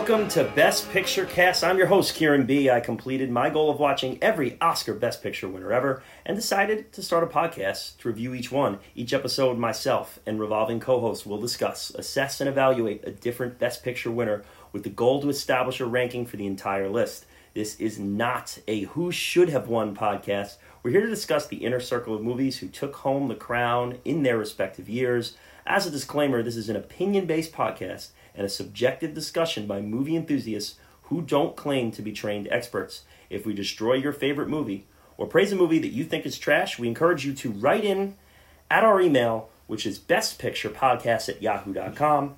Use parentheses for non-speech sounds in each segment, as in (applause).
Welcome to Best Picture Cast. I'm your host, Kieran B. I completed my goal of watching every Oscar Best Picture winner ever and decided to start a podcast to review each one. Each episode, myself and revolving co hosts will discuss, assess, and evaluate a different Best Picture winner with the goal to establish a ranking for the entire list. This is not a who should have won podcast. We're here to discuss the inner circle of movies who took home the crown in their respective years. As a disclaimer, this is an opinion based podcast and a subjective discussion by movie enthusiasts who don't claim to be trained experts. If we destroy your favorite movie or praise a movie that you think is trash, we encourage you to write in at our email, which is bestpicturepodcast at yahoo.com.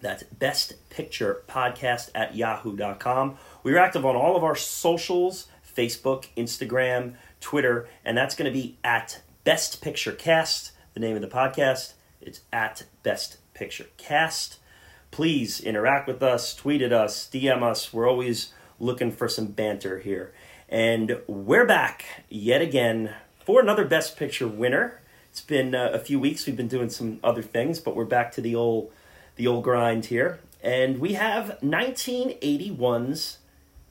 That's bestpicturepodcast at yahoo.com. We're active on all of our socials Facebook, Instagram, Twitter, and that's going to be at Best Picture Cast, the name of the podcast. It's at Best Picture Cast please interact with us, tweet at us, DM us. We're always looking for some banter here. And we're back yet again for another Best Picture winner. It's been uh, a few weeks. We've been doing some other things, but we're back to the old the old grind here. And we have 1981's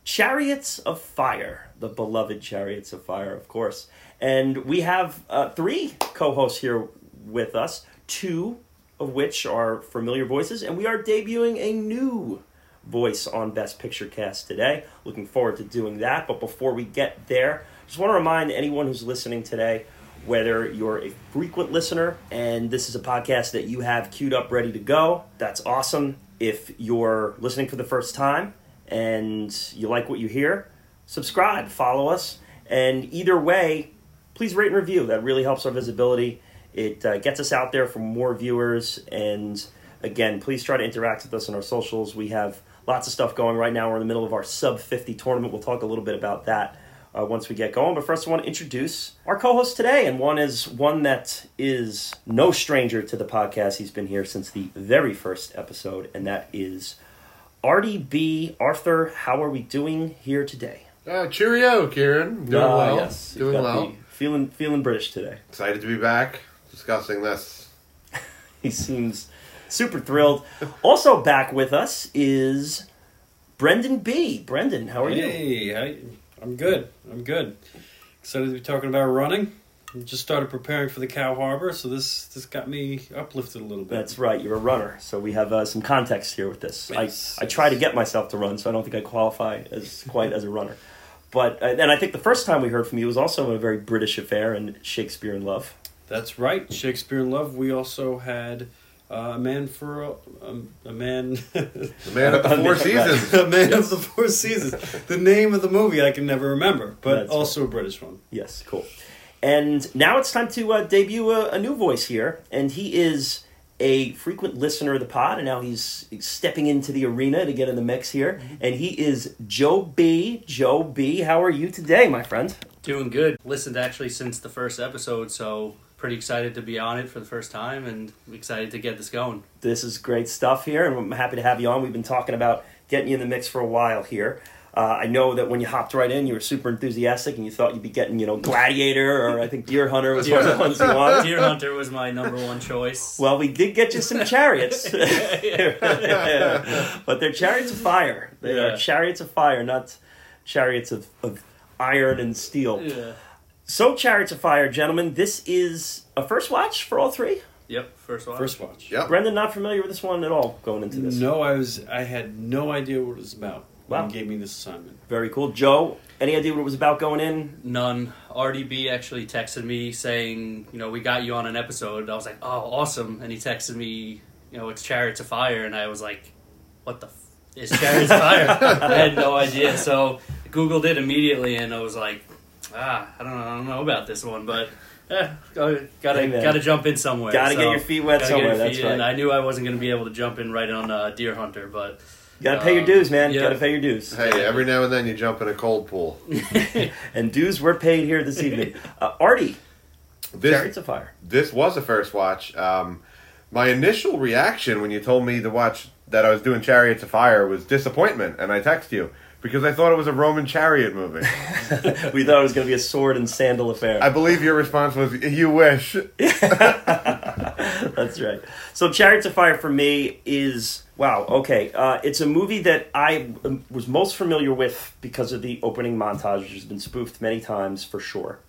Chariots of Fire, the beloved Chariots of Fire, of course. And we have uh, three co-hosts here with us. Two of which are familiar voices, and we are debuting a new voice on Best Picture Cast today. Looking forward to doing that. But before we get there, just want to remind anyone who's listening today whether you're a frequent listener and this is a podcast that you have queued up ready to go, that's awesome. If you're listening for the first time and you like what you hear, subscribe, follow us, and either way, please rate and review. That really helps our visibility it uh, gets us out there for more viewers. And again, please try to interact with us on our socials. We have lots of stuff going right now. We're in the middle of our sub 50 tournament. We'll talk a little bit about that uh, once we get going. But first, I want to introduce our co host today. And one is one that is no stranger to the podcast. He's been here since the very first episode, and that is Artie B. Arthur. How are we doing here today? Uh, cheerio, Kieran. Doing uh, well. Yes, doing well. Feeling feeling British today. Excited to be back discussing this. (laughs) he seems super thrilled. Also back with us is Brendan B. Brendan, how are hey, you? Hey, I'm good. I'm good. Excited to be talking about running. I just started preparing for the Cow Harbor, so this this got me uplifted a little bit. That's right. You're a runner, so we have uh, some context here with this. Yes, I I try to get myself to run, so I don't think I qualify as quite as a runner. But uh, and I think the first time we heard from you was also a very British affair in Shakespeare in Love. That's right, Shakespeare in Love. We also had uh, a man for a, a, a man. (laughs) the man of the four (laughs) seasons. a man yes. of the four seasons. The name of the movie I can never remember, but That's also right. a British one. Yes, cool. And now it's time to uh, debut a, a, new voice here, and he is a frequent listener of the pod, and now he's stepping into the arena to get in the mix here. Mm-hmm. And he is Joe B. Joe B. How are you today, my friend? Doing good. Listened actually since the first episode, so pretty excited to be on it for the first time and excited to get this going. This is great stuff here, and I'm happy to have you on. We've been talking about getting you in the mix for a while here. Uh, I know that when you hopped right in, you were super enthusiastic, and you thought you'd be getting, you know, Gladiator or I think Deer Hunter was one of the ones you wanted. (laughs) Deer Hunter was my number one choice. Well, we did get you some chariots, (laughs) (laughs) but they're chariots of fire. They yeah. are chariots of fire, not chariots of, of iron and steel. Yeah. So, Chariots of Fire, gentlemen, this is a first watch for all three. Yep, first watch. First watch. Yep. Brendan, not familiar with this one at all going into this. No, I was. I had no idea what it was about. Wow. When gave me this assignment. Very cool, Joe. Any idea what it was about going in? None. RDB actually texted me saying, you know, we got you on an episode. I was like, oh, awesome. And he texted me, you know, it's Chariots of Fire, and I was like, what the f- is Chariots of Fire? (laughs) I had no idea. So Googled it immediately, and I was like, ah, I don't know, I don't know about this one, but eh, gotta gotta, gotta jump in somewhere. Gotta so, get your feet wet somewhere. That's right. I knew I wasn't gonna be able to jump in right on uh, Deer Hunter, but. You gotta pay your dues, man. You gotta pay your dues. Hey, every now and then you jump in a cold pool. (laughs) and dues were paid here this evening. (laughs) Uh, Artie, this, Chariots of Fire. This was a first watch. Um, my initial reaction when you told me to watch that I was doing Chariots of Fire was disappointment, and I text you because I thought it was a Roman chariot movie. (laughs) we thought it was going to be a sword and sandal affair. I believe your response was, "You wish." (laughs) That's right. So, Chariots of Fire for me is wow. Okay, uh, it's a movie that I was most familiar with because of the opening montage, which has been spoofed many times for sure,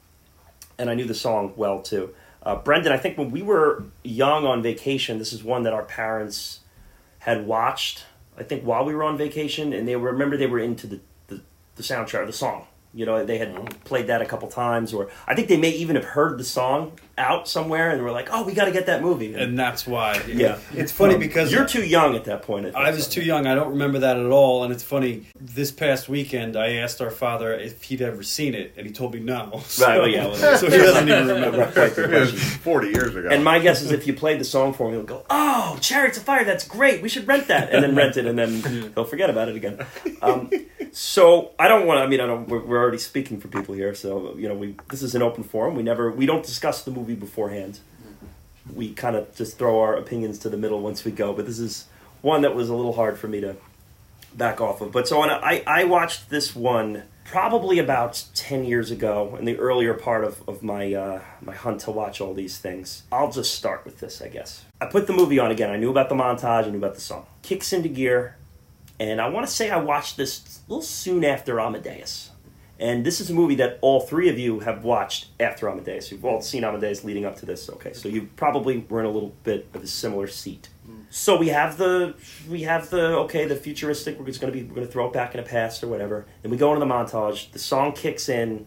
and I knew the song well too. Uh, Brendan, I think when we were young on vacation, this is one that our parents had watched. I think while we were on vacation, and they were remember they were into the the, the soundtrack, the song. You know, they had mm-hmm. played that a couple times, or I think they may even have heard the song out somewhere, and we're like, "Oh, we got to get that movie." and that's why. Yeah. it's funny Um, because you're too young at that point. I, think, I was so. too young. I don't remember that at all. And it's funny. This past weekend, I asked our father if he'd ever seen it, and he told me no. So, well, yeah, well, (laughs) so he doesn't even remember. Right, quite the It was question. 40 years ago. And my guess is if you played the song for him, he'll go, "Oh, Chariots of Fire, that's great. We should rent that," and then rent it, and then he'll forget about it again. Um, so I don't want to. I mean, I don't. We're, we're already speaking for people here, so you know, we this is an open forum. We never, we don't discuss the movie beforehand. We kind of just throw our opinions to the middle once we go. But this is one that was a little hard for me to back off of. But so on, I I watched this one probably about 10 years ago in the earlier part of, of my uh, my hunt to watch all these things i'll just start with this i guess i put the movie on again i knew about the montage i knew about the song kicks into gear and i want to say i watched this a little soon after amadeus and this is a movie that all three of you have watched after amadeus. You've all seen amadeus leading up to this. Okay so you probably were in a little bit of a similar seat. So we have the we have the okay the futuristic we're just gonna be we're gonna throw it back in the past or whatever. And we go into the montage. The song kicks in.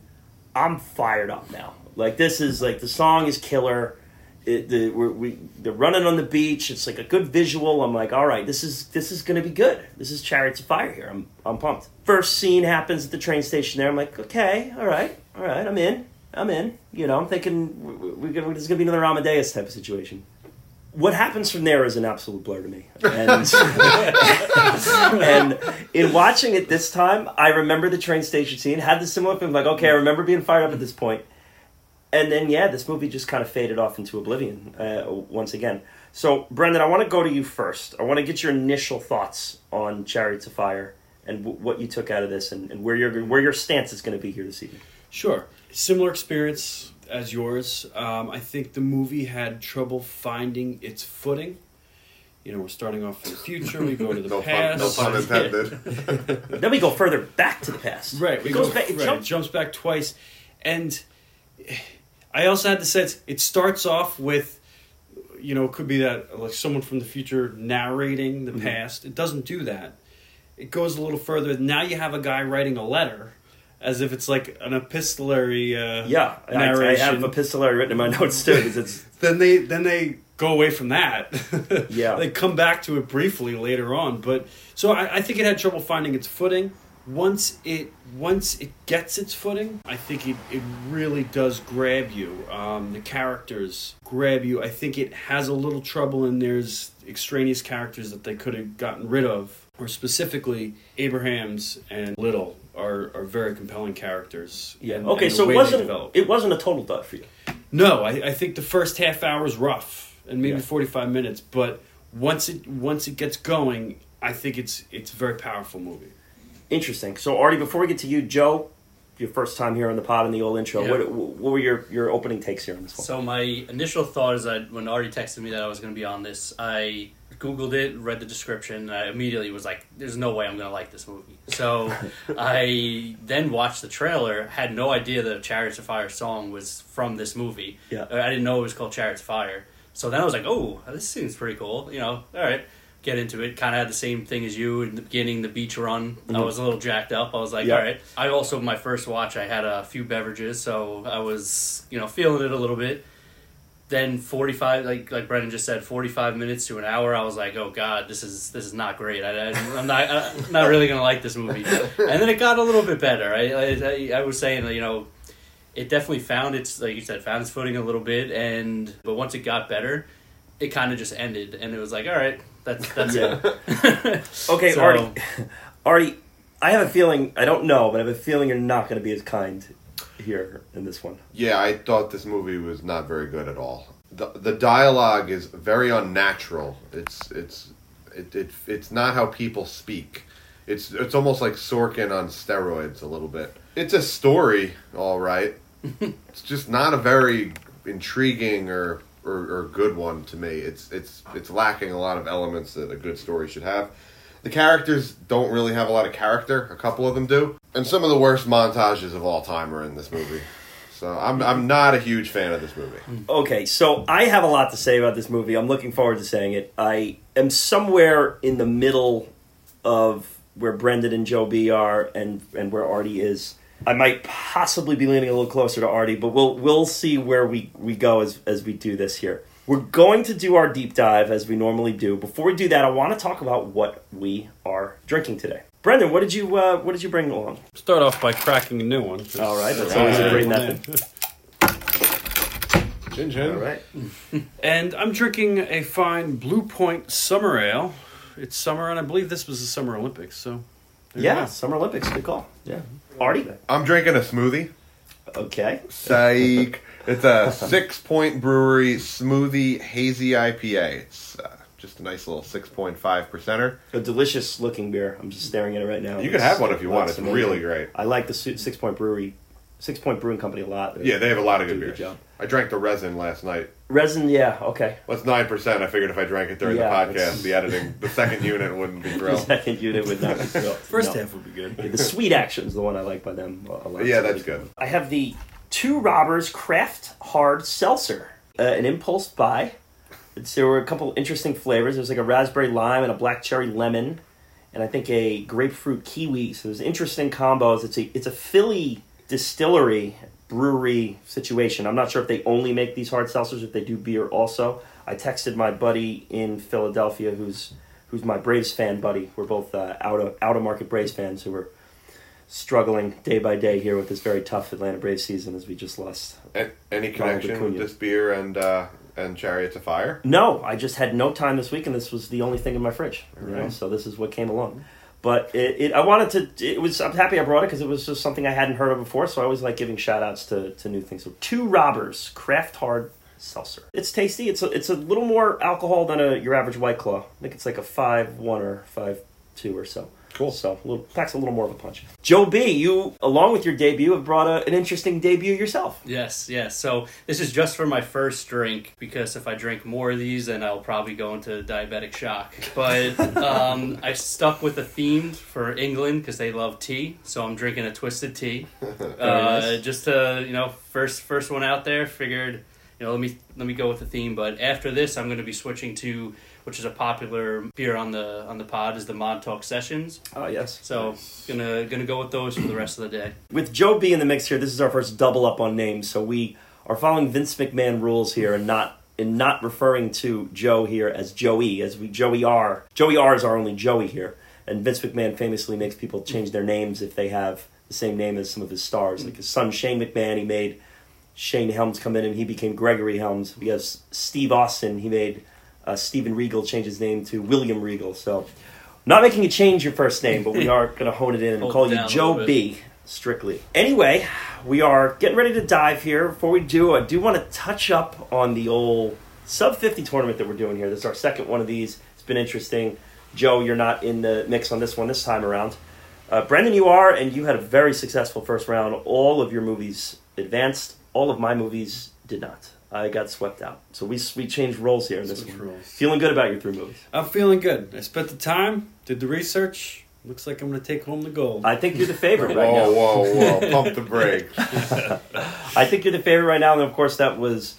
I'm fired up now. Like this is like the song is killer it, the, we're, we they're running on the beach. It's like a good visual. I'm like all right this is this is gonna be good. This is chariots of fire here. I'm i'm pumped. First scene happens at the train station there. I'm like okay all right all right i'm in i'm in. You know i'm thinking we, this is gonna be another amadeus type of situation. What happens from there is an absolute blur to me. And, (laughs) and in watching it this time, I remember the train station scene, had the similar feeling like, okay, I remember being fired up at this point. And then, yeah, this movie just kind of faded off into oblivion uh, once again. So, Brendan, I want to go to you first. I want to get your initial thoughts on Chariots of Fire and w- what you took out of this and, and where, your, where your stance is going to be here this evening. Sure. Similar experience as yours. Um, I think the movie had trouble finding its footing. You know, we're starting off in the future. We go to the (laughs) no, past. pun, no pun intended. (laughs) Then we go further back to the past. Right. It goes go, back, it right, jumps it jumps back twice, and I also had the sense it starts off with, you know, it could be that like someone from the future narrating the Mm-hmm. past. It doesn't do that. It goes a little further. Now you have a guy writing a letter, as if it's like an epistolary. Uh, Yeah, and I, I have epistolary written in my notes too because it's (laughs) then they then they go away from that. Yeah. (laughs) they come back to it briefly later on, but so I, I think it had trouble finding its footing. Once it once it gets its footing, I think it, it really does grab you. Um, the characters grab you. I think it has a little trouble, and there's extraneous characters that they could have gotten rid of, or specifically Abrahams and Liddell are, are very compelling characters. yeah. and- okay, and so it wasn't it wasn't a total dud for you. No, I, I think the first half hour is rough, and maybe Yeah. forty five minutes. But once it once it gets going, I think it's it's a very powerful movie. Interesting. So, Artie, before we get to you, Joe, your first time here on the pod in the old intro, Yeah. what, what were your, your opening takes here on this one? So my initial thought is that when Artie texted me that I was going to be on this, I googled it, read the description, and I immediately was like, "There's no way I'm going to like this movie." So (laughs) I then watched the trailer, had no idea the Chariots of Fire song was from this movie. Yeah. I didn't know it was called Chariots of Fire. So then I was like, "Oh, this seems pretty cool." You know, all right. Get into it. Kind of had the same thing as you in the beginning, the beach run. I Mhm. was a little jacked up. I was like, Yeah. all right. I also, my first watch, I had a few beverages, so I was, you know, feeling it a little bit. Then forty five, like like Brendan just said, forty five minutes to an hour. I was like, oh god, this is this is not great. I, I, I'm not I'm not really gonna like this movie. And then it got a little bit better. I I, I, I was saying you know, it definitely found its like you said found its footing a little bit, and but once it got better, it kind of just ended, and it was like, all right, that's that's Yeah. it. (laughs) Okay, So- Artie. Artie, I have a feeling, I don't know, but I have a feeling you're not going to be as kind here in this one. Yeah, I thought this movie was not very good at all. The the dialogue is very unnatural. It's it's it, it it's not how people speak. It's it's almost like Sorkin on steroids a little bit. It's a story, all right. (laughs) it's just not a very intriguing or or, or good one to me. It's it's it's lacking a lot of elements that a good story should have. The characters don't really have a lot of character. A couple of them do, and some of the worst montages of all time are in this movie. So I'm I'm not a huge fan of this movie. Okay, so I have a lot to say about this movie. I'm looking forward to saying it. I am somewhere in the middle of where Brendan and Joe B are and and where Artie is. I might possibly be leaning a little closer to Artie, but we'll we'll see where we, we go as as we do this here. We're going to do our deep dive as we normally do. Before we do that, I want to talk about what we are drinking today. Brendan, what did you uh, what did you bring along? Start off by cracking a new one. All right, that's always a great method. (laughs) Gin gin. All right. (laughs) And I'm drinking a fine Blue Point Summer Ale. It's summer, and I believe this was the Summer Olympics. So, there you Yeah, go. Summer Olympics. Good call. Yeah. Artie? I'm drinking a smoothie. Okay. Psych. it's a (laughs) Sixpoint Brewery smoothie hazy IPA. It's uh, just a nice little six point five percenter. A delicious looking beer. I'm just staring at it right now. You can have one if you want. Looks It's amazing. really great. I like the Su- Sixpoint Brewery, Sixpoint Brewing Company a lot. Yeah, they have a lot of good a good beers. job. I drank the resin last night. Resin, yeah, okay. What's nine percent? I figured if I drank it during Yeah, the podcast, the editing, the second (laughs) unit wouldn't be (laughs) The second unit would not be (laughs) grilled. First No. half would be good. The sweet Action is the one I like by them a lot. Yeah, that's good. I have the Two Robbers Craft Hard Seltzer, uh, an impulse buy. It's, there were a couple interesting flavors. There's like a raspberry lime and a black cherry lemon, and I think a grapefruit kiwi. So there's interesting combos. It's a it's a Philly distillery brewery situation. I'm not sure if they only make these hard seltzers, if they do beer also. I texted my buddy in Philadelphia, who's who's my Braves fan buddy. We're both uh, out of out of market Braves fans who are struggling day by day here with this very tough Atlanta Braves season as we just lost. A- any connection with this beer and uh, and Chariots of Fire? No, I just had no time this week, and this was the only thing in my fridge. You know, so this is what came along. But it, it, I wanted to. It was. I'm happy I brought it because it was just something I hadn't heard of before. So I always like giving shout outs to, to new things. So two robbers, craft hard seltzer. It's tasty. It's a, it's a little more alcohol than a your average white claw. I think it's like a five one or five two or so. Cool. So a little, packs a little more of a punch. Joe B, you along with your debut have brought a, an interesting debut yourself. Yes, yes. So this is just for my first drink because if I drink more of these, then I'll probably go into diabetic shock. But (laughs) um, I stuck with the theme for England because they love tea, so I'm drinking a twisted tea. (laughs) uh, nice. Just to you know, first first one out there. Figured you know let me let me go with the theme. But after this, I'm going to be switching to which is a popular beer on the on the pod is the Montauk Sessions. Oh yes. So gonna gonna go with those for the rest of the day. with Joe B in the mix here, this is our first double up on names, so we are following Vince McMahon rules here and not and not referring to Joe here as Joey, as we Joey R. Joey R is our only Joey here, and Vince McMahon famously makes people change their names if they have the same name as some of his stars. Like his son Shane McMahon, he made Shane Helms come in and he became Gregory Helms. We have Steve Austin, he made uh, Stephen Regal change his name to William Regal. So, not making you change your first name, but we (laughs) are going to hone it in and call you Joe. B strictly. Anyway, we are getting ready to dive here. Before we do, I do want to touch up on the old sub 50 tournament that we're doing here. This is our second one of these. It's been interesting. Joe, you're not in the mix on this one this time around. Uh, Brendan, you are, and you had a very successful first round. All of your movies advanced. All of my movies did not. I got swept out. So we we changed roles here in this Switch one. roles. Feeling good about your three movies. I'm feeling good. I spent the time, did the research. Looks like I'm going to take home the gold. I think you're the favorite right now. Whoa, whoa, whoa! (laughs) Pump the brakes. (laughs) I think you're the favorite right now, and of course that was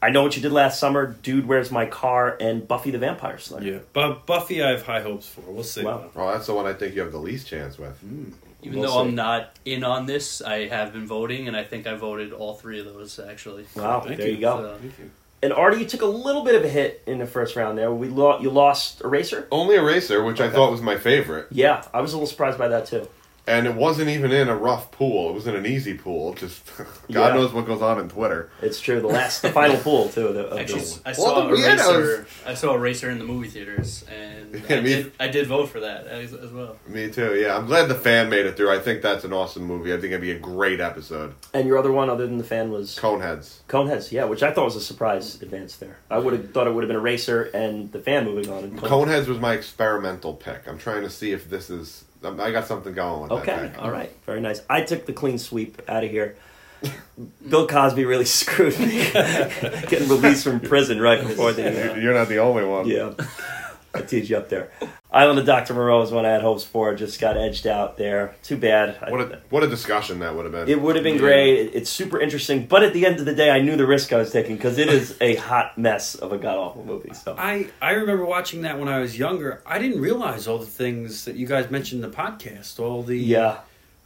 I know what you did last summer, Dude Where's My Car and Buffy the Vampire Slayer. yeah, but Buffy, I have high hopes for. We'll see. Wow. Oh, that's the one I think you have the least chance with. Hmm. Even We'll though see. I'm not in on this, I have been voting, and I think I voted all three of those actually. Wow, Thank there you. you go. So, Thank you. And Artie, you took a little bit of a hit in the first round there. We lo- you lost Eraser. Only Eraser, which I thought was my favorite, Yeah, I was a little surprised by that too. And it wasn't even in a rough pool. It was in an easy pool. Just (laughs) God Yeah. knows what goes on in Twitter. It's true. The last, the final pool too. The, actually, the- I Well, saw the- yeah, that Eraser. I saw Eraser in the movie theaters, and (laughs) Yeah, I, me- did, I did vote for that as, as well. Me too. Yeah, I'm glad the fan made it through. I think that's an awesome movie. I think it'd be a great episode. and your other one, other than the fan, was Coneheads. Coneheads. Yeah, which I thought was a surprise advance there. I would have thought it would have been Eraser and the fan moving on. And Coneheads was my experimental pick. I'm trying to see if this is. I got something going with Okay, that pick. all right, very nice. I took the clean sweep out of here. (laughs) Bill Cosby really (laughs) screwed me, (laughs) getting released from prison right before the. You're not the only one. yeah, I teed you up there. Island of Dr. Moreau is one I had hopes for. Just got edged out there. Too bad. What a what a discussion that would have been. it would have been Yeah. great. It's super interesting, but at the end of the day, I knew the risk I was taking because it is a hot mess of a god awful movie. So I, I remember watching that when I was younger. I didn't realize all the things that you guys mentioned in the podcast. All the yeah,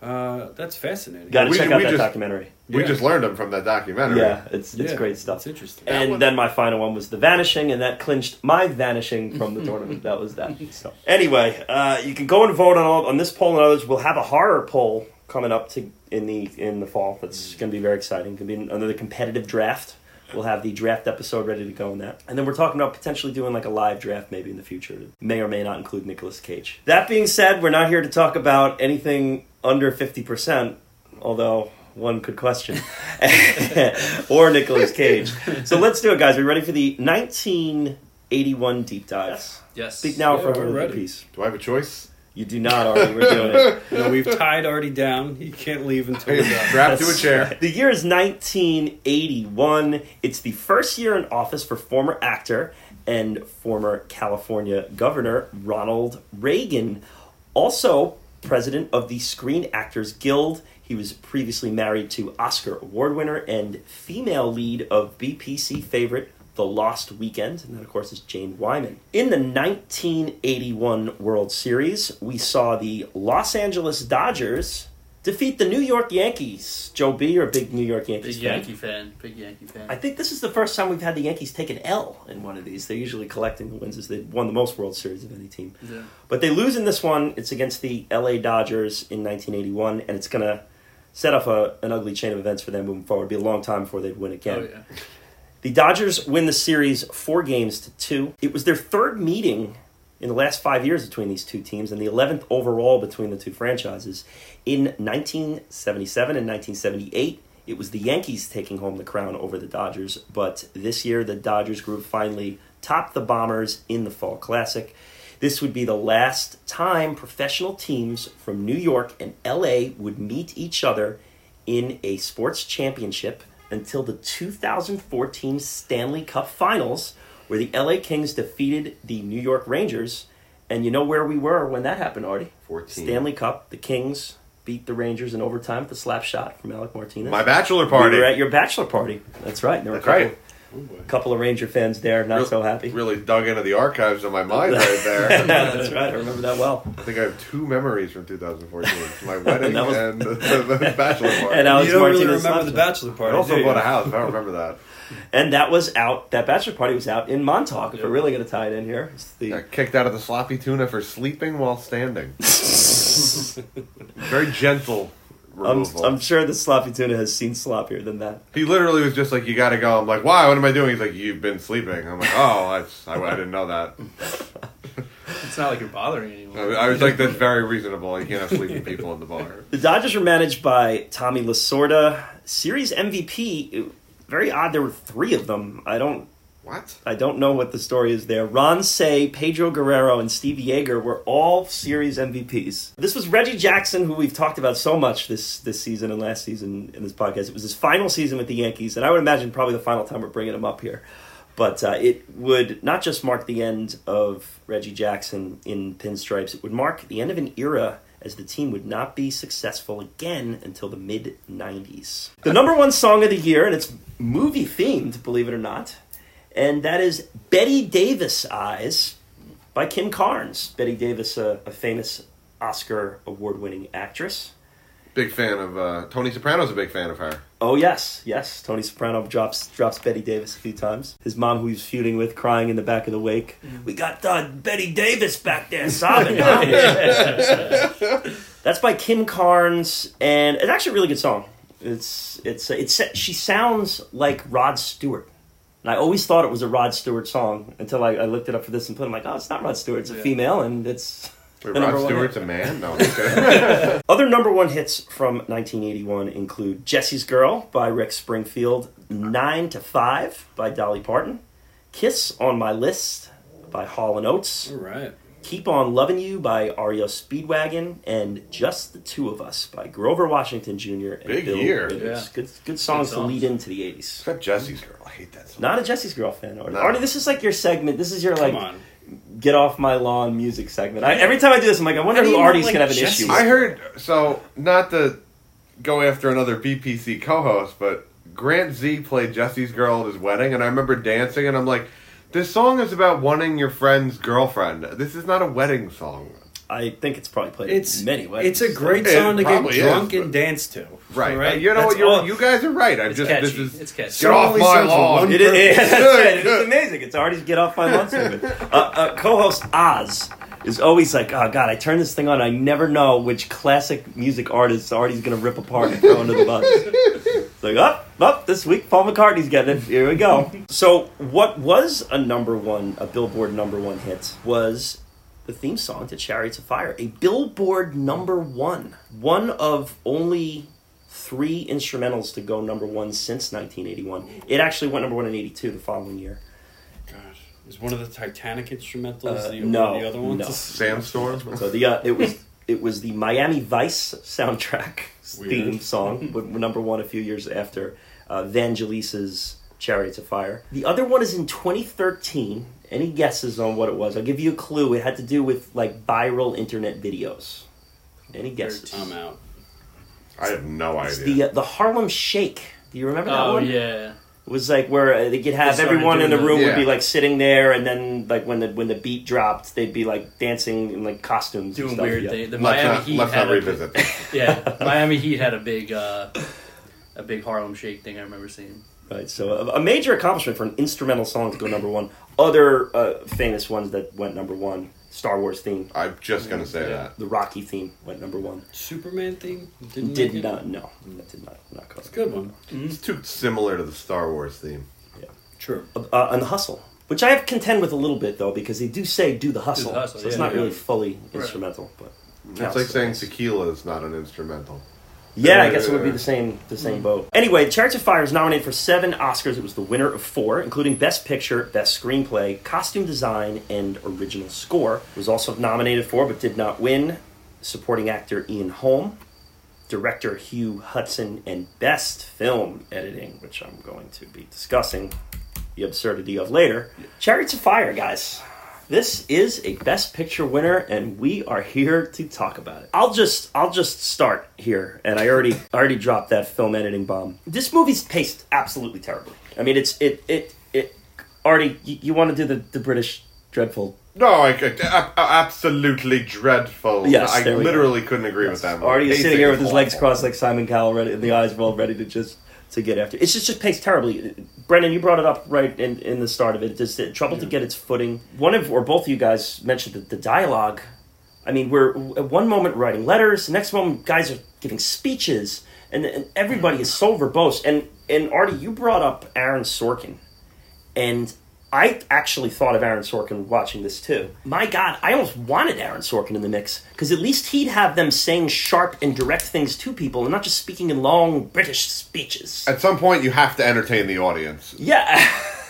uh, that's fascinating. got to We- check out that just- documentary. we Yeah. just learned them from that documentary. Yeah, it's it's Yeah, great stuff. It's interesting. And one- then my final one was the vanishing, and that clinched my vanishing from the (laughs) tournament. That was that. So anyway, uh, you can go and vote on all on this poll and others. We'll have a horror poll coming up to in the in the fall. That's going to be very exciting. Going to be another competitive draft. We'll have the draft episode ready to go in that, and then we're talking about potentially doing like a live draft maybe in the future. That may or may not include Nicolas Cage. That being said, we're not here to talk about anything under fifty percent, although one could question, (laughs) or Nicolas Cage. So let's do it, guys. Are we ready for the 1981 deep dive? Yes. Speak now Yeah, for we're a piece. Do I have a choice? You do not Artie. We're doing it. (laughs) You know, we've tied Artie down. He can't leave until we're done. Strapped to a chair. The year is 1981. It's the first year in office for former actor and former California Governor Ronald Reagan, also president of the Screen Actors Guild. He was previously married to Oscar Award winner and female lead of BPC favorite The Lost Weekend, and that, of course, is Jane Wyman. In the 1981 World Series, we saw the Los Angeles Dodgers defeat the New York Yankees. Joe B, you're a big New York Yankees Big fan. Yankee fan. Big Yankee fan. I think this is the first time we've had the Yankees take an L in one of these. They're usually collecting the wins as they've won the most World Series of any team. Yeah. But they lose in this one. It's against the LA Dodgers in 1981, and it's going to set off a, an ugly chain of events for them moving forward. It'll be a long time before they'd win again. Oh yeah. The Dodgers win the series four games to two. It was their third meeting in the last five years between these two teams, and the 11th overall between the two franchises. In 1977 and 1978, it was the Yankees taking home the crown over the Dodgers, but this year the Dodgers group finally topped the Bombers in the Fall Classic. This would be the last time professional teams from New York and LA would meet each other in a sports championship until the 2014 Stanley Cup Finals, where the LA Kings defeated the New York Rangers. And you know where we were when that happened, Artie? 14. Stanley Cup. The Kings beat the Rangers in overtime with a slap shot from Alec Martinez. My bachelor party. We were at your bachelor party. That's right. That's a couple, of Ranger fans there, not Real- so happy. Really dug into the archives of my mind right (laughs) there. (laughs) That's right. I remember that well. I think I have two memories from 2014: my (laughs) wedding That was- and the, the bachelor party. And Alex you don't really Martinez remember the slapped bachelor I also bought a house. I don't remember that. And that was out. That bachelor party was out in Montauk. If we're really going to tie it in here, it's the Got kicked out of the sloppy tuna for sleeping while standing. Very gentle I'm, removal. I'm sure the sloppy tuna has seen sloppier than that. he literally was just like, "You got to go." I'm like, "Why? What am I doing?" He's like, "You've been sleeping." I'm like, "Oh, that's, I, I didn't know that." (laughs) It's not like you're bothering anyone. I was like, "That's very reasonable. You can't have sleeping people in the bar." The Dodgers were managed by Tommy Lasorda, series MVP. Very odd. There were three of them. I don't. What? I don't know what the story is there. Ron Cey, Pedro Guerrero, and Steve Yeager were all series MVPs. This was Reggie Jackson, who we've talked about so much this this season and last season in this podcast. It was his final season with the Yankees, and I would imagine probably the final time we're bringing him up here. But uh, it would not just mark the end of Reggie Jackson in pinstripes, it would mark the end of an era as the team would not be successful again until the mid 90s. The number one song of the year, and it's movie themed, believe it or not, and that is Bette Davis Eyes by Kim Carnes. Bette Davis, a, a famous Oscar award winning actress. Big fan of uh, Tony Soprano's a big fan of her. Oh yes, yes. Tony Soprano drops drops Bette Davis a few times. His mom, who he's feuding with, crying in the back of the wake. We got uh, Bette Davis back there sobbing. huh?" (laughs) That's by Kim Carnes, and it's actually a really good song. It's it's it's she sounds like Rod Stewart. And I always thought it was a Rod Stewart song until I, I looked it up for this and put. I'm like, oh, it's not Rod Stewart. It's a Yeah. female, and it's Wait, (laughs) Rod Stewart's hit. a man? No, I'm (laughs) just kidding. Other number one hits from 1981 include Jesse's Girl by Rick Springfield, Nine to Five by Dolly Parton, Kiss on My List by Hall and Oates, All right. Keep On Loving You by REO Speedwagon, and Just the Two of Us by Grover Washington Jr. and Big Bill year. Withers. Yeah. Good, good songs Good to lead into the 80s. Except Jesse's girl. I hate that song. Not a Jesse's Girl fan, Artie. No. Artie, this is like your segment. This is your Come like on. get off my lawn music segment. I, every time I do this, I'm like, I wonder How who you not Artie's like gonna have an Jesse's? issue. I heard so not to go after another BPC co-host, but Grant Z played Jesse's girl at his wedding, and I remember dancing, and I'm like, this song is about wanting your friend's girlfriend. This is not a wedding song, I think it's probably played It's in many ways. It's a great It song to get probably is, drunk but- and dance to. right? Right. You know what? You're, all- you guys are right. I'm It's just catchy. this is It's catchy. get off my lawn. one It is, purpose. that's Good, right. It's amazing. It's already Get Off My Lawn segment. Uh, uh, co-host Oz is always like, oh god, I turn this thing on, I never know which classic music artist Artie's gonna rip apart and throw under the bus. It's like, up, up, this week Paul McCartney's getting it. Here we go. So, what was a number one, a Billboard number one hit was the theme song to Chariots of Fire, a Billboard number one, one of only three instrumentals to go number one since 1981. It actually went number one in 82 the following year. Gosh, is one of the Titanic instrumentals Uh, the, no, the other ones? no. Sandstorm. So the uh, it was it was the Miami Vice soundtrack (laughs) Weird. theme song, with number one a few years after uh, Vangelis's Chariots of Fire. The other one is in 2013. Any guesses on what it was? I'll give you a clue. It had to do with like viral internet videos. Any guesses? I'm out. I have no It's idea. the uh, the Harlem Shake. Do you remember that Oh one? yeah. It was like where uh, they could have They everyone in the doing room the- would be like sitting there, and then like when the when the beat dropped, they'd be like dancing in like costumes, and Doing stuff. weird yeah. things. The let's Miami not, Heat let's had not a- revisit. that. (laughs) Yeah, Miami Heat had a big, uh, a big Harlem Shake thing. I remember seeing. Right, so a, a major accomplishment for an instrumental song to go number one. Other uh, famous ones that went number one: Star Wars theme, I'm just gonna say Yeah. that. the Rocky theme went number one. Superman theme didn't Did make it? not, no, that did not not go. It's a good one. It's too similar to the Star Wars theme. Yeah. True. Uh, and the hustle, which I have contend with a little bit though, because they do say do the hustle, hustle, so it's yeah, not yeah. really fully Right. instrumental. But It's like saying tequila is not an instrumental. Yeah, I guess it would be the same the same hmm. boat. Anyway, Chariots of Fire is nominated for seven Oscars. It was the winner of four, including Best Picture, Best Screenplay, Costume Design, and Original Score. It was also nominated for, but did not win, supporting actor Ian Holm, director Hugh Hudson, and Best Film Editing, which I'm going to be discussing the absurdity of later. Chariots of Fire, guys. This is a Best Picture winner, and we are here to talk about it. I'll just I'll just start here, and I already already dropped that film editing bomb. This movie's paced absolutely terribly. I mean, it's it it it. Artie, you, you want to do the the British dreadful? No, I a- absolutely dreadful. Yes, I we go. literally couldn't agree with that. Is sitting here with his legs crossed like Simon Cowell, ready, and the eyes rolled, ready to just to get after. It's just just paced terribly. Brendan, you brought it up right in, in the start of it. Just uh, trouble to get its footing. One of or both of you guys mentioned that the dialogue. I mean, we're at one moment writing letters, the next moment guys are giving speeches, and, and everybody is so verbose. And and Artie, you brought up Aaron Sorkin, and I actually thought of Aaron Sorkin watching this too. My God, I almost wanted Aaron Sorkin in the mix because at least he'd have them saying sharp and direct things to people and not just speaking in long British speeches. At some point, you have to entertain the audience. Yeah,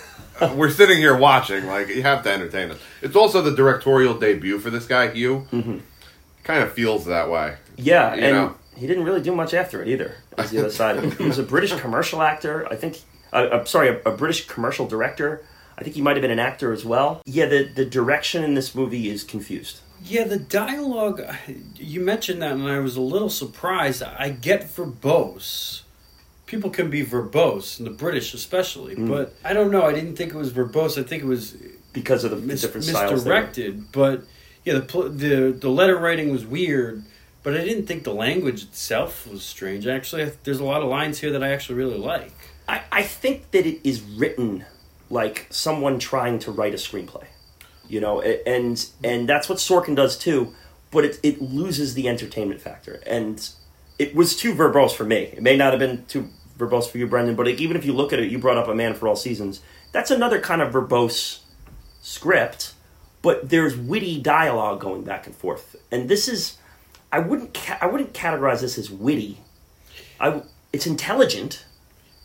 (laughs) uh, We're sitting here watching, like you have to entertain us. It's also the directorial debut for this guy, Hugh. Mm-hmm. Kind of feels that way. yeah, You and know. he didn't really do much after it either. Was the other side. He was a British commercial actor. I think. Uh, I'm sorry, a, a British commercial director. I think he might have been an actor as well. Yeah, the the direction in this movie is confused. Yeah, the dialogue. You mentioned that, and I was a little surprised. I get verbose. People can be verbose, and the British especially. Mm. But I don't know. I didn't think it was verbose. I think it was because of the, mis- different styles. misdirected. But yeah, the pl- the the letter writing was weird. But I didn't think the language itself was strange. Actually, there's a lot of lines here that I actually really like. I, I think that it is written like someone trying to write a screenplay, you know, and and that's what Sorkin does too. But it it loses the entertainment factor, and it was too verbose for me. It may not have been too verbose for you, Brendan, but even if you look at it, you brought up A Man for All Seasons. That's another kind of verbose script, but there's witty dialogue going back and forth, and this is. I wouldn't ca- I wouldn't categorize this as witty. i it's intelligent.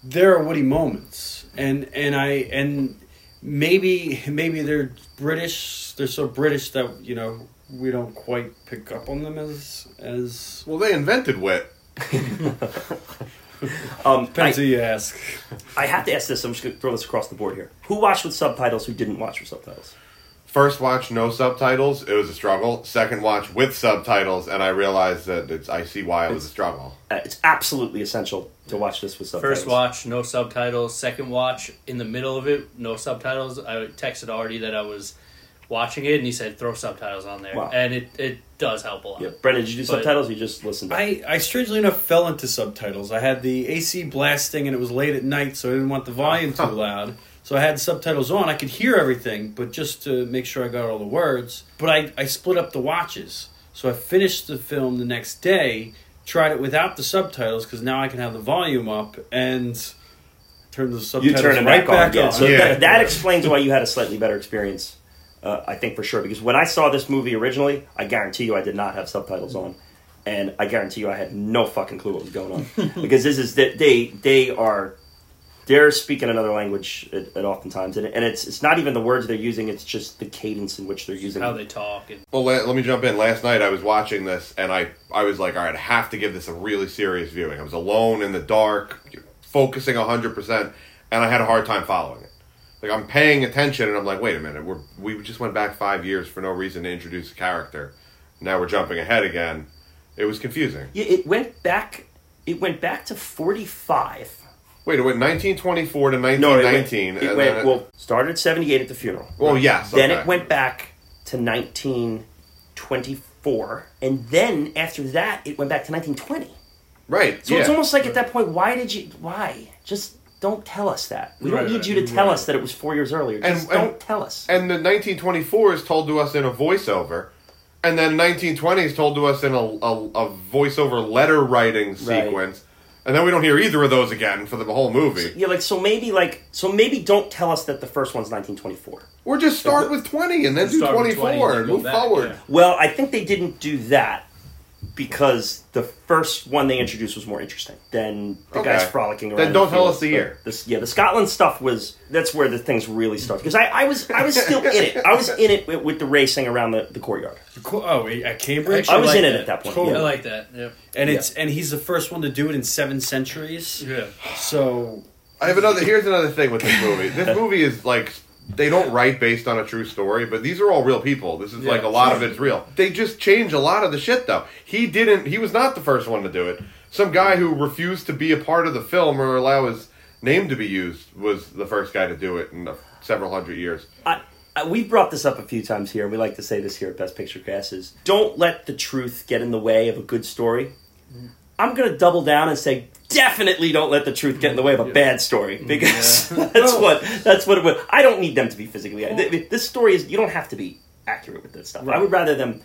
there are witty moments and and i and maybe maybe they're British. They're so British that you know we don't quite pick up on them as as Well, they invented wet. (laughs) Um, depends who you ask. I have to ask this. I'm just going to throw this across the board here. Who watched with subtitles? Who didn't watch with subtitles? First watch, no subtitles. It was a struggle. Second watch with subtitles, and I realized that it's. I see why it was a struggle. Uh, it's absolutely essential to watch this with subtitles. First watch, no subtitles. Second watch, in the middle of it, no subtitles. I texted Artie that I was watching it, and he said throw subtitles on there, Wow. and it, it does help a lot. Yeah, Brendan, did you do But- subtitles? Or you just listened. I, I strangely enough fell into subtitles. I had the AC blasting and it was late at night, so I didn't want the volume too (laughs) loud. So I had subtitles on. I could hear everything, but just to make sure I got all the words. But I, I split up the watches. So I finished the film the next day, tried it without the subtitles because now I can have the volume up and turn the subtitles you turn it right back, on. Yeah, on. so Yeah. That, that explains why you had a slightly better experience. Uh, I think for sure because when I saw this movie originally, I guarantee you I did not have subtitles on, and I guarantee you I had no fucking clue what was going on (laughs) because this is that they they are they're speaking another language at, at oftentimes, and, and it's it's not even the words they're using; it's just the cadence in which they're using. How them. they talk and Well, let, let me jump in. Last night I was watching this, and I I was like, all right, I have to give this a really serious viewing. I was alone in the dark, focusing hundred percent, and I had a hard time following it. Like I'm paying attention, and I'm like, wait a minute, we're we just went back five years for no reason to introduce a character. Now we're jumping ahead again. It was confusing. Yeah, it went back. It went back to forty five. Wait, it went 1924 to No, it went, 1919. it and went then it- well. Started seventy eight at the funeral. well, yes. Then okay. it went back to 1924, and then after that, it went back to 1920. right. So yeah. it's almost like at that point, why did you? Why? Just don't tell us that. We don't need right, you to tell right. us that it was four years earlier. Just and- don't tell us. And the 1924 is told to us in a voiceover. And then 1920 is told to us in a, a, a voiceover letter writing sequence. And then we don't hear either of those again for the whole movie. yeah, like so maybe like so maybe don't tell us that the first one's 1924. Or just start with 20 and then do 24 20 and and move back, forward. yeah. Well, I think they didn't do that because the first one they introduced was more interesting than the Okay. guys frolicking around. Then don't the tell us the year. This, yeah, the Scotland stuff was that's where the things really started because I, I was I was still in it. I was in it with, with the racing around the, the courtyard. Cool. Oh, at Cambridge? I was like in it at that point. Totally. I yeah. like that. Yep. and it's and he's the first one to do it in seven centuries. Yeah. So I have another. Here's another thing with this movie. This (laughs) movie is like they don't write based on a true story, but these are all real people. This is like a lot of it's real. They just change a lot of the shit though. He didn't. He was not the first one to do it. Some guy who refused to be a part of the film or allow his name to be used was the first guy to do it in the several hundred years. I, I, we've brought this up a few times here, and we like to say this here at Best Picture Cast is don't let the truth get in the way of a good story. Mm-hmm. I'm going to double down and say definitely don't let the truth get in the way of a bad story mm, because (laughs) (laughs) that's what that's what it would. I don't need them to be physically. th- th- This story is you don't have to be accurate with this stuff. I would rather them.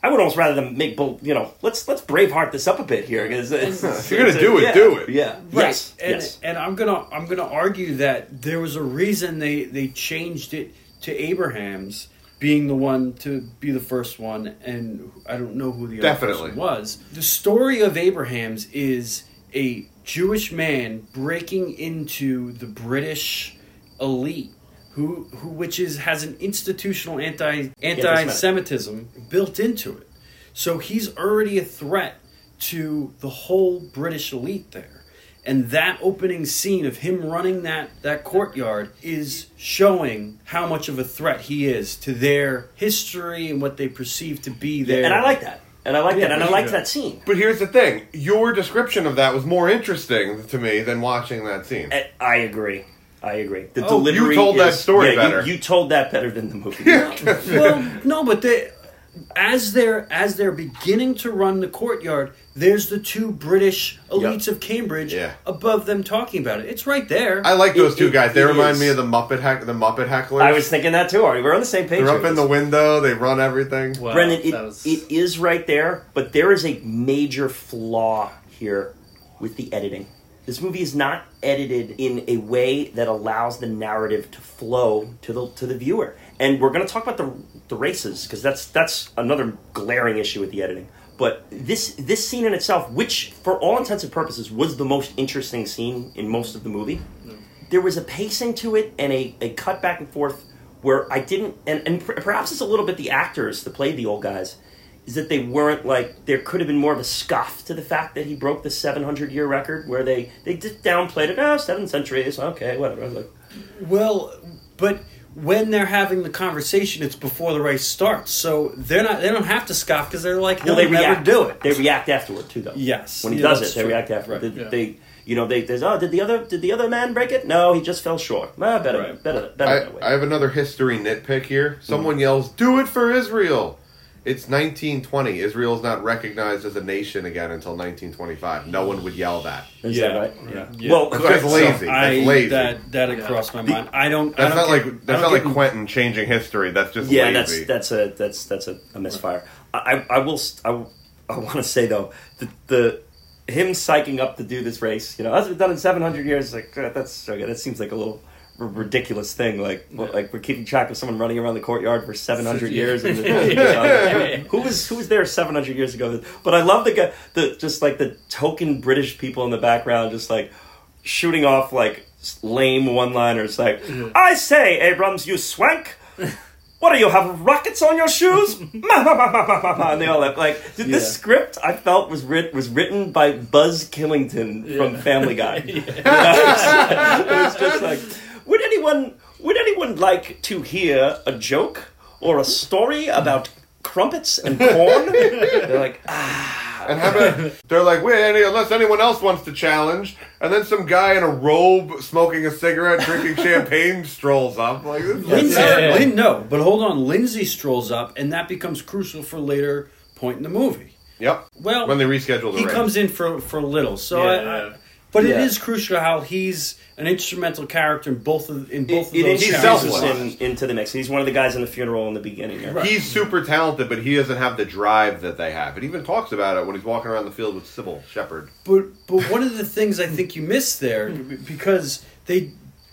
I would almost rather them make bull. You know, let's let's braveheart this up a bit here because If you're (laughs) gonna do it, do it. Yeah. Right. Yes. And, yes. and I'm gonna I'm gonna argue that there was a reason they they changed it to Abrahams being the one to be the first one, and I don't know who the other Definitely. person was. The story of Abrahams is a Jewish man breaking into the British elite. Who, who, which is has an institutional anti anti-Semitism built into it, so he's already a threat to the whole British elite there. And that opening scene of him running that, that courtyard is showing how much of a threat he is to their history and what they perceive to be their. and I like that. And I like Yeah, that. And I me liked that scene. But here's the thing: your description of that was more interesting to me than watching that scene. I- I agree. I agree. The Oh, you delivery. told that story yeah, you- better. You, told that better than the movie. well, no, but they, as they're as they're beginning to run the courtyard, there's the two British elites of Cambridge Yeah. above them talking about it. It's right there. I like those It- two it- guys. They remind is. me of the Muppet heck, the Muppet hecklers. I was thinking that too. Artie. We're on the same page. They're up in the window. They run everything. Wow, Brendan, it, was- it is right there, but there is a major flaw here with the editing. This movie is not edited in a way that allows the narrative to flow to the to the viewer. And we're going to talk about the the races because that's that's another glaring issue with the editing. But this this scene in itself, which for all intents and purposes was the most interesting scene in most of the movie, there was a pacing to it and a, a cut back and forth where I didn't, and, and per- perhaps it's a little bit the actors that played the old guys, is that they weren't like, there could have been more of a scoff to the fact that he broke the 700 year record where they, they just downplayed it, oh, seven centuries, okay, whatever. I was like, Well, but when they're having the conversation, it's before the race starts, so they're not. They don't have to scoff because they're like, well, they'll they never react. do it. They react afterward too, though. Yes. when he Yeah, does that's it, they true. react afterward. Right. They, Yeah. they, you know, they, there's oh, did the other did the other man break it? No, he just fell short. Ah, better, Right. better, better. that way. I, I have another history nitpick here. Someone yells, "Do it for Israel!" It's 1920. Israel is not recognized as a nation again until 1925. No one would yell that. Is yeah. that right? Yeah. Well, That's okay, just so- lazy. I That's lazy. that that Yeah. crossed my mind. I don't. that's I not don't like get- I that's don't like get- Quentin changing history. That's just yeah, lazy. that's that's a that's that's a, a misfire. I I, I will I, I want to say though the the him psyching up to do this race, you know, that's been done in seven hundred years. Like that's okay, that seems like a little ridiculous thing. Like what, like we're keeping track of someone running around the courtyard for seven hundred (laughs) years. And (laughs) who was who was there seven hundred years ago? But I love the guy, the just like the token British people in the background, just like shooting off like lame one-liners. Like, I say, Abrams, you swank. (laughs) What do you have rockets on your shoes? Ma, ma, ma, ma, ma, ma, ma. and they all have, like dude, this script I felt was writ- was written by Buzz Killington from Family Guy. You know, it's, it's just like would anyone would anyone like to hear a joke or a story about crumpets and (laughs) corn? They're like, ah, And how about they're like, wait, any, unless anyone else wants to challenge, and then some guy in a robe smoking a cigarette, drinking (laughs) champagne strolls up. Like, this is Lindsay. Lin- no, but hold on. Lindsay strolls up, and that becomes crucial for later point in the movie. Yep. Well, When they reschedule the he race. comes in for for a little, so Yeah, I. I, but it Yeah. is crucial how he's an instrumental character in both of in both it, of it those He's introduces selfless. him into the mix. He's one of the guys in the funeral in the beginning. There. He's super talented, but he doesn't have the drive that they have. It even talks about it when he's walking around the field with Sybil Shepherd. But but one of the things I think you miss there because they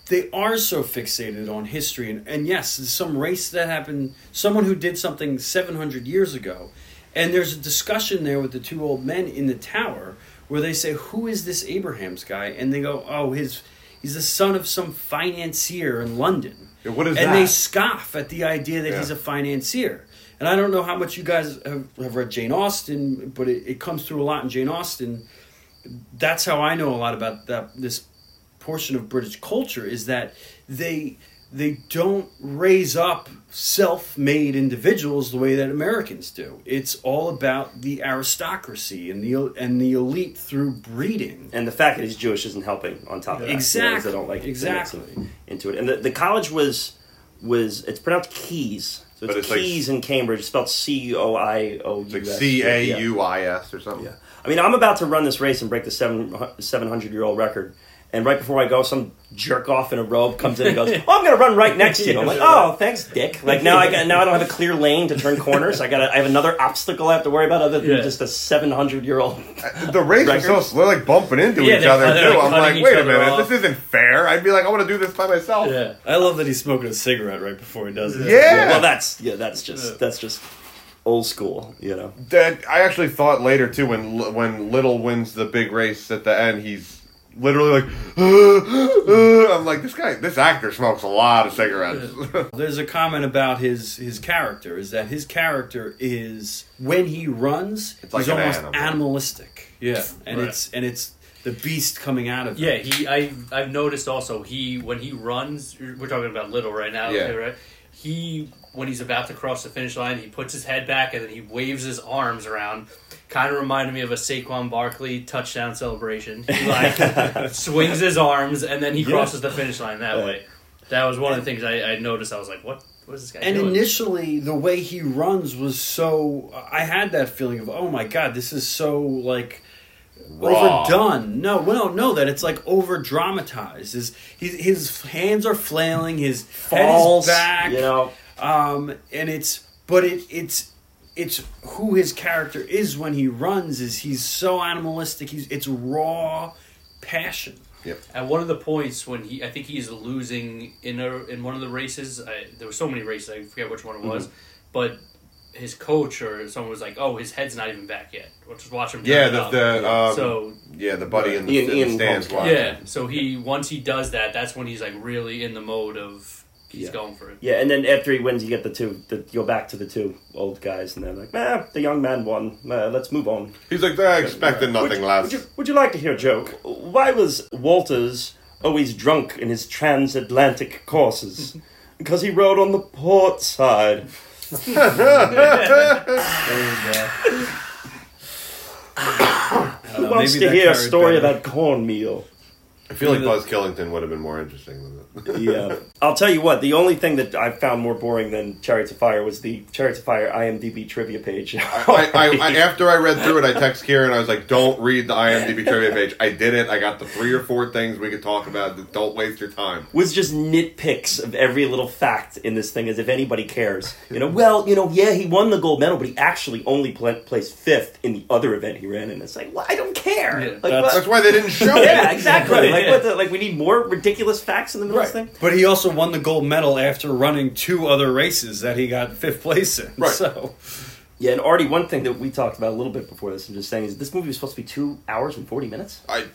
they are so fixated on history and, and yes, some race that happened, someone who did something 700 years ago, and there's a discussion there with the two old men in the tower where they say, "Who is this Abrahams guy?" And they go, "Oh, his he's the son of some financier in London." Yeah, what is and that? they scoff at the idea that Yeah. he's a financier. And I don't know how much you guys have, have read Jane Austen, but it, it comes through a lot in Jane Austen. That's how I know a lot about that this portion of British culture is that they they don't raise up self-made individuals the way that Americans do. It's all about the aristocracy and the and the elite through breeding. and the fact that he's Jewish isn't helping on top of that. Exactly. You know, 'cause they don't like Exactly. into- into it. And the, the college was was it's pronounced Keys, so But it's, it's like- Keys in Cambridge, spelled C O I O It's like U S. C A U I S or something. Yeah. I mean, I'm about to run this race and break the seven seven hundred year old record. And right before I go, some jerk off in a robe comes in and goes, (laughs) "Oh, I'm going to run right next to you." I'm like, "Oh, thanks, Dick." Like now, I got now I don't have a clear lane to turn corners. I got I have another obstacle I have to worry about other than Yeah. just a 700 year old. Uh, the race is so slow, like bumping into Yeah, each other they're, too. like, I'm like, wait a minute, off. this isn't fair. I'd be like, I want to do this by myself. Yeah. I love that he's smoking a cigarette right before he does it. Yeah. Well, that's yeah, that's just Yeah. that's just old school, you know. That I actually thought later too when when Liddell wins the big race at the end, he's literally like, (gasps) uh, I'm like, this guy, this actor smokes a lot of cigarettes. There's a comment about his his character is that his character is when he runs, It's like he's an almost animal. animalistic. Yeah, and Right. it's and it's the beast coming out of him. Yeah, he. I I've noticed also he when he runs. We're talking about Liddell right now, Yeah. too, right? He when he's about to cross the finish line, he puts his head back and then he waves his arms around. Kind of reminded me of a Saquon Barkley touchdown celebration. He (laughs) like swings his arms and then he crosses the finish line that Yeah. way. That was one of the things I, I noticed. I was like, "What? What is this guy And doing?" initially, the way he runs was so. I had that feeling of, oh my god, this is so like Raw. overdone. No, well, no, that it's like over dramatized. His his, his hands are flailing. His Falls, head is back. you know. um, and it's but it it's it's who his character is when he runs. Is he's so animalistic. He's it's raw passion. At one of the points when he, I think he's losing in a in one of the races. I, there were so many races, I forget which one it was, but his coach or someone was like, "Oh, his head's not even back yet. We'll just watch him." Yeah, the, the um, so yeah, the buddy in the, Ian- in the stands yeah, so he once he does that, that's when he's like really in the mode of he's Yeah. going for it. Yeah, and then after he wins, you get the two. The, you go back to the two old guys, and they're like, "Ah, the young man won. Uh, let's move on." He's like, I expected nothing would, less. Would you, would you like to hear a joke? Why was Walters always drunk in his transatlantic courses? (laughs) because he rode on the port side. (laughs) Who wants to hear a story better. about cornmeal? I feel like Buzz Killington would have been more interesting than that. Yeah. I'll tell you what, the only thing that I found more boring than Chariots of Fire was the Chariots of Fire IMDb trivia page. (laughs) I, I, I, after I read through it, I text Kieran. I was like, "Don't read the IMDb trivia page." I did it. I got the three or four things we could talk about. Don't waste your time. was just nitpicks of every little fact in this thing as if anybody cares. You know, well, you know, yeah, he won the gold medal, but he actually only pla placed fifth in the other event he ran in. It's like, well, I don't care. Yeah, like, that's- what- That's why they didn't show (laughs) yeah, it. exactly. Right, (laughs) like, yeah. the, like, we need more ridiculous facts in the middle of this thing. But he also won the gold medal after running two other races that he got fifth place in. Right. So Yeah, and Artie, one thing that we talked about a little bit before this, I'm just saying, is this movie was supposed to be two hours and 40 minutes? I,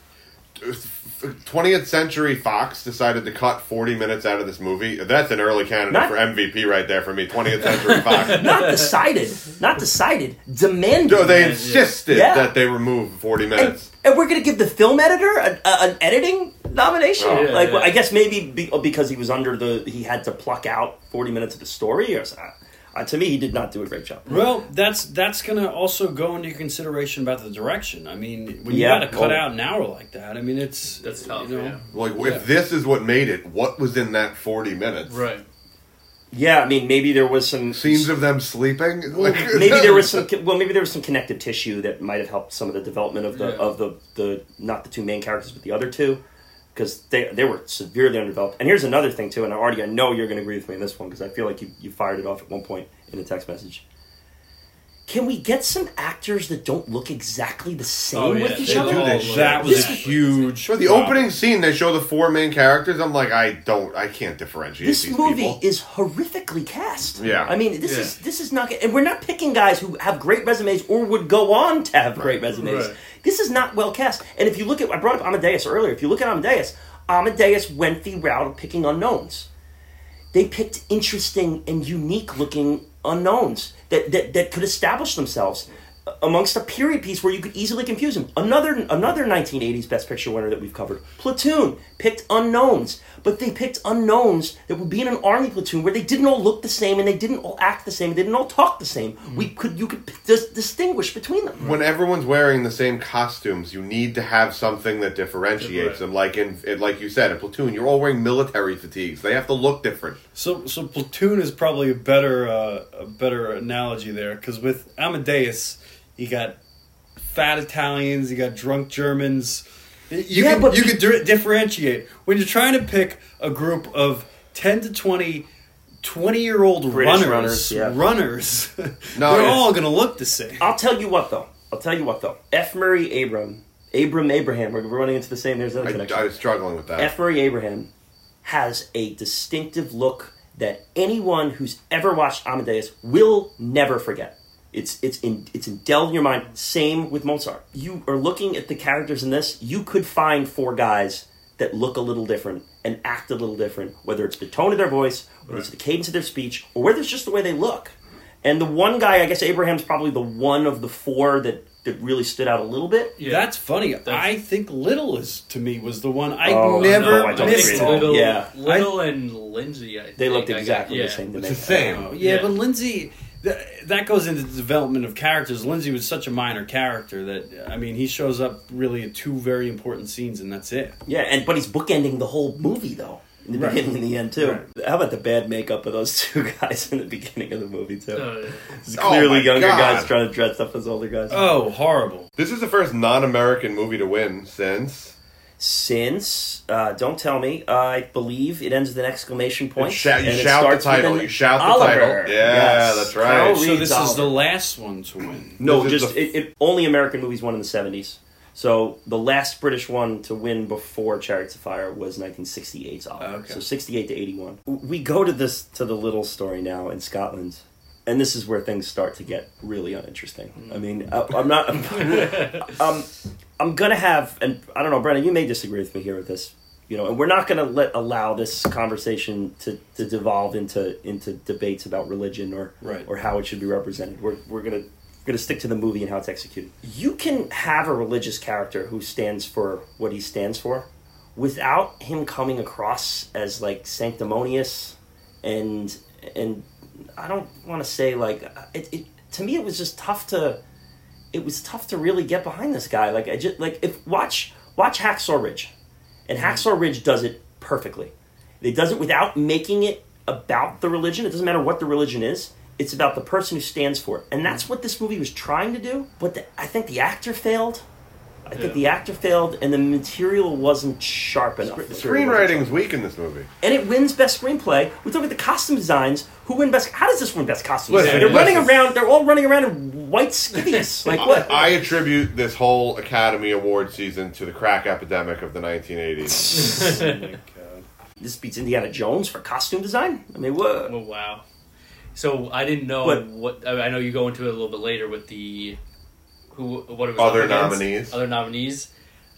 20th Century Fox decided to cut 40 minutes out of this movie. That's an early candidate Not- for MVP right there for me. 20th Century (laughs) Fox. Not decided. Not decided. Demanded. No, they insisted Yeah. that they remove 40 and, minutes. and we're going to give the film editor a, a, an editing nomination. Oh. Yeah, like, yeah. I guess maybe be, because he was under the, he had to pluck out forty minutes of the story, or something. Uh, to me, he did not do a great job. well, that's that's gonna also go into consideration about the direction. I mean, when you Yeah, got to cut well- out an hour like that, I mean, it's That's tough, You know, yeah. Like, Yeah. if this is what made it, what was in that 40 minutes? Right. Yeah, I mean, maybe there was some Scenes of them sleeping? (laughs) Well, Like- maybe there was some well maybe there was some connective tissue that might have helped some of the development of the Yeah. of the the not the two main characters but the other two because they they were severely underdeveloped and here's another thing too and I already I know you're going to agree with me on this one because I feel like you you fired it off at one point in a text message. Can we get some actors that don't look exactly the same Oh, yeah, with each they other? do all this that was a This- huge. Sure, the problem. opening scene, they show the four main characters. I'm like, I don't, I can't differentiate This these movie people. is horrifically cast. Yeah. I mean, this Yeah. is this is not, and we're not picking guys who have great resumes or would go on to have great resumes. Right. This is not well cast. And if you look at, I brought up Amadeus earlier. If you look at Amadeus, Amadeus went the route of picking unknowns. They picked interesting and unique looking unknowns that, that, that could establish themselves amongst a period piece where you could easily confuse them. Another another 1980s Best Picture winner that we've covered, Platoon, picked unknowns, but they picked unknowns that would be in an army platoon where they didn't all look the same and they didn't all act the same, they didn't all talk the same. We could you could dis- distinguish between them. when everyone's wearing the same costumes, you need to have something that differentiates Right. them. Like in, it, like you said, in platoon, you're all wearing military fatigues. They have to look different. So, so platoon is probably a better uh, a better analogy there because with Amadeus, you got fat Italians, you got drunk Germans. You Yeah, can but- you can di- differentiate when you're trying to pick a group of ten to 20 20 year old runners. runners, yeah. runners. (laughs) No, they're all going to look the same. I'll tell you what though. I'll tell you what though. F. Murray Abram, Abram Abraham. We're running into the same. There's another I, connection. I was struggling with that. F. Murray Abraham has a distinctive look that anyone who's ever watched Amadeus will never forget. It's it's in it's indelled in your mind. Same with Mozart. You are looking at the characters in this. You could find four guys that look a little different and act a little different, whether it's the tone of their voice, whether it's the cadence of their speech, or whether it's just the way they look. And the one guy, I guess Abraham's probably the one of the four that that really stood out a little bit. Yeah. That's funny. I think Liddell is to me was the one I Oh, never no, I don't missed. agree. him. Liddell, Yeah. Liddell and Lindsay. I They think looked I got- exactly yeah. the same to me. the same. Oh, yeah, Yeah. but Lindsay, th- that goes into the development of characters. Lindsay was such a minor character that I mean, he shows up really at two very important scenes, and that's it. Yeah, and but he's bookending the whole movie though. In the Right. beginning and the end too. Right. How about the bad makeup of those (laughs) two guys in the beginning of the movie too? Uh, It's Oh clearly my younger God. guys trying to dress up as older guys. Oh, horrible! This is the first non-American movie to win since. Since uh, don't tell me, I believe it ends with an exclamation point. Shout- you and it shout the title. You shout the Oliver. title. Yeah, Yes. that's right. So Reed's this is the last one to win. No, This just the- it, it, only American movies won in the seventies. So the last British one to win before Chariots of Fire was 1968's Oliver. Okay. So 68 to 81. We go to this to the Liddell story now in Scotland, and this is where things start to get really uninteresting. I mean, I, I'm not. (laughs) um, I'm gonna have, and I don't know, Brennan, you may disagree with me here with this. You know, and we're not gonna let allow this conversation to, to devolve into into debates about religion or Right. or how it should be represented. We're we're gonna gonna stick to the movie and how it's executed. You can have a religious character who stands for what he stands for, without him coming across as like sanctimonious and and I don't want to say like it, it to me it was just tough to it was tough to really get behind this guy. Like I just like if watch watch Hacksaw Ridge. And mm-hmm. Hacksaw Ridge does it perfectly. It does it without making it about the religion. It doesn't matter what the religion is. It's about the person who stands for it. And that's mm-hmm. what this movie was trying to do but the, I think the actor failed I think Yeah. the actor failed and the material wasn't sharp enough The material wasn't Screenwriting's weak in this movie. and it wins best screenplay. We talk about the costume designs. Who win best? How does this win best costume Listen, design? They're running listen. around. They're all running around in white skivvies. (laughs) Like what? I attribute this whole Academy Award season to the crack epidemic of the 1980s. (laughs) oh my god. this beats Indiana Jones for costume design. I mean, what? Oh wow! So I didn't know But- what I I know you go into it a little bit later with the who what it was Other nominees. Other nominees.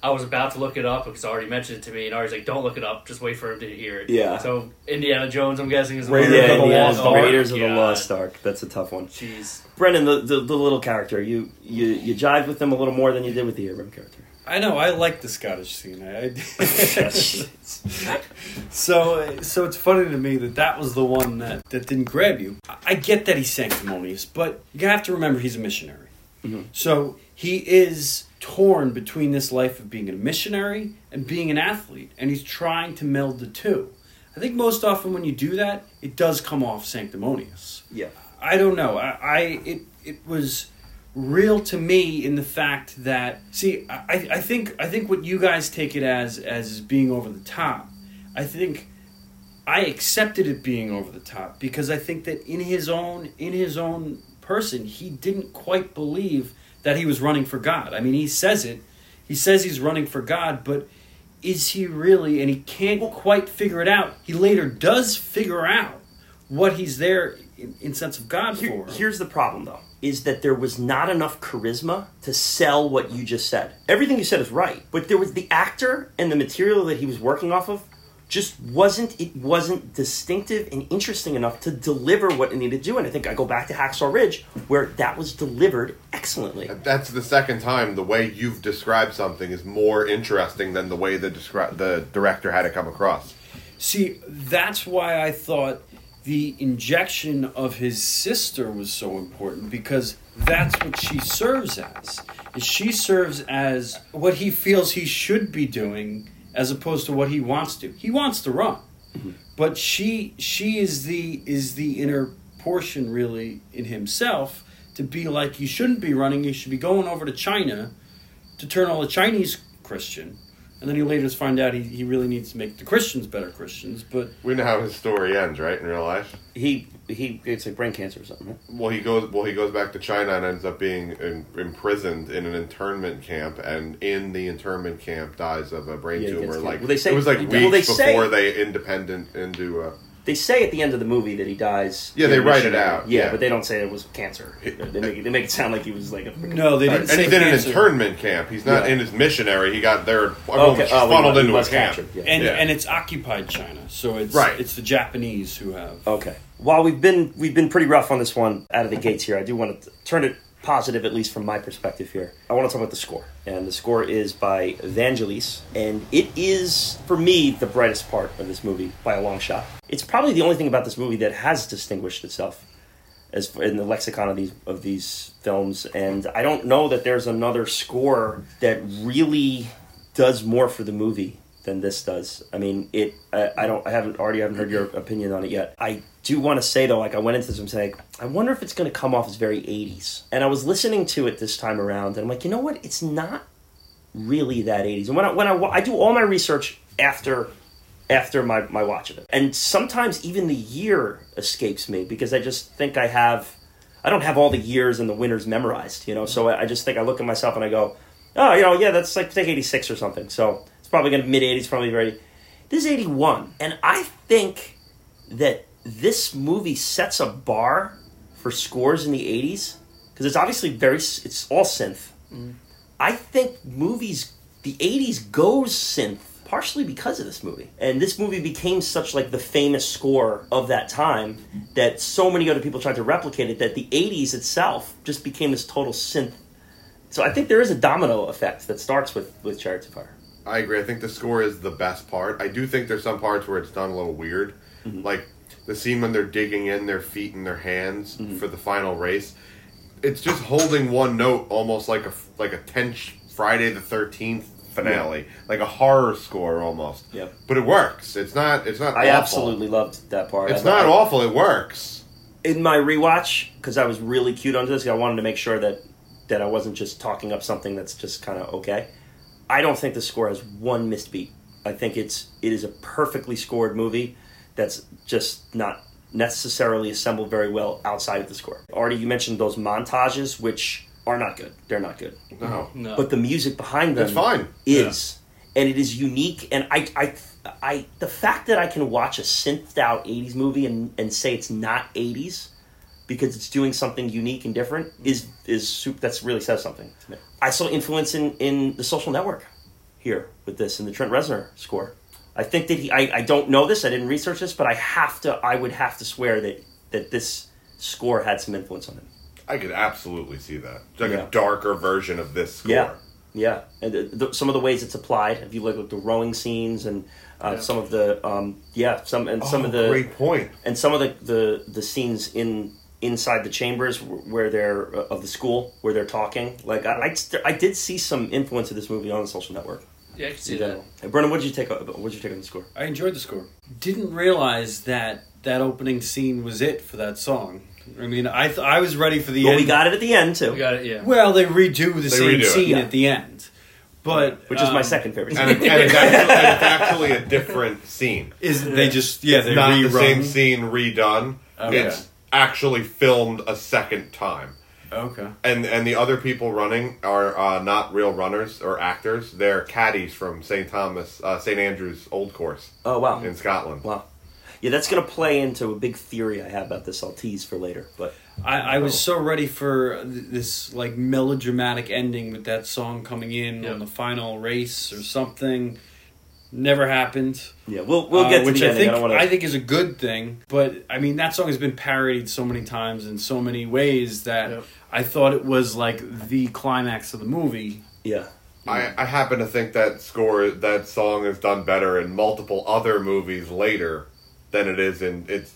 I was about to look it up because I already mentioned it to me, and Artie's like, "Don't look it up. Just wait for him to hear it." Yeah. So Indiana Jones, I'm guessing is Raiders yeah, of the Indiana- Lost Ark. Raiders of the God. Lost Ark. That's a tough one. Jeez. Brennan, the, the, the Liddell character, you, you you jive with him a little more than you did with the Abram character. I know. I like the Scottish scene. I, I- (laughs) so, so it's funny to me that that was the one that, that didn't grab you. I- I get that he's sanctimonious, but you have to remember he's a missionary. Mhm. So he is torn between this life of being a missionary and being an athlete, and he's trying to meld the two. I think most often when you do that, it does come off sanctimonious. Yeah. I don't know. I, I it it was real to me in the fact that see I, I think I think what you guys take it as as being over the top. I think I accepted it being over the top because I think that in his own in his own person he didn't quite believe that he was running for God. I mean he says it. He says he's running for God, but is he really and he can't quite figure it out. He later does figure out what he's there in, in sense of God Here- for. here's the problem, though, is that there was not enough charisma to sell what you just said. Everything you said is right, but there was the actor and the material that he was working off of just wasn't it wasn't distinctive and interesting enough to deliver what it needed to do. And I think I go back to Hacksaw Ridge where that was delivered excellently. That's the second time the way you've described something is more interesting than the way the descri- the director had it come across. See, that's why I thought the injection of his sister was so important because that's what she serves as. She serves as what he feels he should be doing as opposed to what he wants to. He wants to run. Mm-hmm. But she she is the is the inner portion really in himself to be like you shouldn't be running, you should be going over to China to turn all the Chinese Christian. And then he later find out he, he really needs to make the Christians better Christians. But We know how his story ends, right? In real life. He he it's like brain cancer or something. Right? Well, he goes. Well, he goes back to China and ends up being in, imprisoned in an internment camp, and in the internment camp dies of a brain Yeah, tumor. Like Well, they say- it was like well, weeks they say- before they independent into. Uh, They say at the end of the movie that he dies. Yeah, they write it out, Yeah, yeah. but they don't say it was cancer. (laughs) They make it, they make it sound like he was like a no, they didn't and say he's in an internment camp. He's not Yeah. in his missionary. He got there. Okay, oh, funneled he into a camp. yeah. and Yeah. and it's occupied China, so it's Right. it's the Japanese who have. Okay. While we've been we've been pretty rough on this one out of the gates here, I do want to turn it positive, at least from my perspective here. I want to talk about the score, and the score is by Vangelis, and it is for me the brightest part of this movie by a long shot. It's probably the only thing about this movie that has distinguished itself as in the lexicon of these of these films, and I don't know that there's another score that really does more for the movie than this does. I mean, it. I, I don't. I haven't already haven't heard your opinion on it yet. I do want to say though, like I went into this and saying, I wonder if it's going to come off as very '80s. And I was listening to it this time around, and I'm like, you know what? It's not really that '80s. And when I when I I do all my research after after my my watch of it, and sometimes even the year escapes me because I just think I have. I don't have all the years and the winners memorized, you know. So I I just think I look at myself and I go, oh, you know, yeah, that's like take '86 or something. So it's probably going to mid '80s, probably very. This is '81, and I think that this movie sets a bar for scores in the '80s because it's obviously very it's all synth. Mm. I think movies the '80s goes synth partially because of this movie, and this movie became such like the famous score of that time that so many other people tried to replicate it that the '80s itself just became this total synth. So I think there is a domino effect that starts with with Chariots of Fire. I agree. I think the score is the best part. I do think there's some parts where it's done a little weird, mm-hmm. like the scene when they're digging in their feet and their hands mm-hmm. for the final race. It's just holding one note, almost like a like a tense Friday the Thirteenth finale, like a horror score almost. Yep. But it works. It's not. It's not. I awful. absolutely loved that part. It's I- not I- awful. It works. in my rewatch because I was really cute on this, I wanted to make sure that that I wasn't just talking up something that's just kind of okay. I don't think the score has one missed beat. I think it's it is a perfectly scored movie that's just not necessarily assembled very well outside of the score. Already, you mentioned those montages, which are not good. They're not good. No. No. But the music behind them It's fine. is, and it is unique. And I, I, I, the fact that I can watch a synthed out '80s movie and, and say it's not '80s because it's doing something unique and different is is soup. That's really says something to me. I saw influence in in the Social Network here with this in the Trent Reznor score. I think that he. I, I don't know this. I didn't research this, but I have to. I would have to swear that that this score had some influence on him. I could absolutely see that. It's like Yeah. a darker version of this score. Yeah, yeah, and the, the, some of the ways it's applied. If you look at the rowing scenes and uh, Yeah. some of the um, yeah, some and some Oh, of the great point. and some of the, the the scenes in inside the chambers where they're uh, of the school where they're talking. Like I, I, I did see some influence of this movie on the Social Network yeah, I can see that. Hey, Brennan, what did you take? What did you take on the score? I enjoyed the score. Didn't realize that that opening scene was it for that song. I mean, I th- I was ready for the Well, end. we got it at the end too, We got it. Yeah. Well, they redo the same redo scene Yeah. at the end, but which is my um, second favorite. And, Scene. it, and, it's (laughs) actually, and it's actually a different scene. Is they just yeah It's they not rerun. the same scene redone. Okay. It's actually filmed a second time. Okay. And and the other people running are uh, not real runners or actors. They're caddies from St. Thomas, uh, St. Andrew's Old Course oh wow, in Scotland. wow. Yeah, that's going to play into a big theory I have about this. I'll tease for later, but I, I was so ready for this like melodramatic ending with that song coming in Yeah. on the final race or something. Never happened. yeah, we'll we'll Uh, get to which the I ending. think I don't want I think is a good thing. But I mean, that song has been parodied so many times in so many ways that Yep. I thought it was like the climax of the movie. Yeah, I, I happen to think that score, that song is done better in multiple other movies later than it is in it's.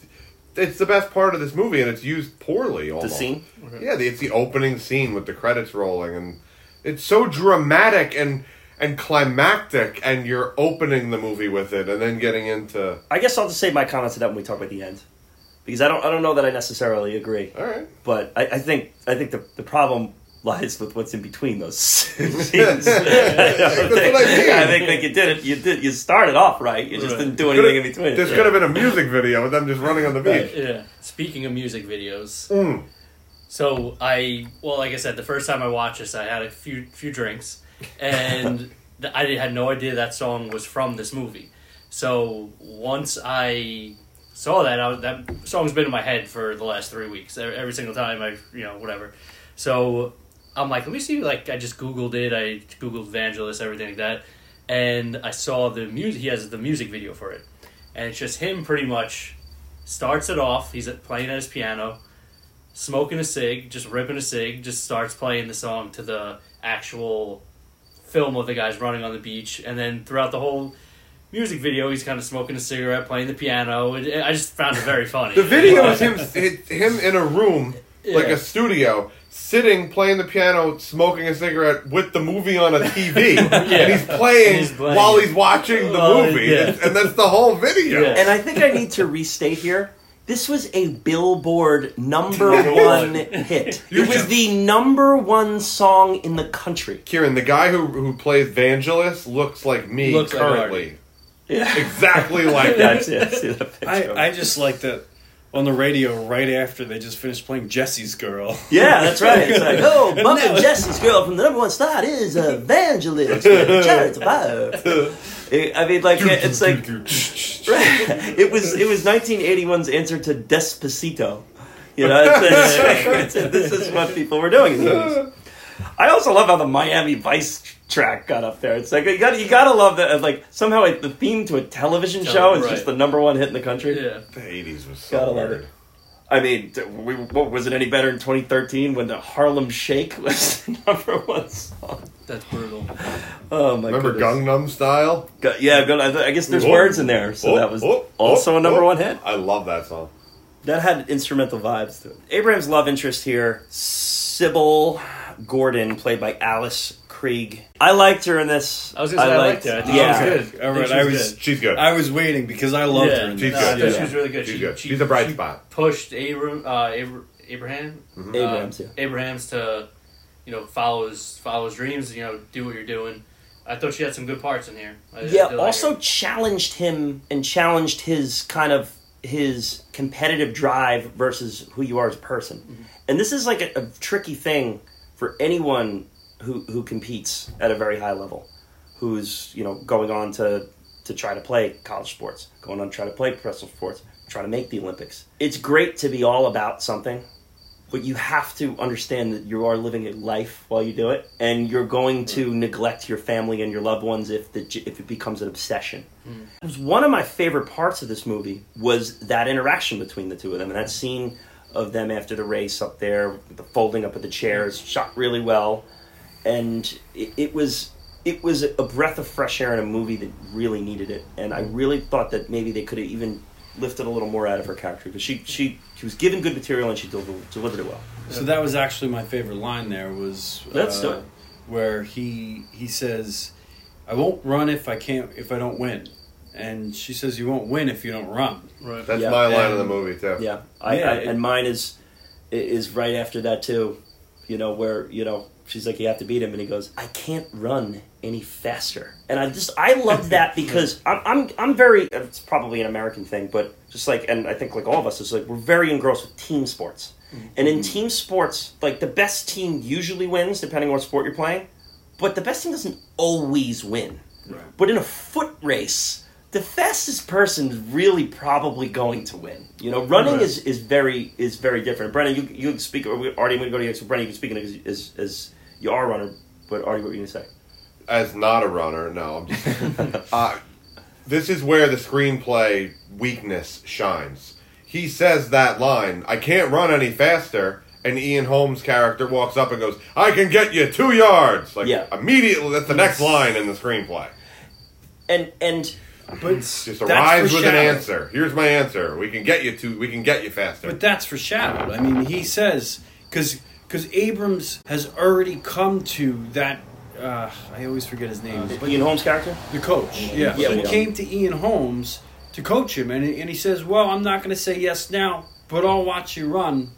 It's the best part of this movie, and it's used poorly. the Almost. scene. Yeah, the, it's the opening scene with the credits rolling, and it's so dramatic and and climactic, and you're opening the movie with it, and then getting into. I guess I'll just save my comments to that when we talk about the end, because I don't I don't know that I necessarily agree. All right. But I, I think I think the, the problem lies with what's in between those (laughs) scenes. That's (laughs) I, what think, I mean. I think like you did it. You did. You started off right. You just Right. didn't do anything in between. There's could have been a music video with them just running on the beach. Yeah. Speaking of music videos, Mm. so I well, like I said, the first time I watched this, I had a few few drinks, and I had no idea that song was from this movie. So once I saw that, I was, that song's been in my head for the last three weeks. Every, single time I, you know, whatever. So I'm like, let me see. Like, I just googled it. I googled Vangelis, everything like that, and I saw the music. He has the music video for it, and it's just him pretty much starts it off. He's uh, playing at his piano, smoking a cig, just ripping a cig, just starts playing the song to the actual film of the guys running on the beach, and then throughout the whole music video, he's kind of smoking a cigarette, playing the piano. It, I just found it very (laughs) funny. The video (laughs) is him him in a room like Yeah. a studio, sitting playing the piano, smoking a cigarette with the movie on a TV, (laughs) and he's playing, He's playing. while he's watching the movie, yeah. and that's the whole video. Yeah. And I think I need to restate here. This was a Billboard number Number one one. (laughs) hit. You It was just- the number one song in the country. Kieran, the guy who who plays Vangelis looks like me Looks like currently, Yeah. exactly (laughs) like Yeah, I that. see, I see that picture. I, I just like that on the radio right after they just finished playing Jesse's Girl. Yeah, that's right. It's like, (laughs) oh, And Bumpin' Jesse's girl from the number one slot is Vangelis. Chariots of Fire. I mean, like, it's like, right. it was it was 1981's answer to Despacito. You know, it's, (laughs) it's, it's, this is what people were doing in the 80s. I also love how the Miami Vice track got up there. It's like you got you gotta love that. Like somehow like, the theme to a television Tele- show is right. just the number one hit in the country. Yeah. The '80s was so Gotta love weird. it. I mean, we, what, was it any better in 2013 when the Harlem Shake (laughs) was the number one song? That's brutal. Oh my Remember goodness. Gangnam Style? Gu- yeah, Gun- I I guess there's Whoa. words in there, so Oh, that was oh, also oh, a number oh. one hit. I love that song. That had instrumental vibes to it. Abraham's love interest here, Sybil Gordon, played by Alice Krige. I liked her in this. I was gonna say I liked her. I think she yeah. was good. All I right, she I was was good. She's good. I was waiting because I loved yeah, her. in She's no, this. I good. thought Yeah. she was really good. She's she, good. She, She's a bright she spot. Pushed Abram, uh, Abra- Abraham, Mm-hmm. uh, Abrams, yeah. Abraham's to, you know, follow his follow his dreams. You know, do what you're doing. I thought she had some good parts in here. I, I Yeah, did like also her. challenged him and challenged his kind of his competitive drive versus who you are as a person. Mm-hmm. And this is like a, a tricky thing for anyone who who competes at a very high level, who's you know going on to to try to play college sports, going on to try to play professional sports, try to make the Olympics. It's great to be all about something, but you have to understand that you are living a life while you do it, and you're going to mm. neglect your family and your loved ones if the if it becomes an obsession. Mm. It was one of my favorite parts of this movie was that interaction between the two of them, and that scene of them after the race up there, the folding up of the chairs, shot really well, and it, it was. It was a breath of fresh air in a movie that really needed it, and I really thought that maybe they could have even lifted a little more out of her character because she, she she was given good material and she delivered, delivered it well. So that was actually my favorite line. There was uh, Let's do it. where he he says, "I won't run if I can't if I don't win," and she says, "You won't win if you don't run." right. That's Yeah. my line of the movie too. Yeah, I, Yeah, I, it- and mine is is right after that too. You know where you know she's like you have to beat him, and he goes, "I can't run any faster." And I just I love (laughs) that because I'm I'm I'm very it's probably an American thing, but just like and I think like all of us is like we're very engrossed with team sports, mm-hmm. and in team sports, like the best team usually wins depending on what sport you're playing, but the best team doesn't always win. Right. But in a foot race, the fastest person is really probably going to win. You know, running Right. is, is very is very different. Brennan, you you speak. Or we already going to go to you. So Brennan, you can speak as, as as you are a runner. But Artie, what were you going to say? As not a runner, no. I'm just, (laughs) uh, this is where the screenplay weakness shines. He says that line, "I can't run any faster." And Ian Holmes' character walks up and goes, "I can get you two yards." Like Yeah. immediately, that's the next line in the screenplay. And and But Just arrives with an answer. Here's my answer. We can get you to. We can get you faster. But that's foreshadowed. I mean, he says because because Abrams has already come to that. Uh, I always forget his name. but Ian Holmes' character. the coach, yeah, Yeah, he yeah. came to Ian Holmes to coach him, and and he says, "Well, I'm not going to say yes now, but I'll watch you run,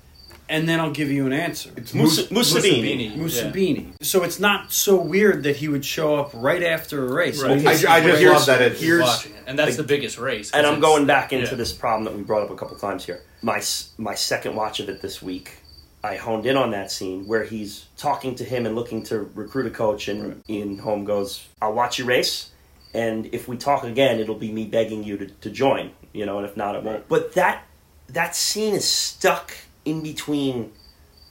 and then I'll give you an answer." it's Mus- Mus- Mussolini. Mussabini. So it's not so weird that he would show up right after a race. Right. Because I, I just Here's- love that it's He's watching it, and that's the biggest race. And I'm going back into yeah. this problem that we brought up a couple times here. My my second watch of it this week, I honed in on that scene where he's talking to him and looking to recruit a coach, and Ian Holm goes, "I'll watch you race, and if we talk again, it'll be me begging you to, to join, you know, and if not, it won't." But that that scene is stuck in between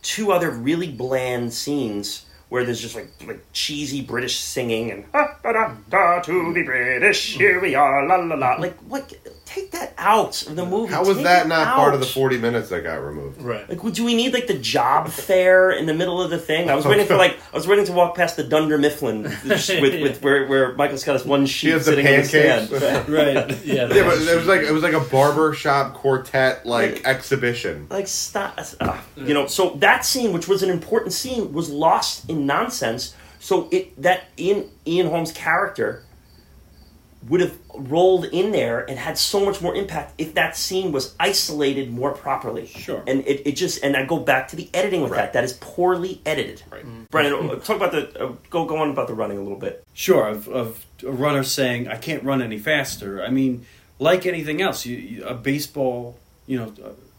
two other really bland scenes where there's just like like cheesy British singing and da, da, da, to be British, here we are, la la la. Like what? Take that out of the movie. How was Take that it not part of the 40 minutes that got removed? Right. Like, do we need like the job (laughs) fair in the middle of the thing? I was waiting for like I was waiting to walk past the Dunder Mifflin (laughs) with, with where, where Michael's got his one sheet has the sitting in the pancakes. stand. (laughs) right. Yeah, Yeah, but it was like it was like a barber shop quartet like exhibition. like stop uh, you know so that scene which was an important scene was lost in nonsense so it that in ian holmes character would have rolled in there and had so much more impact if that scene was isolated more properly Sure. and it, it just and i go back to the editing with Right. that that is poorly edited Right. brennan uh, talk about the uh, go go on about the running a little bit Sure, of, of a runner saying, I can't run any faster. I mean, like anything else, you, you, a baseball, you know,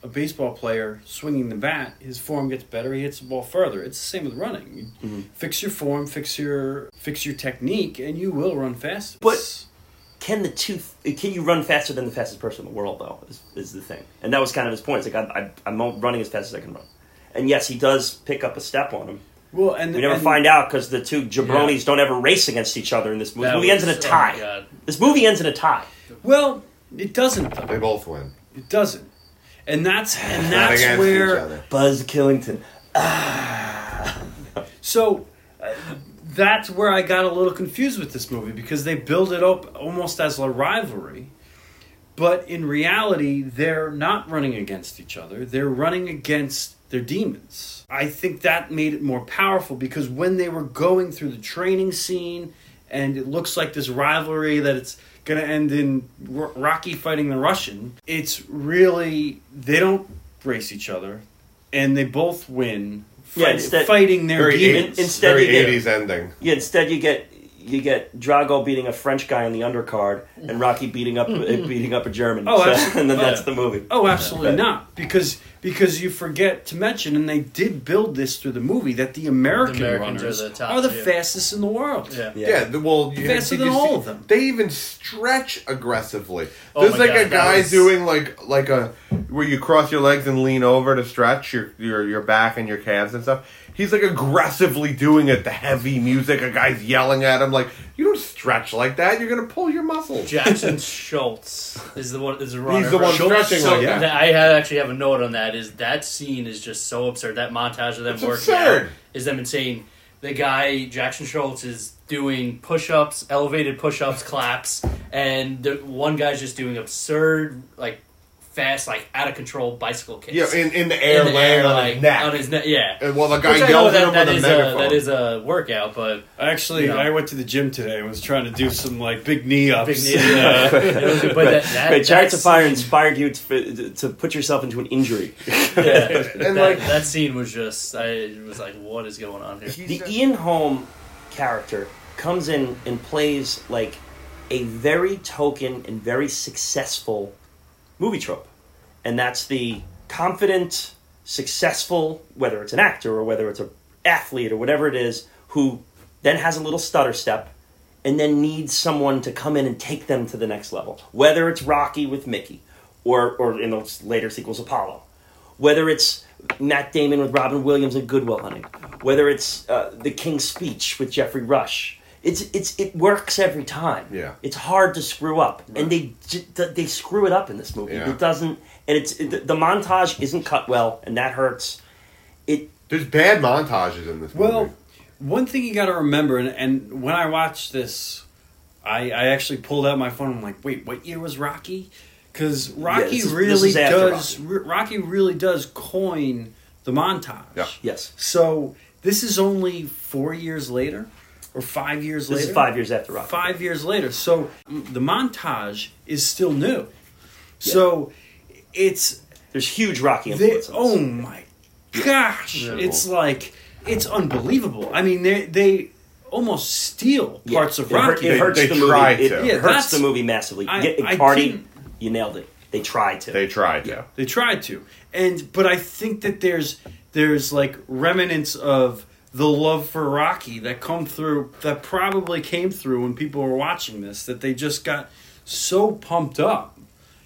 a, a baseball player swinging the bat, his form gets better, he hits the ball further. It's the same with running. You Fix your form, fix your fix your technique, and you will run faster. But- can the two can you run faster than the fastest person in the world though is, is the thing and that was kind of his point it's like I, I, i'm running as fast as i can run and yes he does pick up a step on him Well, and we never and- find out because the two jabronis don't ever race against each other in this movie. That This movie ends in a was- oh tie. This movie ends in a tie. Well, it doesn't. Though. They both win. It doesn't. And that's (sighs) and that's where. Buzz Killington. (sighs) So uh, that's where I got a little confused with this movie because they build it up almost as a rivalry. But in reality, they're not running against each other. They're running against their demons. I think that made it more powerful because when they were going through the training scene and it looks like this rivalry that it's going to end in Rocky fighting the Russian, it's really they don't race each other and they both win Yeah, fight- instead- fighting their Very demons. in- instead Very you get- eighties ending. Yeah, instead you get you get Drago beating a French guy on the undercard and Rocky beating up (laughs) (laughs) beating up a German. Oh, (laughs) So- absolutely. and then Oh, that's yeah. the movie. Oh, absolutely not. Because because you forget to mention, and they did build this through the movie, that the American The Americans runners are the top, are the yeah. fastest in the world. Yeah. Yeah, the, well, you Faster did than you all see- of them. They even stretch aggressively. Oh There's like God, a guy was- doing like like a where you cross your legs and lean over to stretch your your your back and your calves and stuff. He's like aggressively doing it. The heavy music, a guy's yelling at him like, "You don't stretch like that. You're gonna pull your muscles." Jackson (laughs) Scholz is the one. Is the runner. He's the one Scholz- stretching So like that. that- I had actually have a note on that. Is that scene is just so absurd. That montage of them It's working absurd. out is them insane. The guy Jackson Scholz is doing push-ups, elevated push-ups, claps, and the one guy's just doing absurd, like fast, like out of control bicycle kicks. Yeah, in, in the air, In the air, on like his neck. on his neck. Yeah. and while the guy Which I know yells at him that with is a a megaphone. that is a workout, but Actually, Yeah. I went to the gym today and was trying to do some like big knee ups. big knee. Yeah. It was- (laughs) but that, that, Wait, Chariots of Fire inspired you to, to put yourself into an injury. (laughs) Yeah, (laughs) And, that, like- that scene was just, I was like, what is going on here? the Ian Holm character comes in and plays like a very token and very successful movie trope. And that's the confident, successful, whether it's an actor or whether it's an athlete or whatever it is, who then has a little stutter step and then needs someone to come in and take them to the next level. Whether it's Rocky with Mickey or, or in those later sequels, Apollo. Whether it's Matt Damon with Robin Williams and Good Will Hunting. Whether it's uh, The King's Speech with Geoffrey Rush. It's, it's, it works every time. Yeah. It's hard to screw up. And they, they screw it up in this movie. Yeah. It doesn't, and it's, it, the montage isn't cut well, and that hurts. It, There's bad montages in this movie. Well, one thing you got to remember, and, and when I watched this, I, I actually pulled out my phone. I'm like, wait, what year was Rocky? Because Rocky this is- this really is does. Rocky. Rocky really does coin the montage. Yeah. yes. So this is only four years later, or five years This later. is five years after Rocky. Five years later. So mm, the montage is still new. So it's There's huge Rocky they, oh my gosh! Yeah. It's like it's unbelievable. I mean, they they almost steal Yeah. parts of It hurt- Rocky. It, hurts They the try movie. It, to. it Yeah, hurts the movie massively. I- Get I Cardi, didn't- you nailed it. They tried to. they tried to. They tried to, and but I think that there's there's like remnants of the love for Rocky that come through that probably came through when people were watching this that they just got so pumped up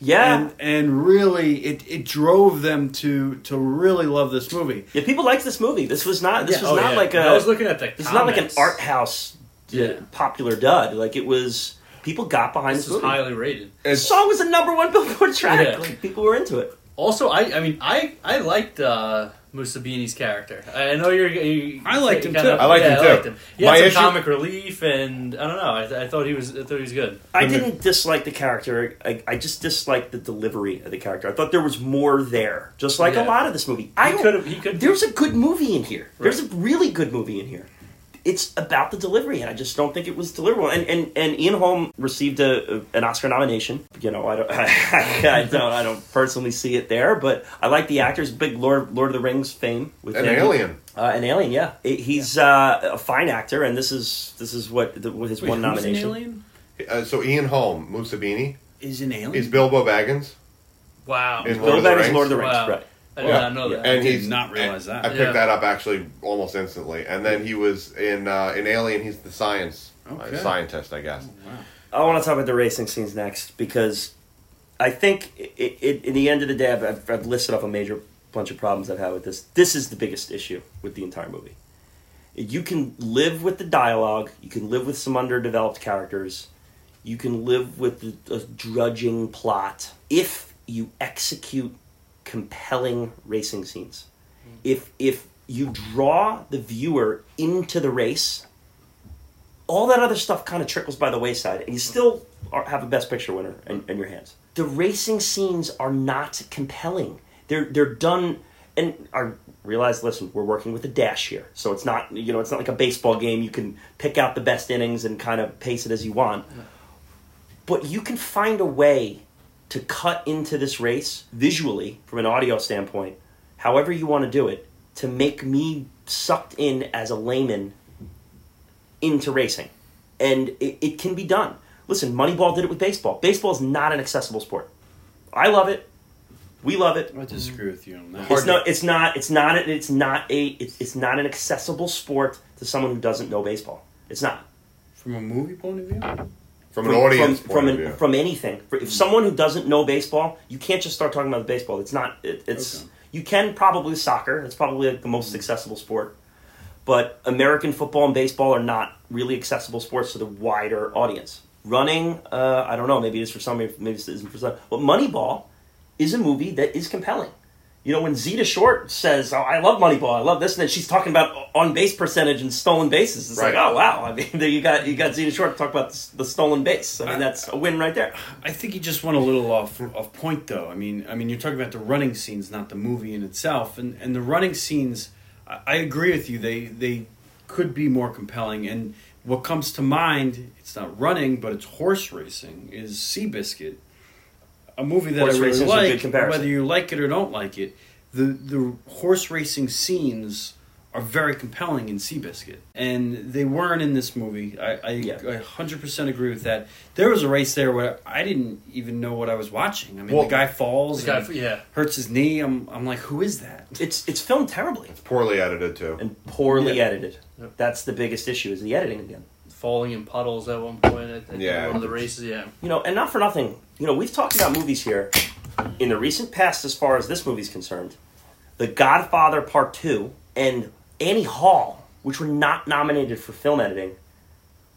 yeah. and and really it, it drove them to to really love this movie. yeah, people liked this movie. This was not. This Yeah, was oh, not yeah. like a. I was looking at the This is not like an art house uh, Yeah. popular dud. Like it was. People got behind This this was highly rated. The song was a number one Billboard track. Like, people were into it. Also, I I mean I I liked uh, Mussabini's character. I I know you're. You, I liked him, kinda- too. I liked yeah, him, too. I liked him. He had My some issue- comic relief, and I don't know. I, th- I thought he was. I thought he was good. I didn't dislike the character. I, I just disliked the delivery of the character. I thought there was more there, just like a lot of this movie. I could have. He could. There's a good movie in here. There's a really good movie in here. It's about the delivery, and I just don't think it was deliverable. And and, and Ian Holm received a, a- an Oscar nomination. You know, I don't, (laughs) I, don't, I don't personally see it there, but I like the actors. Big Lord Lord of the Rings fame with an him. alien. Uh, an alien, yeah. It- he's uh, a fine actor, and this is this is what the, his Wait, one who's nomination. An alien? Uh, so Ian Holm, Mussabini, Is an alien? is Bilbo Baggins, wow. In Bill Lord of the Baggins, Rings? Lord of the Rings, Wow. right? I did Yeah. not know that. and did he's not realize that. I picked Yeah. that up actually almost instantly, and then he was in uh, in Alien. He's the science uh, Okay. scientist, I guess. Wow. I want to talk about the racing scenes next because I think it, it, in the end of the day, I've, I've, I've listed off a major bunch of problems I've had with this. This is the biggest issue with the entire movie. You can live with the dialogue. You can live with some underdeveloped characters. You can live with the, a drudging plot if you execute compelling racing scenes. If if you draw the viewer into the race, all that other stuff kind of trickles by the wayside, and you still are, have a best picture winner in, in your hands. The racing scenes are not compelling. They're they're done, and I realize. Listen, we're working with a dash here, so it's not you know it's not like a baseball game. You can pick out the best innings and kind of pace it as you want, but you can find a way to cut into this race visually from an audio standpoint, however you want to do it, to make me sucked in as a layman into racing. And it, it can be done. Listen, Moneyball did it with baseball. Baseball is not an accessible sport. I love it. We love it. I disagree with you on that. It's not. It's not. It's not. It's not a. It's, it's not an accessible sport to someone who doesn't know baseball. It's not. From a movie point of view? From an audience from, point from, of an- view. from anything. For- If someone who doesn't know baseball, you can't just start talking about baseball. It's not. It, it's Okay. you can probably soccer. It's probably like the most accessible sport, but American football and baseball are not really accessible sports to the wider audience. Running, uh, I don't know. Maybe it is for some. Maybe it isn't for some. But Moneyball is a movie that is compelling. You know, when Zeta Short says, "Oh, I love Moneyball. I love this," and then she's talking about on base percentage and stolen bases. It's like, oh wow! I mean, (laughs) you got you got Zeta Short to talk about the, stolen base. I mean, that's a win right there. I think you just went a little off off point though. I mean, I mean, you're talking about the running scenes, not the movie in itself. And and the running scenes, I, I agree with you. They they could be more compelling. And what comes to mind, it's not running, but it's horse racing. Is Seabiscuit, a movie that Horse I really racing's a good like, whether you like it or don't like it. The the horse racing scenes are very compelling in Seabiscuit, and they weren't in this movie. I I, Yeah. I 100% agree with that. There was a race there where I didn't even know what I was watching. I mean, Well, the guy falls, The guy, and yeah. hurts his knee. I'm I'm like, who is that? It's it's filmed terribly It's Poorly edited too. and poorly Yeah. edited. Yep. That's the biggest issue is the editing again. falling in puddles at one point. At, at Yeah. one of the races. Yeah, You know, and not for nothing. You know, we've talked about movies here in the recent past as far as this movie's concerned. The Godfather Part 2 and Annie Hall, which were not nominated for film editing.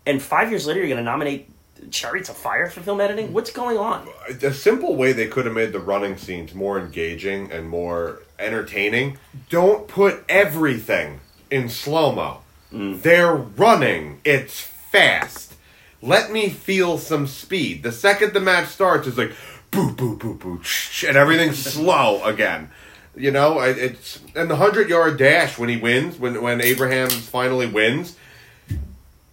And five years later, you're going to nominate Chariots of Fire for film editing? What's going on? A simple way they could have made the running scenes more engaging and more entertaining. Don't put everything in slow mo. Mm. They're running. It's fast. Let me feel some speed. The second the match starts, it's like boo boo boo boo, and everything's (laughs) slow again. You know, it's and the hundred yard dash when he wins, when when Abraham finally wins.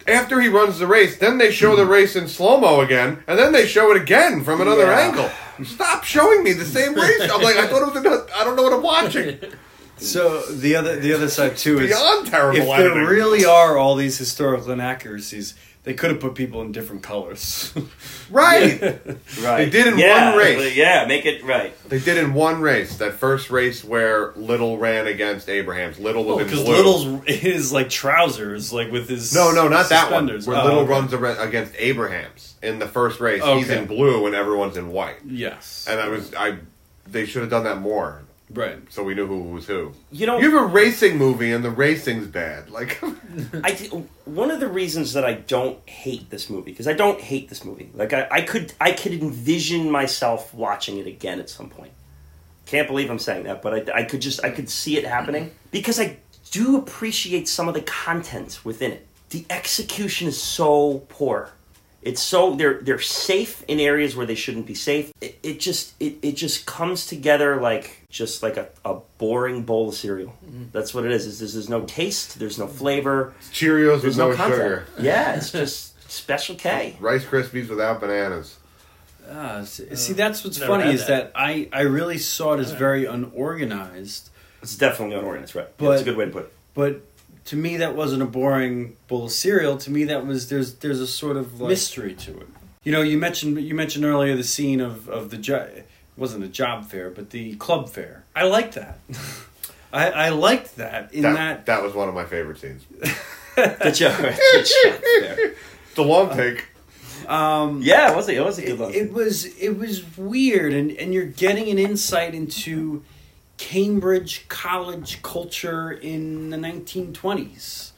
After he runs the race, then they show the race in slow mo again, and then they show it again from another Yeah. angle. Stop showing me the same race. I'm like, I thought it was. Another, I don't know what I'm watching. (laughs) So the other the other side too is Beyond terrible if editing. there really are all these historical inaccuracies, they could have put people in different colors. (laughs) Right. (laughs) Right. They did in yeah, one race. Yeah, make it right. They did in one race. That first race where Liddell ran against Abrahams. Liddell was oh, in Because blue. Liddell's his like trousers, like with his no, no, not that one. Where Oh, Liddell okay. runs ar- against Abrahams in the first race. He's in blue and everyone's in white. Yes, And I was, I, they should have done that more, right. so we knew who was who. You know, You have a racing movie and the racing's bad. Like, (laughs) I th- one of the reasons that I don't hate this movie because I don't hate this movie. Like I, I could I could envision myself watching it again at some point. Can't believe I'm saying that, but I, I could just I could see it happening because I do appreciate some of the content within it. The execution is so poor. It's so they're they're safe in areas where they shouldn't be safe. It, it just it, it just comes together like just like a, a boring bowl of cereal. That's what it is. Is there's, there's no taste, there's no flavor, Cheerios there's with no, no, sugar. (laughs) Yeah, it's just Special K. Rice Krispies without bananas. Ah, see, see, that's what's never funny had is that. I I really saw it as very unorganized, It's definitely unorganized, right? But- That's a good way to put it. but to me that wasn't a boring bowl of cereal. To me that was there's there's a sort of like, mystery to it. You know, you mentioned you mentioned earlier the scene of of the jo- it wasn't a job fair, but the club fair. I liked that. (laughs) I, I liked that in That, that that was one of my favorite scenes. The joke. the joke there. The long take. Um, Yeah, it was a, it was a good it, it was it was weird, and and you're getting an insight into Cambridge college culture in the 1920s,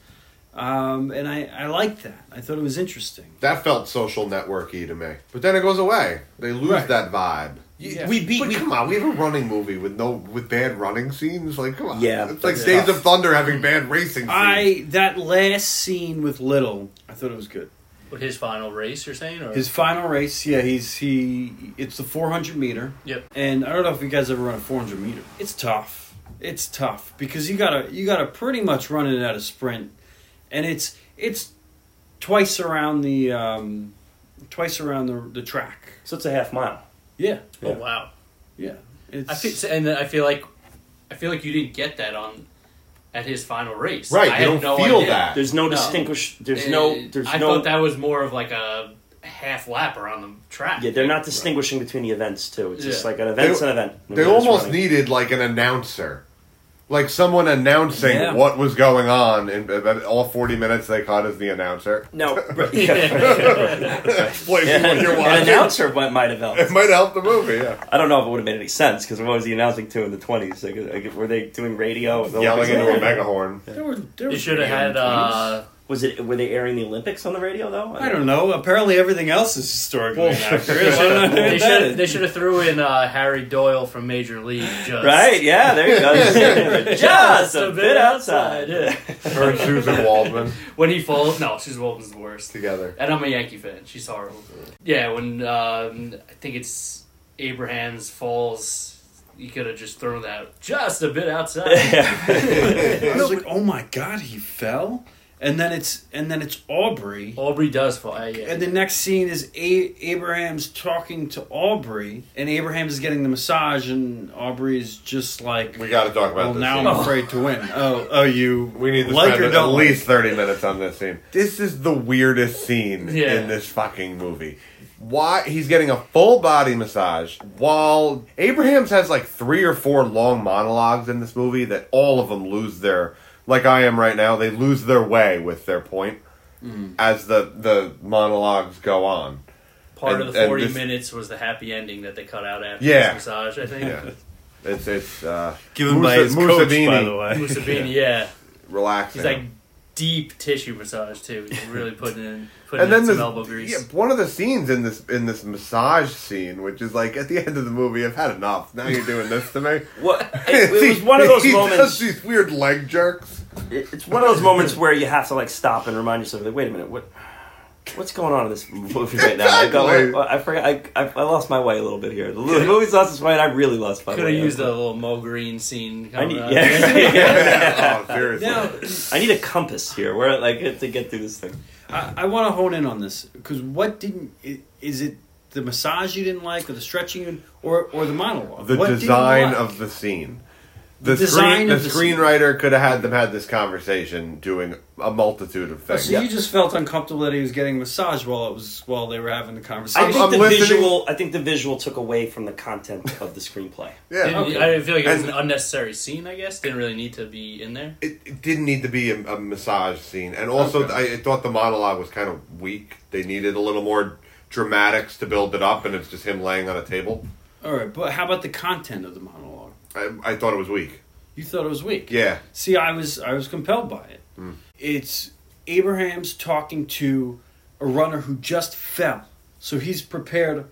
um, and I I liked that. I thought it was interesting. That felt social networky to me. But then it goes away. They lose Right. that vibe. Yeah. we beat. But We, come on, we have a running movie with no with bad running scenes. Like, come on, Yeah, it's like that's Days tough. of Thunder having bad racing scenes. I that last scene with Liddell, I thought it was good. With his final race, you're saying? Or? His final race, yeah, he's he. It's the 400 meter. Yep. And I don't know if you guys ever run a 400 meter. It's tough. It's tough because you gotta you gotta pretty much run it at a sprint, and it's it's twice around the um, twice around the the track. so it's a half mile. Yeah, Oh wow. yeah. It's I feel, and I feel like I feel like you didn't get that on at his final race. Right, I you don't no feel idea. that. There's no No. distinguish. There's Uh, no. There's I no. thought that was more of like a half lap around the track. yeah, they're not distinguishing between the events too. It's just like an event's They- an event. They almost running. needed like an announcer, like someone announcing Yeah. what was going on. In in all forty minutes, they caught as the announcer. No, (laughs) right, (laughs) yeah. Explain Yeah, what you're an announcer might, might have helped. It might help the movie. Yeah, I don't know if it would have made any sense because what was he announcing to in the twenties? Like, like, were they doing radio? with the yelling into a megahorn. there were there You should have had. the 20s. Uh, Was it? Were they airing the Olympics on the radio though? I don't know. Apparently, everything else is historically Well, inaccurate. I (laughs) don't know they should (laughs) they should have threw in uh, Harry Doyle from Major League. Just Right? Yeah, there you go. (laughs) Just a bit outside. Yeah. Her Suzyn Waldman When he falls, no, Suzyn Waldman's the worst. together. And I'm a Yankee fan. She's horrible. Yeah, when um, I think it's Abrahams falls, you could have just thrown that just a bit outside. I was like, oh my god, he fell, and then it's and then it's Aubrey. Aubrey does fall. Ah, yeah. And the next scene is a- Abraham's talking to Aubrey, and Abraham is getting the massage, and Aubrey is just like, We got to talk about "Well, this. now scene. I'm afraid to win." (laughs) Oh, oh, you We need to like spend at don't like? least 30 minutes on this scene. This is the weirdest scene Yeah. in this fucking movie. Why he's getting a full body massage while Abrahams has like three or four long monologues in this movie that all of them lose their like I am right now, they lose their way with their point Mm-hmm. as the the monologues go on. Part and- of the 40 this- minutes was the happy ending that they cut out after Yeah. this massage, I think. Yeah. It's it's uh Given by Musa- his coach, by the way. Mussabini, yeah. (laughs) relaxing. He's like deep tissue massage, too. He's really (laughs) putting in, putting and then in some elbow grease. yeah, one of the scenes in this in this massage scene, which is like at the end of the movie, I've had enough. Now you're doing this to me. (laughs) What? (laughs) It, it was one of those he does moments. these weird leg jerks. it- It's one of those moments where you have to like stop and remind yourself, like, wait a minute, what? What's going on in this (laughs) movie right now? I, go, Exactly. I forgot. I, I, I lost my way a little bit here. The movie's lost its way, and I really lost my Could way. have used a little Moe Greene scene. I need, up. yeah. (laughs) (laughs) oh, seriously. Now, I need a compass here, where like to get through this thing. I, I want to hone in on this because what didn't is it the massage you didn't like, or the stretching, or or the monologue? the What design like? of the scene. The, The design screen, the of the scene. screenwriter could have had them had this conversation doing a multitude of Oh, things. so you just felt uncomfortable that he was getting massage while it was while they were having the I conversation. think I'm the listening- visual. I think the visual took away from the content of the screenplay. (laughs) yeah. Okay. I didn't feel like it was And- an unnecessary scene, I guess. Didn't really need to be in there. It, it didn't need to be a, a massage scene, and also Okay. I, I thought the monologue was kind of weak. They needed a little more dramatics to build it up, and it's just him laying on a table. All right, but how about the content of the monologue? I, I thought it was weak. You thought it was weak. Yeah, See, I was I was compelled by it. Hmm. It's Abraham's talking to a runner who just fell, so he's prepared.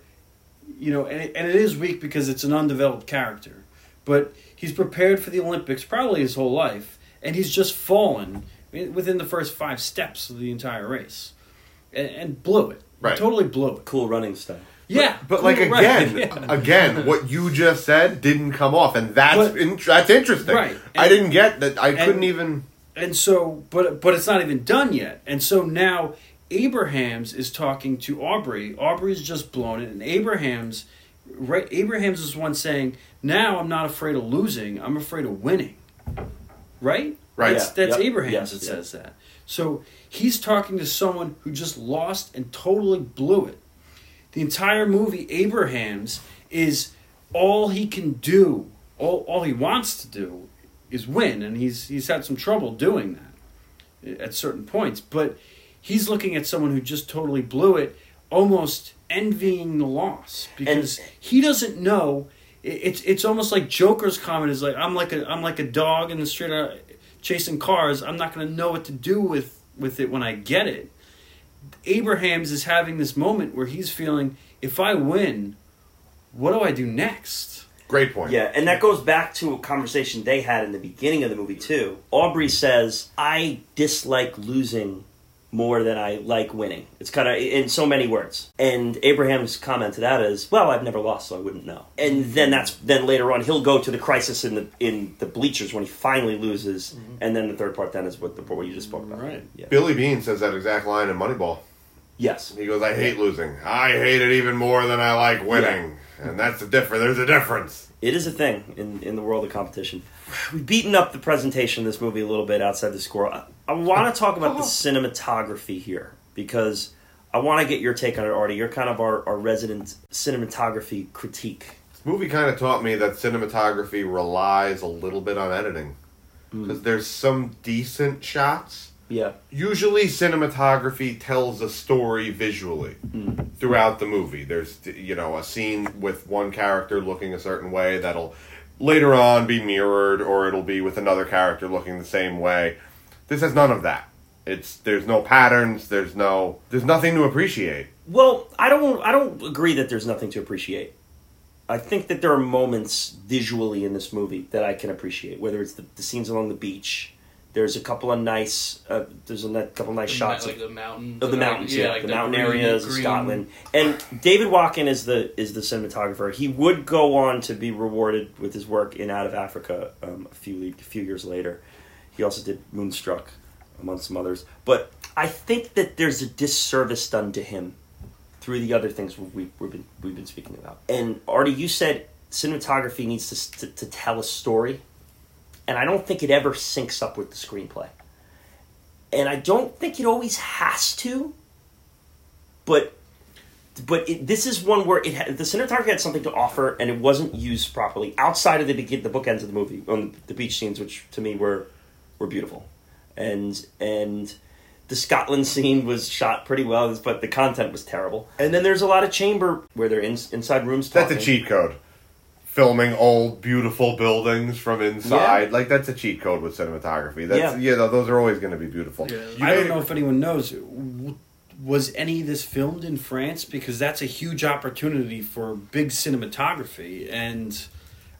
You know, and it, and it is weak because it's an undeveloped character, but he's prepared for the Olympics probably his whole life, and he's just fallen within the first five steps of the entire race, and, and blew it. Right. totally blew it. Cool running style. Yeah, but cool, like right, again, yeah. again, what you just said didn't come off, and that's But- in, that's interesting. Right. I didn't get that. I and- couldn't even. And so, but but it's not even done yet. And so now Abrahams is talking to Aubrey. Aubrey's just blown it, and Abraham's right. Abrahams is one saying, "Now I'm not afraid of losing. I'm afraid of winning." Right. Right. That's, Yeah, that's yep, Abraham's yes, that yeah. says that. So he's talking to someone who just lost and totally blew it. The entire movie, Abrahams, is all he can do. All all he wants to do is win, and he's he's had some trouble doing that at certain points. But he's looking at someone who just totally blew it. almost envying the loss because he doesn't know. It's it's almost like Joker's comment is like I'm like a I'm like a dog in the street uh, chasing cars. I'm not going to know what to do with with it when I get it. Abrahams is having this moment where he's feeling if I win, what do I do next? Great point. Yeah, and that goes back to a conversation they had in the beginning of the movie too. Aubrey says, "I dislike losing more than I like winning." It's kind of in so many words. And Abraham's comment to that is, "Well, I've never lost, so I wouldn't know." And then that's then later on he'll go to the crisis in the in the bleachers when he finally loses, mm-hmm. and then the third part then is what the what you just spoke about. Right. Yeah. Billy Beane says that exact line in Moneyball. Yes. He goes, "I hate losing. I hate it even more than I like winning." And that's the difference. There's a difference. It is a thing in, in the world of competition. We've beaten up the presentation of this movie a little bit outside the score. I, I want to oh. talk about the oh. cinematography here because I want to get your take on it, Artie. You're kind of our, our resident cinematography critique. This movie kind of taught me that cinematography relies a little bit on editing hmm. because there's some decent shots. Yeah. Usually, cinematography tells a story visually hmm. throughout the movie. There's, you know, a scene with one character looking a certain way that'll later on be mirrored, or it'll be with another character looking the same way. This has none of that. It's there's no patterns. There's no there's nothing to appreciate. Well, I don't I don't agree that there's nothing to appreciate. I think that there are moments visually in this movie that I can appreciate, whether it's the, the scenes along the beach. There's a couple of nice uh, there's a couple of nice shots like of the mountains, of the mountains, yeah, like the, mountain green- areas of green- Scotland. And David Watkin is the is the cinematographer. He would go on to be rewarded with his work in Out of Africa um, a few a few years later. He also did Moonstruck, among some others. But I think that there's a disservice done to him through the other things we, we've been we've been speaking about. And Artie, you said cinematography needs to, to to tell a story, and I don't think it ever syncs up with the screenplay and I don't think it always has to. But but it, this is one where it had, the cinematography had something to offer, and it wasn't used properly outside of the begin the bookends of the movie on the beach scenes, which to me were were beautiful, and and the Scotland scene was shot pretty well, but the content was terrible. And then there's a lot of chamber where they're in, inside rooms. That's a cheat code. Filming old, beautiful buildings from inside, like that's a cheat code with cinematography. That's Yeah. yeah, those are always going to be beautiful. Yeah. I don't know if anyone knows. Was any of this filmed in France? Because that's a huge opportunity for big cinematography, and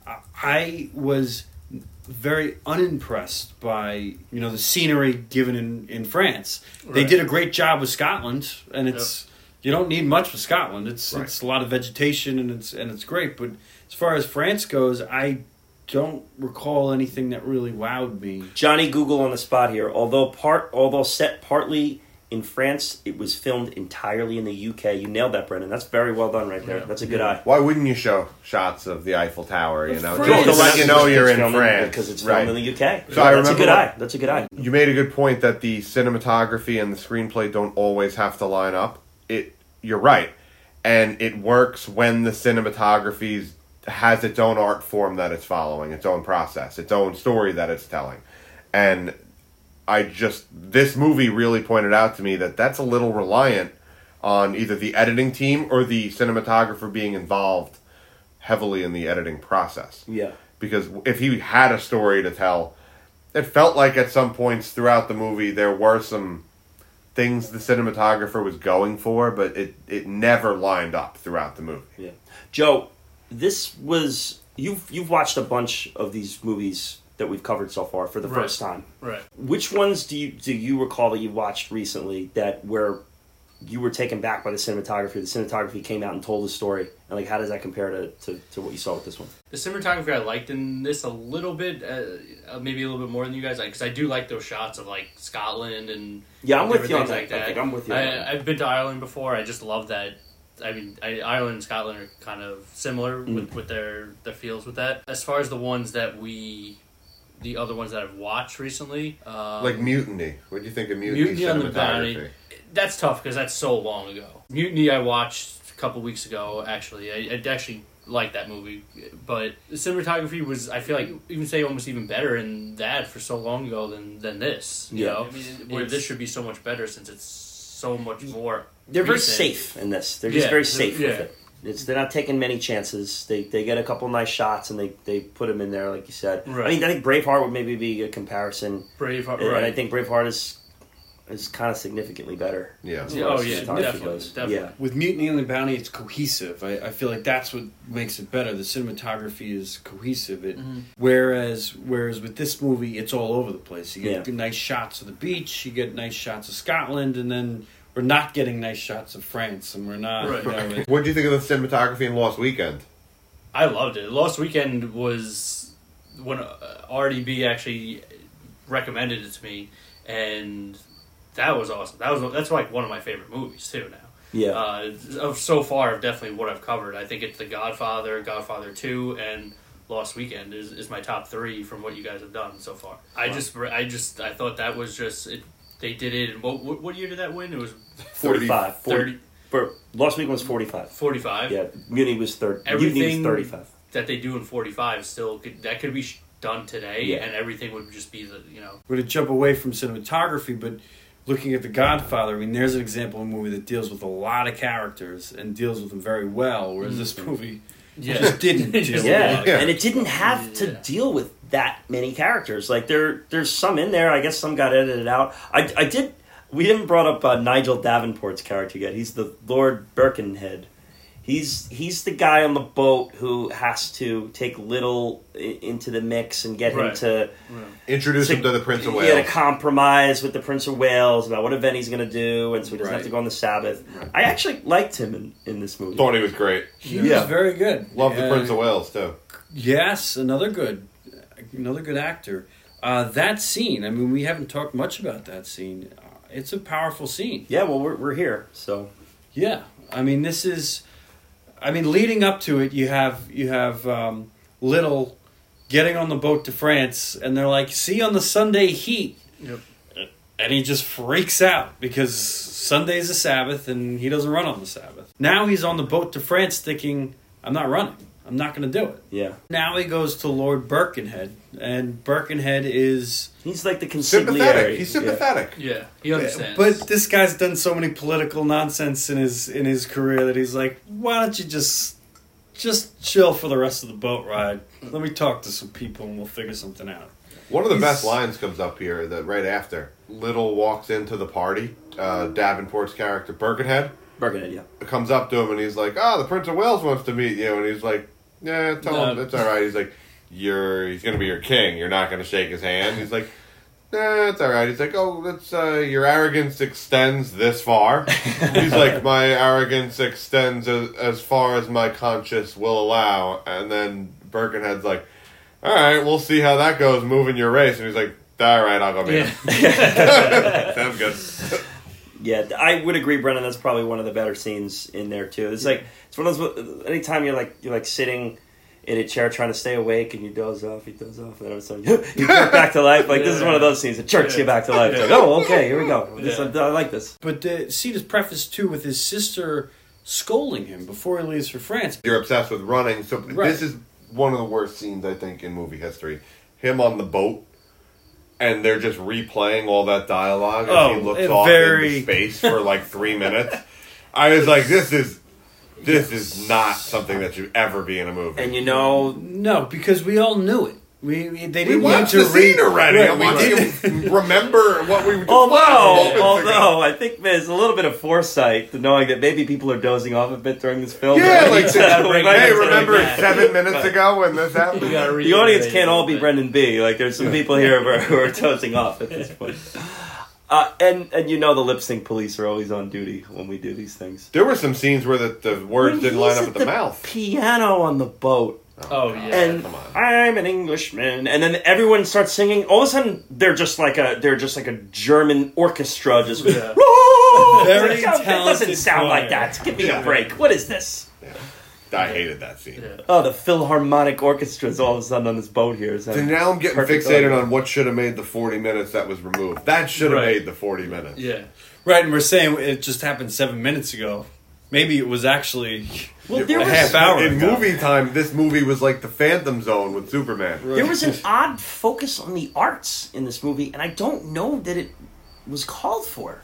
I- I was very unimpressed by you know the scenery given in in France. They did a great job with Scotland, and it's you don't need much with Scotland. It's Right. it's a lot of vegetation and it's and it's great. But as far as France goes, I don't recall anything that really wowed me. Johnny Google on the spot here. Although part, although set partly in France, it was filmed entirely in the UK. You nailed that, Brendan. That's very well done, right there. Yeah. That's a good eye. Why wouldn't you show shots of the Eiffel Tower? You know, France. just to let you know you're in filmed France, because it's right? filmed in the UK. So I that's a good what- eye. That's a good eye. You made a good point that the cinematography and the screenplay don't always have to line up. It, you're right, and it works when the cinematography has its own art form that it's following, its own process, its own story that it's telling, and I just this movie really pointed out to me that that's a little reliant on either the editing team or the cinematographer being involved heavily in the editing process Yeah. because if he had a story to tell, it felt like at some points throughout the movie there were some things the cinematographer was going for, but it, it never lined up throughout the movie. Yeah. Joe, this was you've you've watched a bunch of these movies that we've covered so far for the Right. first time. Right. Which ones do you do you recall that you watched recently that where you were taken back by the cinematography? The cinematography came out and told the story, and like how does that compare to, to, to what you saw with this one? The cinematography I liked in this a little bit, uh, uh, maybe a little bit more than you guys, because I do like those shots of like Scotland and Yeah, I'm with you on that. I think I'm with you on that. I, I've been to Ireland before. I just love that. I mean, I, Ireland and Scotland are kind of similar Mm. with, with their their feels with that. As far as the ones that we, the other ones that I've watched recently, um, Like Mutiny. What do you think of Mutiny, Mutiny on the cinematography? Bounty. that's tough because that's so long ago. Mutiny I watched a couple weeks ago. Actually, I, I actually like that movie, but the cinematography was I feel like even say almost even better in that for so long ago than than this. You Yeah. know, I mean, where this should be so much better since it's so much more. They're very safe in this. They're just Yeah, very they're- safe with yeah. it. It's they're not taking many chances. They they get a couple nice shots and they they put them in there like you said. I mean I think Braveheart would maybe be a comparison. Braveheart, And right? I think Braveheart is is kind of significantly better. Yeah. Yeah, oh, yeah, definitely, definitely. Yeah. With Mutiny on the Bounty, it's cohesive. I, I feel like that's what makes it better. The cinematography is cohesive. It, Mhm. Whereas whereas with this movie, it's all over the place. You get Yeah. nice shots of the beach, you get nice shots of Scotland, and then we're not getting nice shots of France, and we're not. Right. You know, it- What do you think of the cinematography in Lost Weekend? I loved it. Lost Weekend was when uh, RDB actually recommended it to me, and that was awesome. That was that's like one of my favorite movies too. Now, Yeah. uh, of so far, of definitely what I've covered. I think it's The Godfather, Godfather Two, and Lost Weekend is, is my top three from what you guys have done so far. I just I just I thought that was just it. They did it. in- What what, what year did that win? It was 45. 40, 30, for Lost Week was 45. 45. Yeah, Mutiny was 30. Mutiny was Everything- 35. that they do in 45 still could, that could be done today Yeah. and everything would just be the you know we're to jump away from cinematography, but looking at The Godfather, I mean, there's an example of a movie that deals with a lot of characters and deals with them very well, whereas this mm-hmm. movie yeah. just didn't (laughs) deal Yeah. it. Yeah. and it didn't have to Yeah. deal with that many characters. Like there, there's some in there. I guess some got edited out. I, I did. We didn't brought up uh, Nigel Davenport's character yet. He's the Lord Birkenhead. He's he's the guy on the boat who has to take Liddell i- into the mix and get him Right. to Introduce him to the Prince of Wales. Yeah, Wales. to compromise with the Prince of Wales about what event he's going to do, and so he doesn't have to go on the Sabbath. I actually liked him in, in this movie. Thought he was great. He Yeah. was very good. Love the Prince of Wales too. Yes, another good, another good actor. Uh, that scene. I mean, we haven't talked much about that scene. Uh, it's a powerful scene. Yeah, well, we're, we're here, so Yeah, I mean, this is. I mean, leading up to it, you have you have um, Liddell getting on the boat to France, and they're like, "See you on the Sunday heat," Yep. and he just freaks out because Sunday's a Sabbath, and he doesn't run on the Sabbath. Now he's on the boat to France, thinking, "I'm not running. I'm not going to do it." yeah. Now he goes to Lord Birkenhead, and Birkenhead is. He's like the Sympathetic. consigliere. He's sympathetic. yeah he understands But this guy's done so many political nonsense in his in his career that he's like, why don't you just just chill for the rest of the boat ride? Let me talk to some people and we'll figure something out. One of the He's- best lines comes up here that right after Liddell walks into the party. Uh, Davenport's character Birkenhead Birkenhead, yeah. comes up to him and he's like, "Ah, the Prince of Wales wants to meet you," and he's like, "Yeah, tell him No. it's all right." He's like, "You're he's gonna be your king. You're not gonna shake his hand." He's like. Nah, it's all right. He's like, oh, that's uh, your arrogance extends this far. (laughs) He's like, my arrogance extends as, as far as my conscience will allow. And then Birkenhead's like, all right, we'll see how that goes. Moving your race, and he's like, all right, I'll go meet yeah. him. (laughs) Sounds good. Yeah, I would agree, Brendan. That's probably one of the better scenes in there too. It's like it's one of those. Anytime you're like you're like sitting in a chair trying to stay awake and you doze off, you doze off, and all of a sudden (laughs) you (laughs) jerk back to life. Like this is one of those scenes that jerks you back to life. It's like, oh, okay, here we go. This, Yeah. I like this. But uh, the scene is prefaced too with his sister scolding him before he leaves for France. You're obsessed with running, so Right. this is one of the worst scenes I think in movie history. Him on the boat, and they're just replaying all that dialogue as Oh, he looks off very- into space for like three (laughs) minutes. I was like, this is this is not something that should ever be in a movie. And you know, No, because we all knew it. We, we they didn't watched need the to read scene already. Right, I'm we like, did. you remember what we just although watched moments ago. although I think there's a little bit of foresight to knowing that maybe people are dozing off a bit during this film. Yeah, like, (laughs) So hey, (laughs) remember seven minutes ago when this happened? The (laughs) audience can't all be. Brendan B. Like there's some people here who are, who are dozing off at this point. Uh, and and you know the lip sync police are always on duty when we do these things. There were some scenes where the, the words When didn't line up at with the, mouth. Piano on the boat, Oh, oh yeah and come on. I'm an Englishman, and then everyone starts singing. All of a sudden, they're just like a they're just like a German orchestra, just Yeah. (laughs) Very It's like, oh, That doesn't talented sound like that. Give me Yeah. a break. What is this? I hated that scene. Yeah. Oh, the Philharmonic Orchestra is all of a sudden on this boat here. So So now I'm getting fixated audio. on what should have made the 40 minutes that was removed. That should have Right. made the 40 minutes. yeah Right, and we're saying it just happened seven minutes ago. Maybe it was actually (laughs) well, there a was half hour In ago. movie time, this movie was like the Phantom Zone with Superman. There was an odd focus on the arts in this movie, and I don't know that it was called for.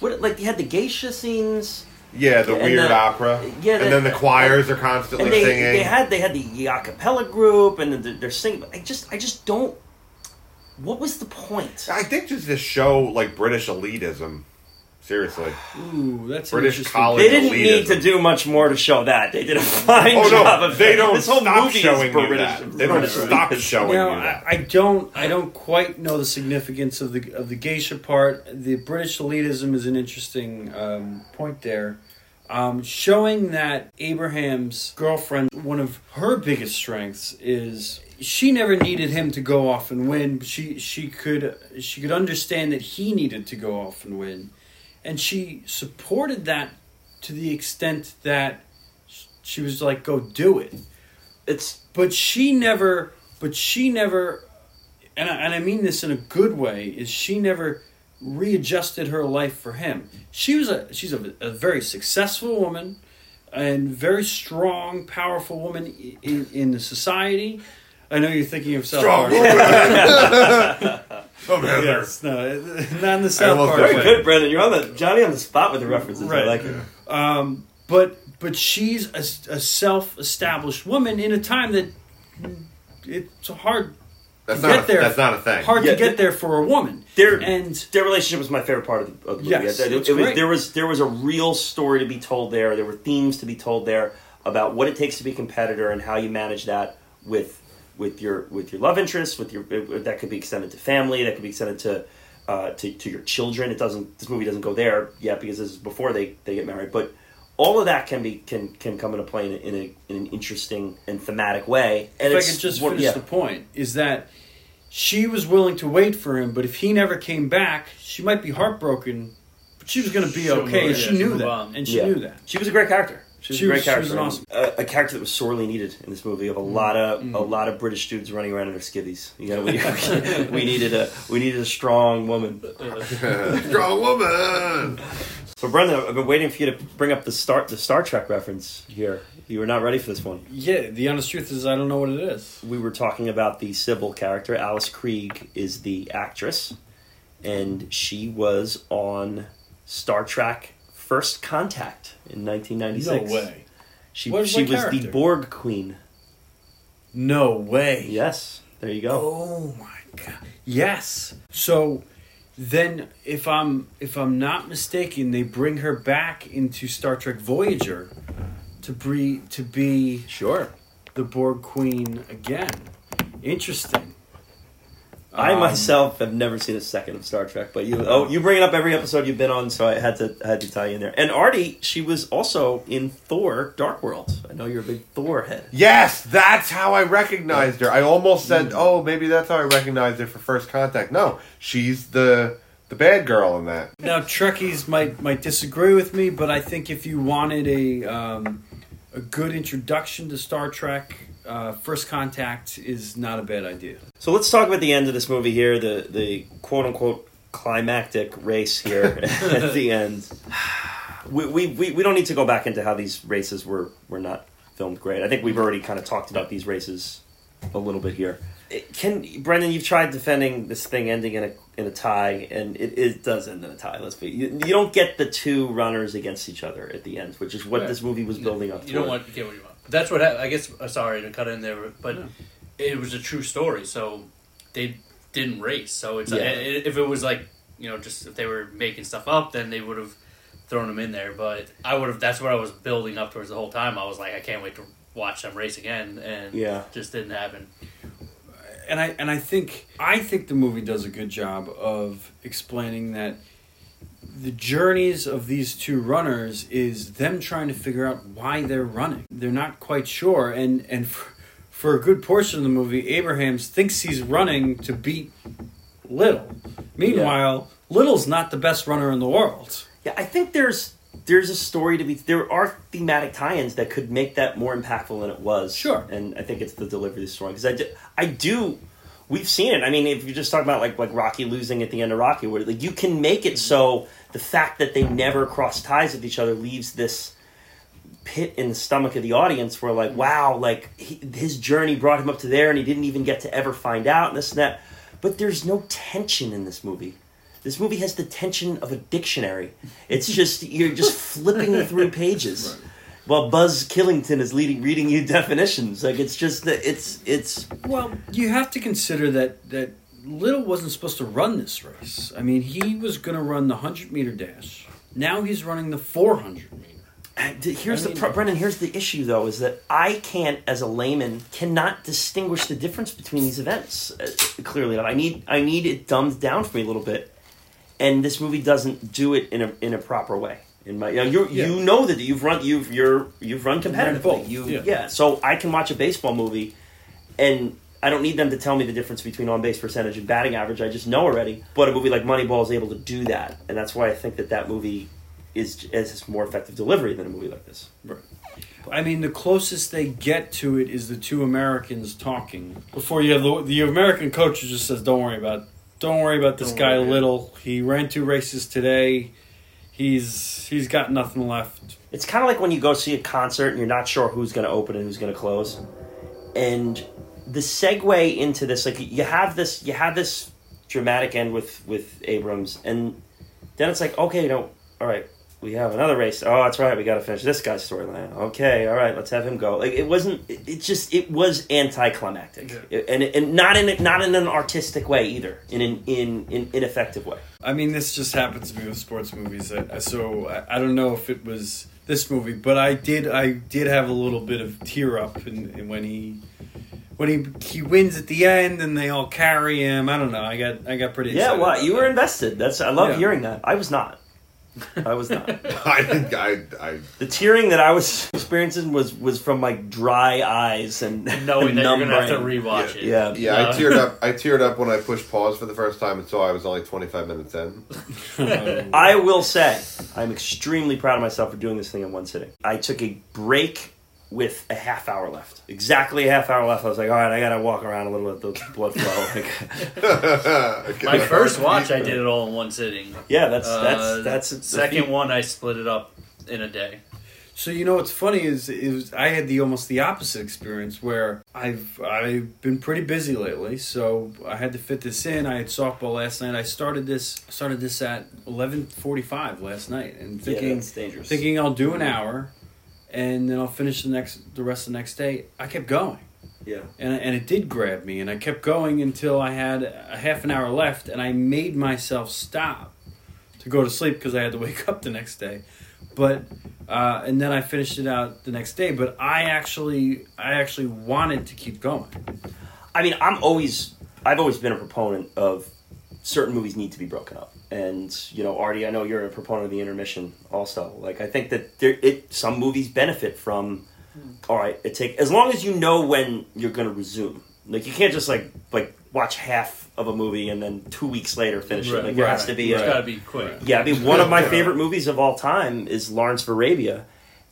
what like they had the geisha scenes. Yeah, the weird the- opera. yeah, and the- then the choirs are constantly and they, singing. they had they had the a cappella group and they're, they're singing. I just I just don't. What was the point? I think just to show like British elitism. Seriously. Ooh, that's an British interesting- college- They didn't need to do much more to show that. They did a fine Oh job no, of they don't this whole stop movie showing is for you British. that. They don't British stop showing Now, you that. I, I don't, I don't quite know the significance of the of the geisha part. The British elitism is an interesting um, point there, um, showing that Abraham's girlfriend, one of her biggest strengths is she never needed him to go off and win. She she could she could understand that he needed to go off and win, and she supported that to the extent that she was like, "Go do it." It's but she never but she never and I, and I mean this in a good way is she never readjusted her life for him she was a she's a, a very successful woman and very strong powerful woman in, in the society i know you're thinking of South Strong. (laughs) (laughs) Oh, man, yes no (laughs) not in the South almost Park did way. very good, Brendan. You're on the Johnny on the spot with the references. I Right. like it. Um, but but she's a, a self-established woman in a time that it's hard That's to not get a, there. That's not a thing. Hard Yeah, to get th- there for a woman. Their and their relationship was my favorite part of the, of the movie. Yes, It- it it's was- great. there was there was a real story to be told there. There were themes to be told there about what it takes to be a competitor and how you manage that with with your with your love interests. With your that could be extended to family. That could be extended to. Uh, to, to your children, it doesn't. This movie doesn't go there yet because this is before they, they get married. But all of that can be can can come into play in, a, in, a, in an interesting and thematic way. And if I could just what- finish yeah. the point, is that she was willing to wait for him, but if he never came back, she might be heartbroken, but she was going to be She'll okay, move- yeah, she knew that, and she Yeah. knew that. She was a great character. She was She a great was- she character. was awesome- A, a character that was sorely needed in this movie. Of a mm. lot of a mm. lot of British dudes running around in their skivvies. You know, we, (laughs) we needed a we needed a strong woman. (laughs) Strong woman. So, Brendan, I've been waiting for you to bring up the Star the Star Trek reference here. You were not ready for this one. Yeah, the honest truth is, I don't know what it is. We were talking about the Sybil character. Alice Krige is the actress, and she was on Star Trek First Contact in 1996. No way. She What- she was the? Borg Queen. No way. Yes, there you go. Oh my god. Yes. So then if I'm if I'm not mistaken, they bring her back into Star Trek Voyager to be to be Sure. the Borg Queen again. Interesting. I Um, myself have never seen a second of Star Trek, but you oh you bring it up every episode you've been on, so I had to I had to tie you in there. And Artie, she was also in Thor: Dark World. I know you're a big Thor head. Yes, that's how I recognized her. I almost said, "Oh, maybe that's how I recognized her for first contact." No, she's the the bad girl in that. Now Trekkies might might disagree with me, but I think if you wanted a um, a good introduction to Star Trek, uh, First Contact is not a bad idea. So let's talk about the end of this movie here, the the quote unquote climactic race here (laughs) at the end. We, we, we, we don't need to go back into how these races were, were not filmed great. I think we've already kind of talked about these races a little bit here. It can Brendan, you've tried defending this thing ending in a in a tie, and it, it does end in a tie. Let's be you, you don't get the two runners against each other at the end, which is what Right. this movie was building up. To. You don't toward. want get what you want. That's what hap- I guess. Uh, sorry to cut in there, but it was a true story. So they didn't race. So it's Yeah. i- if it was like you know just if they were making stuff up, then they would have thrown them in there. But I would have. That's what I was building up towards the whole time. I was like, I can't wait to watch them race again, and Yeah. just didn't happen. and I and I think I think the movie does a good job of explaining that the journeys of these two runners is them trying to figure out why they're running. They're not quite sure, and and for, for a good portion of the movie, Abrahams thinks he's running to beat Liddell. Meanwhile, Liddell's not the best runner in the world. Yeah, I think there's there's a story to be. There are thematic tie-ins that could make that more impactful than it was. Sure. and I think it's the delivery of the story because I do, I do. We've seen it. I mean, if you just talk about like like Rocky losing at the end of Rocky, where like you can make it so the fact that they never cross ties with each other leaves this pit in the stomach of the audience where like mm-hmm. wow like he, his journey brought him up to there and he didn't even get to ever find out and this and that but there's no tension in this movie This movie has the tension of a dictionary. It's just you're just flipping through (laughs) pages. While Buzz Killington is leading, reading you (laughs) definitions, like it's just that it's it's Well, you have to consider that that Liddell wasn't supposed to run this race. I mean, he was going to run the hundred meter dash. Now he's running the four hundred meter. Here's I the pro- Brendan. Here's the issue, though, is that I can't, as a layman, cannot distinguish the difference between these events. Uh, clearly, I need I need it dumbed down for me a little bit, and this movie doesn't do it in a in a proper way. In my, you know, you Yeah. you know that you've run you've you're you've run competitively. You yeah. yeah. So I can watch a baseball movie, and I don't need them to tell me the difference between on base percentage and batting average. I just know already. But a movie like Moneyball is able to do that, and that's why I think that that movie is is more effective delivery than a movie like this. Right. I mean, the closest they get to it is the two Americans talking. Before you have the, the American coach just says, "Don't worry about, don't worry about this Don't guy worry. Liddell. He ran two races today. He's he's got nothing left." It's kind of like when you go see a concert and you're not sure who's going to open and who's going to close. And the segue into this, like you have this, you have this dramatic end with with Abrahams, and then it's like, okay, you know, all right, we have another race. Oh, that's right, we got to finish this guy's storyline. Okay, all right, let's have him go. Like it wasn't, it, it just, it was anticlimactic, and and not in not in an artistic way either, in an in in ineffective way. I mean, this just happens to me with sports movies. I, so I, I don't know if it was this movie, but I did I did have a little bit of tear up in, in when he when he he wins at the end and they all carry him. I don't know. I got I got pretty Yeah, well, you were that. invested. That's I love Yeah. hearing that. I was not. I was not. (laughs) I think I, I The tearing that I was experiencing was was from my dry eyes (laughs) and Knowing that you're gonna have to brain. rewatch it. Yeah. yeah, No. I teared up. (laughs) I teared up when I pushed pause for the first time and saw I was only 25 minutes in. I will say I'm extremely proud of myself for doing this thing in one sitting. I took a break with a half hour left. Exactly a half hour left. I was like, all right, I gotta walk around a little bit, the blood flow. (laughs) Like, My (laughs) first (laughs) watch, I did it all in one sitting. yeah, that's Uh, that's that's second one. I split it up in a day. So you know what's funny is is I had the almost the opposite experience where I've I've been pretty busy lately, so I had to fit this in. I had softball last night. I started this started this at eleven forty five last night, and Yeah, thinking that's dangerous. thinking I'll do an hour, and then I'll finish the next the rest of the next day. I kept going, yeah. and and it did grab me, and I kept going until I had a half an hour left, and I made myself stop to go to sleep because I had to (laughs) wake up the next day. But uh, and then I finished it out the next day. But I actually I actually wanted to keep going. I mean, I'm always I've always been a proponent of certain movies need to be broken up. And you know, Artie, I know you're a proponent of the intermission also. Like I think that there it some movies benefit from hmm. all right, it take as long as you know when you're going to resume. Like you can't just like like watch half of a movie and then 2 weeks later finish it. Right, Like there has to be It's a got to be quick. yeah, I mean, one of my (laughs) Yeah. favorite movies of all time is Lawrence of Arabia,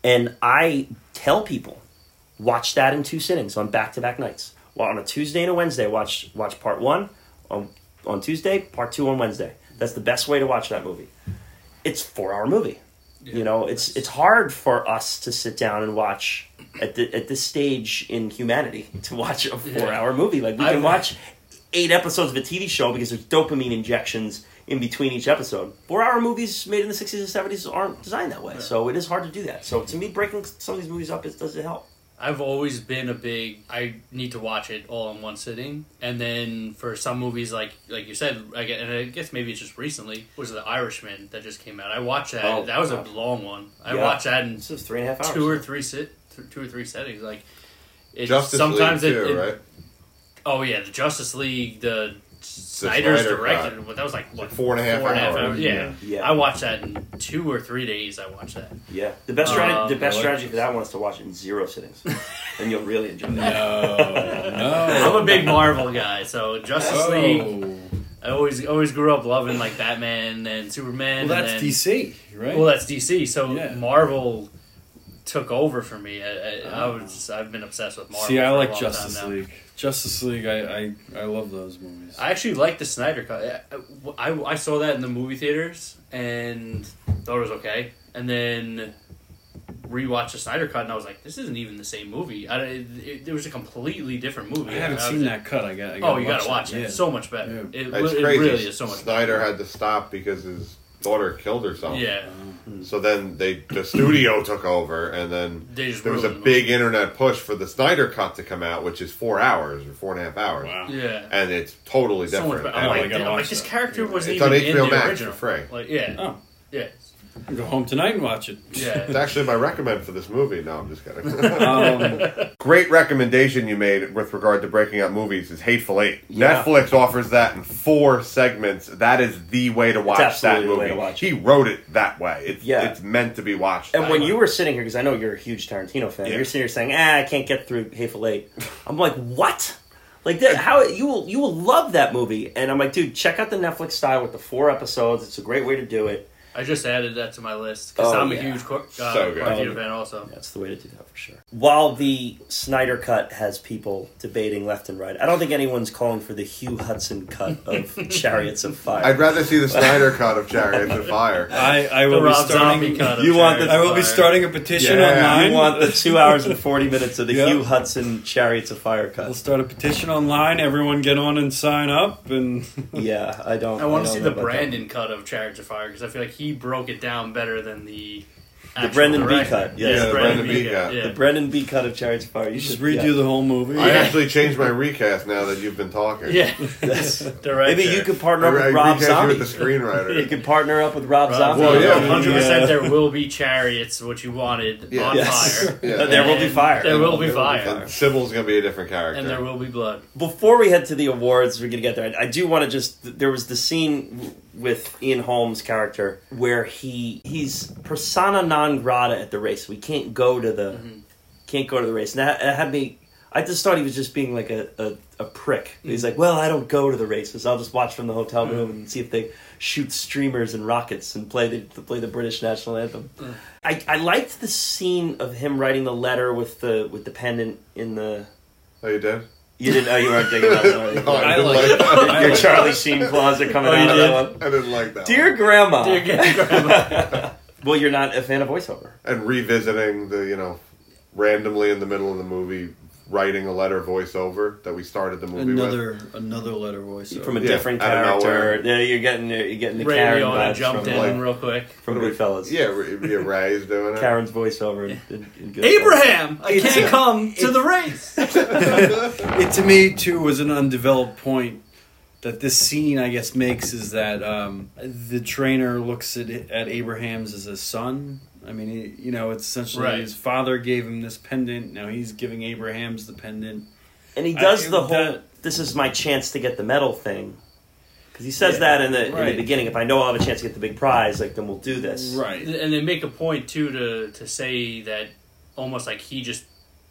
and I tell people watch that in two sittings on back to back nights. Well, on a Tuesday and a Wednesday, watch watch part one on on Tuesday, part two on Wednesday. That's the best way to watch that movie. It's four hour movie. you know, it's it's hard for us to sit down and watch at the, at this stage in humanity to watch a four hour movie. Like we can I've- watch eight episodes of a TV show because there's dopamine injections in between each episode. Four hour movies made in the 60s and 70s aren't designed that way. So it is hard to do that. So to me, breaking some of these movies up is, does it help? I've always been a big. I need to watch it all in one sitting, and then for some movies, like like you said, I get, and I guess maybe it's just recently was The Irishman that just came out. I watched that. Oh, that was a long one. I Yeah. watched that in This is three and a half hours. two or three sit, th- two or three settings. Like it, Justice sometimes League it, too, it- right? Oh yeah, the Justice League, the Snyder's Snyder directed. cut. That was like what four and a half hours. Yeah. Yeah. I watched that in two or three days. I watched that. Yeah. The best, strategy, Um, the best strategy for that one is to watch it in zero sittings. (laughs) and you'll really enjoy No, that. no. I'm a big Marvel guy, so Justice League. Oh. I always always grew up loving like Batman and Superman. Well, and that's then- DC, right? Well, that's DC. So Yeah. Marvel took over for me. I, I, I was I've been obsessed with Marvel. See, I for a like long Justice time now. League. Justice League, I, I, I love those movies. I actually like the Snyder cut. I, I, I saw that in the movie theaters and thought it was okay. And then rewatched the Snyder cut, and I was like, this isn't even the same movie. I, it, it, it was a completely different movie. I haven't I seen that cut. I got. I Oh, you gotta watch it. Yeah. It's so much better. Yeah. It, It's it crazy. really is so much Snyder better. had to stop because his daughter killed herself. Yeah, oh. So then they the studio took over, and then there was a the big internet push for the Snyder cut to come out, which is four hours or four and a half hours, Wow. yeah. and it's totally So different. better. I'm And like, I'm like, this that. character wasn't It's on even in HBO the Max original. for free. Like, yeah, Oh, yeah, go home tonight and watch it. yeah. It's actually my recommend for this movie. No, I'm just kidding. (laughs) Um, (laughs) Great recommendation you made with regard to breaking up movies is Hateful Eight. Yeah. Netflix offers that in four segments. That is the way to watch that absolutely the movie. way to watch he wrote it that way. It's Yeah. it's meant to be watched. And that when way. you were sitting here, because I know you're a huge Tarantino fan, Yeah. you're sitting here saying, "Ah, I can't get through Hateful Eight. I'm like, "What? Like that? How you will you will love that movie?" And I'm like, "Dude, check out the Netflix style with the four episodes. It's a great way to do it. I just added that to my list because Oh, I'm yeah. a huge Cor- uh, So Oh, fan. Also, That's the way to do that for sure." While the Snyder cut has people debating left and right, I don't think anyone's calling for the Hugh Hudson cut of (laughs) Chariots of Fire. I'd rather see the Snyder cut of Chariots of Fire. (laughs) I, I the will be starting. Zombie cut. Of You want the- I will of be starting a petition Yeah. online. you want the two hours and forty minutes of the (laughs) Yep. Hugh Hudson Chariots of Fire cut? We'll start a petition online. Everyone get on and sign up. And Yeah, I don't. I want to see the about. Brendan cut of Chariots of Fire because I feel like he broke it down better than the The actual Brendan B cut. yes. Yeah, the Brendan B cut. Yeah. The Brendan B cut of Chariots of Fire. You just should redo yeah. the whole movie. I actually changed my recast now that you've been talking. yeah. (laughs) (laughs) Yes. Maybe you could I, partner up I with Rob recast you Zombie. with the screenwriter. (laughs) You could partner up with Rob, Rob Zombie. Well, yeah, hundred percent. yeah. There will be chariots, what you wanted, Yeah. on Yes. fire. Yeah. There will be fire. There will be fire, And Sybil's gonna be a different character. and there will be blood. Before we head to the awards, we're gonna get there. I, I do want to just. There was the scene w- with Ian Holm's character where he he's persona non grata at the race. We can't go to the Mm-hmm. can't go to the race. And that, that had me. I just thought he was just being like a, a, a prick. He's Mm-hmm. like, well, I don't go to the races. I'll just watch from the hotel room and see if they shoot streamers and rockets and play the play the British national anthem. I, I liked the scene of him writing the letter with the with the pendant in the. oh, you did? You didn't know you weren't thinking about that. (laughs) No, I, I didn't like like, that. Your Charlie Sheen claws are coming Oh, you out did? of that one. I didn't like that. Dear one. Grandma. Dear grandma. (laughs) well, you're not a fan of voiceover. And revisiting the, you know, randomly in the middle of the movie, writing a letter voiceover that we started the movie with. another another letter voiceover From a Yeah, different out of character. nowhere. Yeah, you're getting you're getting the Ray Karen Liotta jumped from, in like- real quick. from Goodfellas. Yeah, Ray- yeah, Ray's doing it. Karen's voiceover. In, in, in Abraham, I can't a- come to the race. (laughs) it to me too was an undeveloped point that this scene I guess makes is that um, the trainer looks at at Abrahams as a son. I mean, he, you know, it's essentially Right. his father gave him this pendant. Now he's giving Abrahams the pendant. And he does I- the whole that- "this is my chance to get the medal" thing. Because he says Yeah, that in the in the beginning. If I know I'll have a chance to get the big prize, like then we'll do this. Right. and they make a point too to to say that almost like he just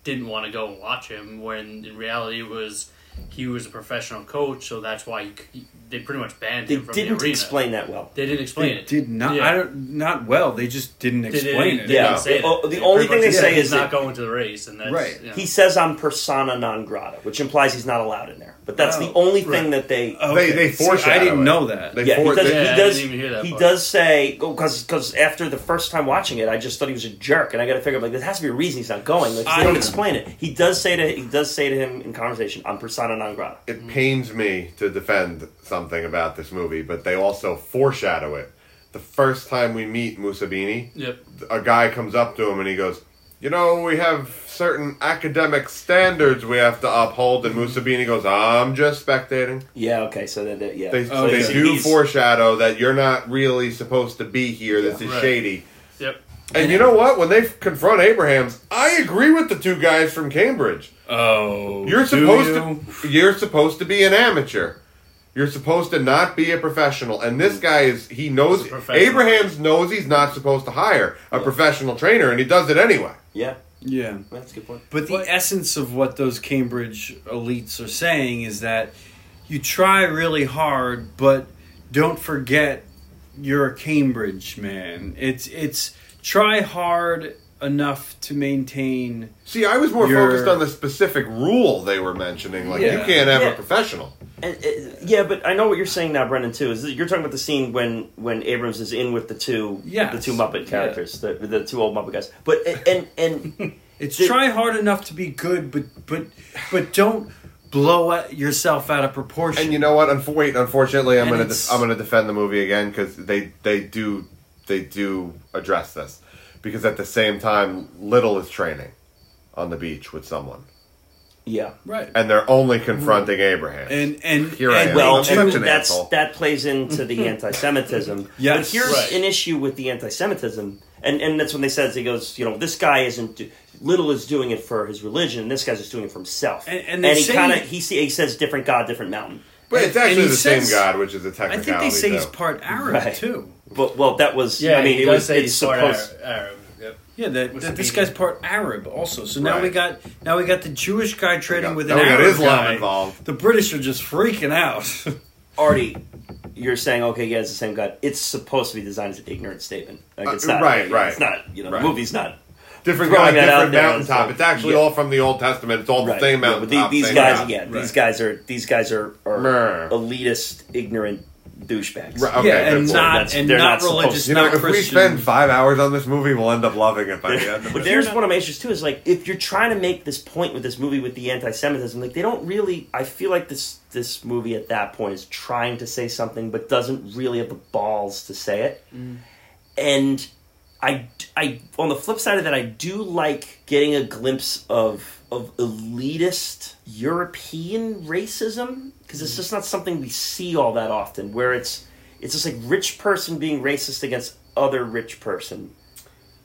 didn't want to go and watch him when in reality it was he was a professional coach so that's why he, he- they pretty much banned They him from didn't the explain that well. They didn't explain They it. did not. Yeah. I don't. Not well. They just didn't They explain didn't, it. they Yeah. didn't say The- that. the only thing they said say he's is not that- going to the race, and that's Right. you know. He says I'm persona non grata, which implies he's not allowed in there. But that's the Oh, only thing that they. Oh, okay. They- they See, I didn't it. know that. They yeah, for- he does. they- Yeah, he I does. didn't even hear that he part. does say because because after the first time watching it, I just thought he was a jerk, and I got to figure out like there has to be a reason he's not going. Like 'cause they I- don't explain it. He does say to he does say to him in conversation, "I'm persona non grata." It pains me to defend something about this movie, but they also foreshadow it. The first time we meet Mussabini, Yep. a guy comes up to him and he goes, "You know, we have certain academic standards we have to uphold." And Mussabini goes, "I'm just spectating." Yeah. Okay. So that, that yeah. They, so they he's- do he's- foreshadow that you're not really supposed to be here. This is Right. shady. Yep. And you know what? When they confront Abrahams, I agree with the two guys from Cambridge. Oh, You're do supposed you? to you're supposed to be an amateur. You're supposed to not be a professional. And this mm. guy is he knows He's a professional. Abrahams knows he's not supposed to hire a professional trainer and he does it anyway. Yeah. Yeah. That's a good point. But the essence of what those Cambridge elites are saying is that you try really hard, but don't forget you're a Cambridge man. It's it's try hard enough to maintain. See, I was more You're- focused on the specific rule they were mentioning. Like you can't have Yeah. a professional. And, uh, yeah, but I know what you're saying now, Brendan. Too is you're talking about the scene when when Abrams is in with the two Yes. the two Muppet characters, the the two old Muppet guys. But and and (laughs) It's The- try hard enough to be good, but but but don't blow yourself out of proportion. And you know what? Unf- wait, unfortunately, I'm And gonna it's- de- I'm gonna defend the movie again because they they do they do address this because at the same time, Liddell is training on the beach with someone, yeah. right. and they're only confronting Abraham. And and Here I am. Well, and an that's asshole. that plays into the (laughs) anti-Semitism. Yes. but here's Right. an issue with the anti-Semitism, and and that's when they says he goes, you know, this guy isn't. Do- Liddell is doing it for his religion, and this guy's just doing it for himself. And- and they he kind of he, he says different God, different mountain. but it's actually the says- same God, which is a I technicality. I think they say he's part Arab Right. too. But well, that was Yeah, I mean, he it does was say it's he's supposed. Arab. Arab. Yep. Yeah, that, that this guy's part Arab also. So now we got now we got the Jewish guy trading got- with now an we got Arab Islam guy. involved. The British are just freaking out. (laughs) Artie, you're saying okay, yeah, it's the same God. It's supposed to be designed as an ignorant statement. Like it's Uh, not right, right. It's not you know Right. the movie's not different throwing God, that out different there, mountaintop. so- It's actually yeah. all from the Old Testament. It's all the right. same Yeah, but mountaintop. the- these same guys, God. yeah, Right. these guys are these guys are, are Mer. elitist, ignorant douchebags. Right, okay, yeah, and not That's- and they're not not religious, to- You know, not if we spend five hours on this movie, we'll end up loving it by the end of But it. there's one of my issues too. Is like if you're trying to make this point with this movie with the anti-Semitism, like they don't really. I feel like this this movie at that point is trying to say something, but doesn't really have the balls to say it. Mm. And I, I on the flip side of that, I do like getting a glimpse of of elitist European racism because it's just not something we see all that often. Where it's it's just like rich person being racist against other rich person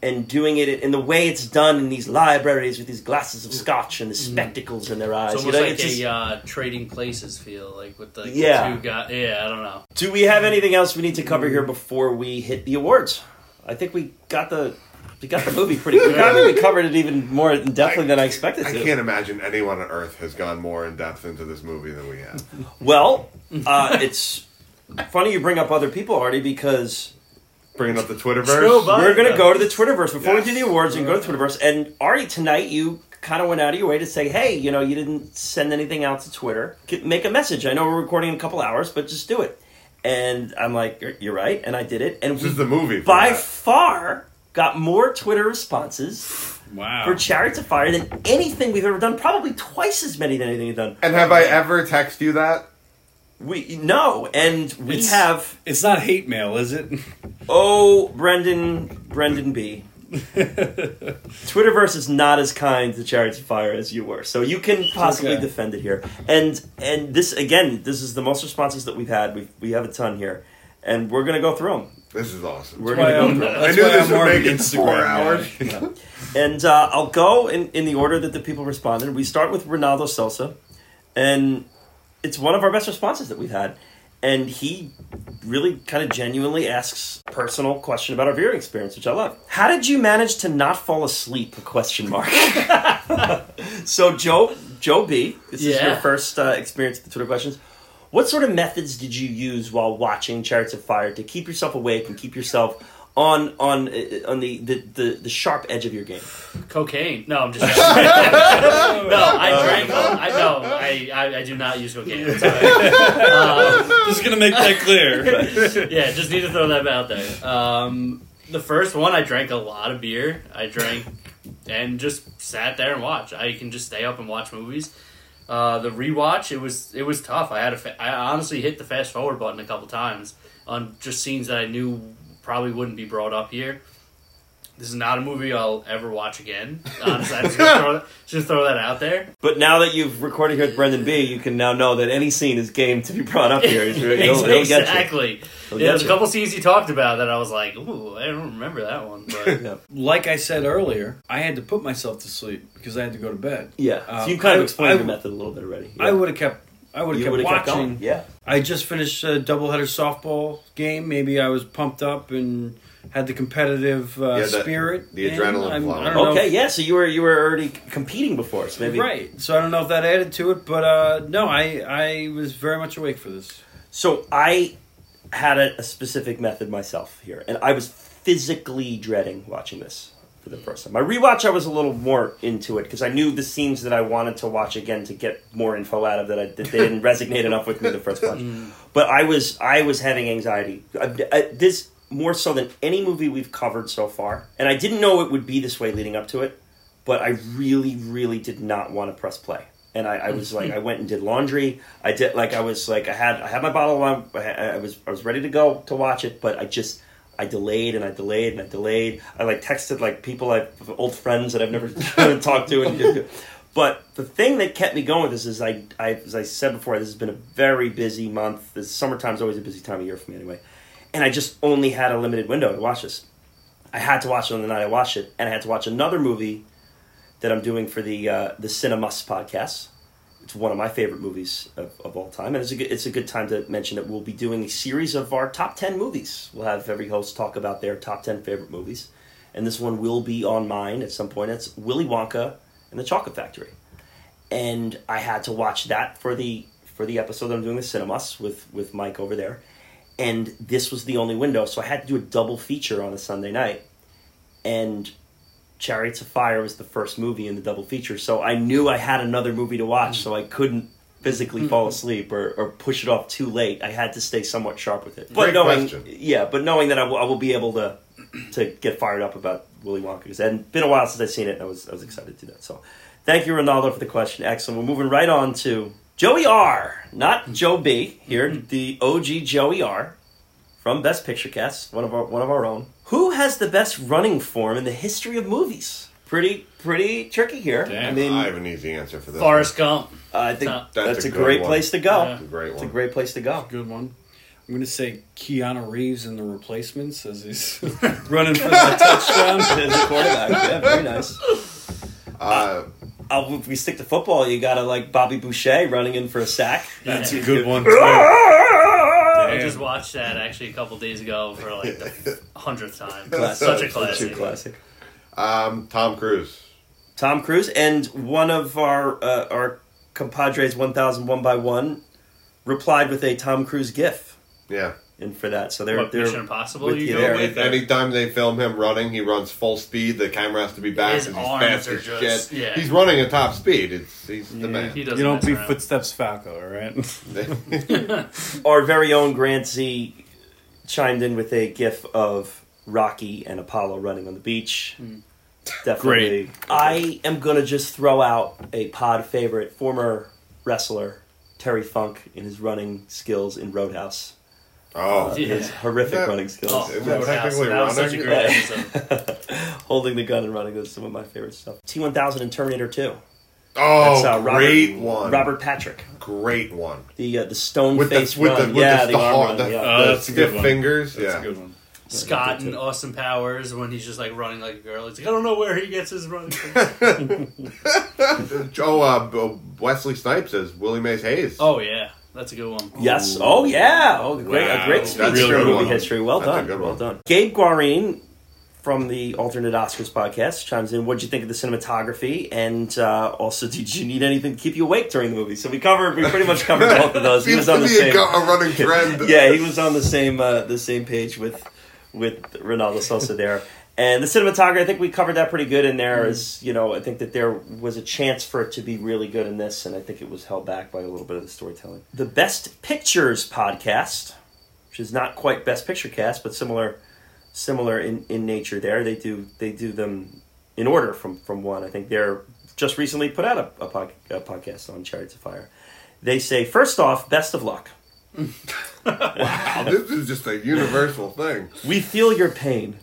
and doing it in the way it's done in these libraries with these glasses of scotch and the spectacles in their eyes. It's you almost know, like it's just- a uh, trading places feel, like with the Yeah. two guys. Yeah, I don't know. Do we have anything else we need to cover here before we hit the awards? I think we got the we got the movie pretty. good. I think we covered it even more in depthly than I expected to. I to. can't imagine anyone on Earth has gone more in depth into this movie than we have. (laughs) Well, uh, it's funny you bring up other people, Artie, because Bringing up the True, Twitterverse. but- we're going to go to the Twitterverse before Yes. we do the awards and go to the Twitterverse. And Artie, tonight you kind of went out of your way to say, "Hey, you know, you didn't send anything out to Twitter. Get- Make a message. I know we're recording in a couple hours, but just do it." And I'm like, "You're- "You're right," and I did it. And This we is the movie. for by that. far got more Twitter responses Wow. for Chariots of Fire than anything we've ever done. Probably twice as many than anything we've done. And have I ever texted you that? We no, and we It's- have It's not hate mail, is it? (laughs) oh Brendan Brendan B. (laughs) Twitterverse is not as kind to Chariots of Fire as you were, so you can possibly okay. defend it here. And and this again, this is the most responses that we've had. We we have a ton here, and we're gonna go through them. This is awesome. We're Why gonna go I'm- through 'em. I that's knew why this I'm would more make it four Instagram hours. (laughs) guy. And uh, I'll go in, in the order that the people responded. We start with Ronaldo Sosa, and it's one of our best responses that we've had. And he really kind of genuinely asks personal question about our viewing experience, which I love. How did you manage to not fall asleep? A question mark. (laughs) so Joe Joe B, this is your first uh, experience with the Twitter questions. What sort of methods did you use while watching Chariots of Fire to keep yourself awake and keep yourself on on uh, on the, the, the, the sharp edge of your game? Cocaine? No, I'm just. (laughs) no, I drank. I no, I, I I do not use cocaine. I'm sorry. (laughs) Um, Just gonna make that clear. (laughs) yeah, just need to throw that out there. Um, the first one, I drank a lot of beer. I drank and just sat there and watched. I can just stay up and watch movies. Uh, the rewatch, it was it was tough. I had a fa- I honestly hit the fast forward button a couple times on just scenes that I knew probably wouldn't be brought up here. This is not a movie I'll ever watch again. Honestly, I'm just gonna throw that, just throw that out there. But now that you've recorded here with Brendan B, you can now know that any scene is game to be brought up here. He'll, he'll get you. exactly. He'll Yeah, get there's a you. couple scenes he talked about that I was like, ooh, I don't remember that one. But (laughs) Yeah. like I said earlier, I had to put myself to sleep because I had to go to bed. Yeah. Um, so you kind of explained I- your method a little bit already. I would have kept. I would have kept would have kept watching. going. Yeah. I just finished a doubleheader softball game. Maybe I was pumped up and had the competitive uh, Yeah, the- spirit. the in. adrenaline I'm- I don't Okay. if- Yeah. So you were you were already competing before, so maybe Right. So I don't know if that added to it, but uh, no, I I was very much awake for this. So I had a, a specific method myself here, and I was physically dreading watching this. for the first time. My rewatch, I was a little more into it because I knew the scenes that I wanted to watch again to get more info out of that. I, that they didn't (laughs) resonate enough with me the first watch. But I was I was having anxiety. I, I, this more so than any movie we've covered so far, and I didn't know it would be this way leading up to it. But I really, really did not want to press play. And I, I was mm-hmm. like, I went and did laundry. I did like I was like I had I had my bottle of wine. I, I was I was ready to go to watch it, but I just I delayed and I delayed and I delayed. I like texted like people I old friends that I've never (laughs) (laughs) talked to. And, but the thing that kept me going with this is I, I as I said before, this has been a very busy month. This summertime's always a busy time of year for me anyway, and I just only had a limited window to watch this. I had to watch it on the night I watched it, and I had to watch another movie that I'm doing for the uh, the Cinemus podcast. It's one of my favorite movies of, of all time, and it's a good, it's a good time to mention that we'll be doing a series of our top ten movies. We'll have every host talk about their top ten favorite movies, and this one will be on mine at some point. It's Willy Wonka and the Chocolate Factory, and I had to watch that for the for the episode that I'm doing the Cinemus with with Mike over there, and this was the only window, so I had to do a double feature on a Sunday night, and Chariots of Fire was the first movie in the double feature, so I knew I had another movie to watch, mm. so I couldn't physically mm. fall asleep or, or push it off too late. I had to stay somewhat sharp with it. But Great knowing, question. yeah, but knowing that I will, will be able to to get fired up about Willy Wonka because it had been a while since I've seen it, and I was I was excited to do that. So, thank you, Ronaldo, for the question. Excellent. We're moving right on to Joey R, not Joe B. Here, the OG Joey R from Best Picture Cast, one of our one of our own. Who has the best running form in the history of movies? Pretty pretty tricky here. I Damn. mean, I have an easy answer for this. Forrest Gump. I think That's that's, a a, great one. place to go. Yeah. It's a great It's a great place to go. Good one. I'm going to say Keanu Reeves in the replacements as he's (laughs) running for the touchdown. As a quarterback, yeah, very nice. Uh, Uh, if we stick to football, you got to like Bobby Boucher running in for a sack. (laughs) That's a good one. (laughs) I just watched that actually a couple days ago for like the (laughs) hundredth time. Classic. Such a True classic. classic. um, Tom Cruise. Tom Cruise and one of our uh, our compadres, one thousand one by one, replied with a Tom Cruise gif, Yeah. And for that, so they're What, they're Mission Impossible with you you go there. with? Anytime they film him running, he runs full speed. The camera has to be back His because he's arms fast are as just- yeah. He's running at top speed. It's he's the man. He doesn't You don't mess be around. footsteps Falco, all right? (laughs) our very own Grant Z chimed in with a gif of Rocky and Apollo running on the beach. Hmm. Definitely. Great. I am gonna just throw out a pod favorite, former wrestler Terry Funk in his running skills in Roadhouse. Oh, Yeah. His horrific That- running skills. Oh, Is it Roadhouse. technically that was such a great episode. (laughs) Holding the gun and running is some of my favorite stuff. T1000 and Terminator 2. oh, That's uh, Robert, great one. Robert Patrick. great one. The uh, the stone With the face with run. the with yeah, the, the, the, arm hard- run, the, yeah. Oh, the that's a good stiff one. fingers. That's yeah. a good one. Scott and Austin Powers when he's just like running like a girl. He's like, I don't know where he gets his running. from." (laughs) (laughs) Oh, uh, Wesley Snipes as Willie Mays Hayes. oh yeah, that's a good one. Yes. Oh yeah. Oh, great. Wow. A great That's speech a for movie one. history. Well That's a done. good well one. done. Gabe Guarine from the Alternate Oscars podcast chimes in. What'd you think of the cinematography? And uh, also, did you need anything to keep you awake during the movie? So we covered. We pretty much covered both of those. He was on the be a, same. a running (laughs) trend. yeah, he was on the same uh, the same page with with Ronaldo Sosa there. And the cinematography, I think we covered that pretty good in there. Mm-hmm. Is you know, I think that there was a chance for it to be really good in this, and I think it was held back by a little bit of the storytelling. The Best Pictures podcast, which is not quite Best Picture cast, but similar similar in, in nature. There, they do they do them in order from from one. I think they're just recently put out a, a, pod, a podcast on Chariots of Fire. They say first off, best of luck. (laughs) Wow, this is just a universal thing. We feel your pain.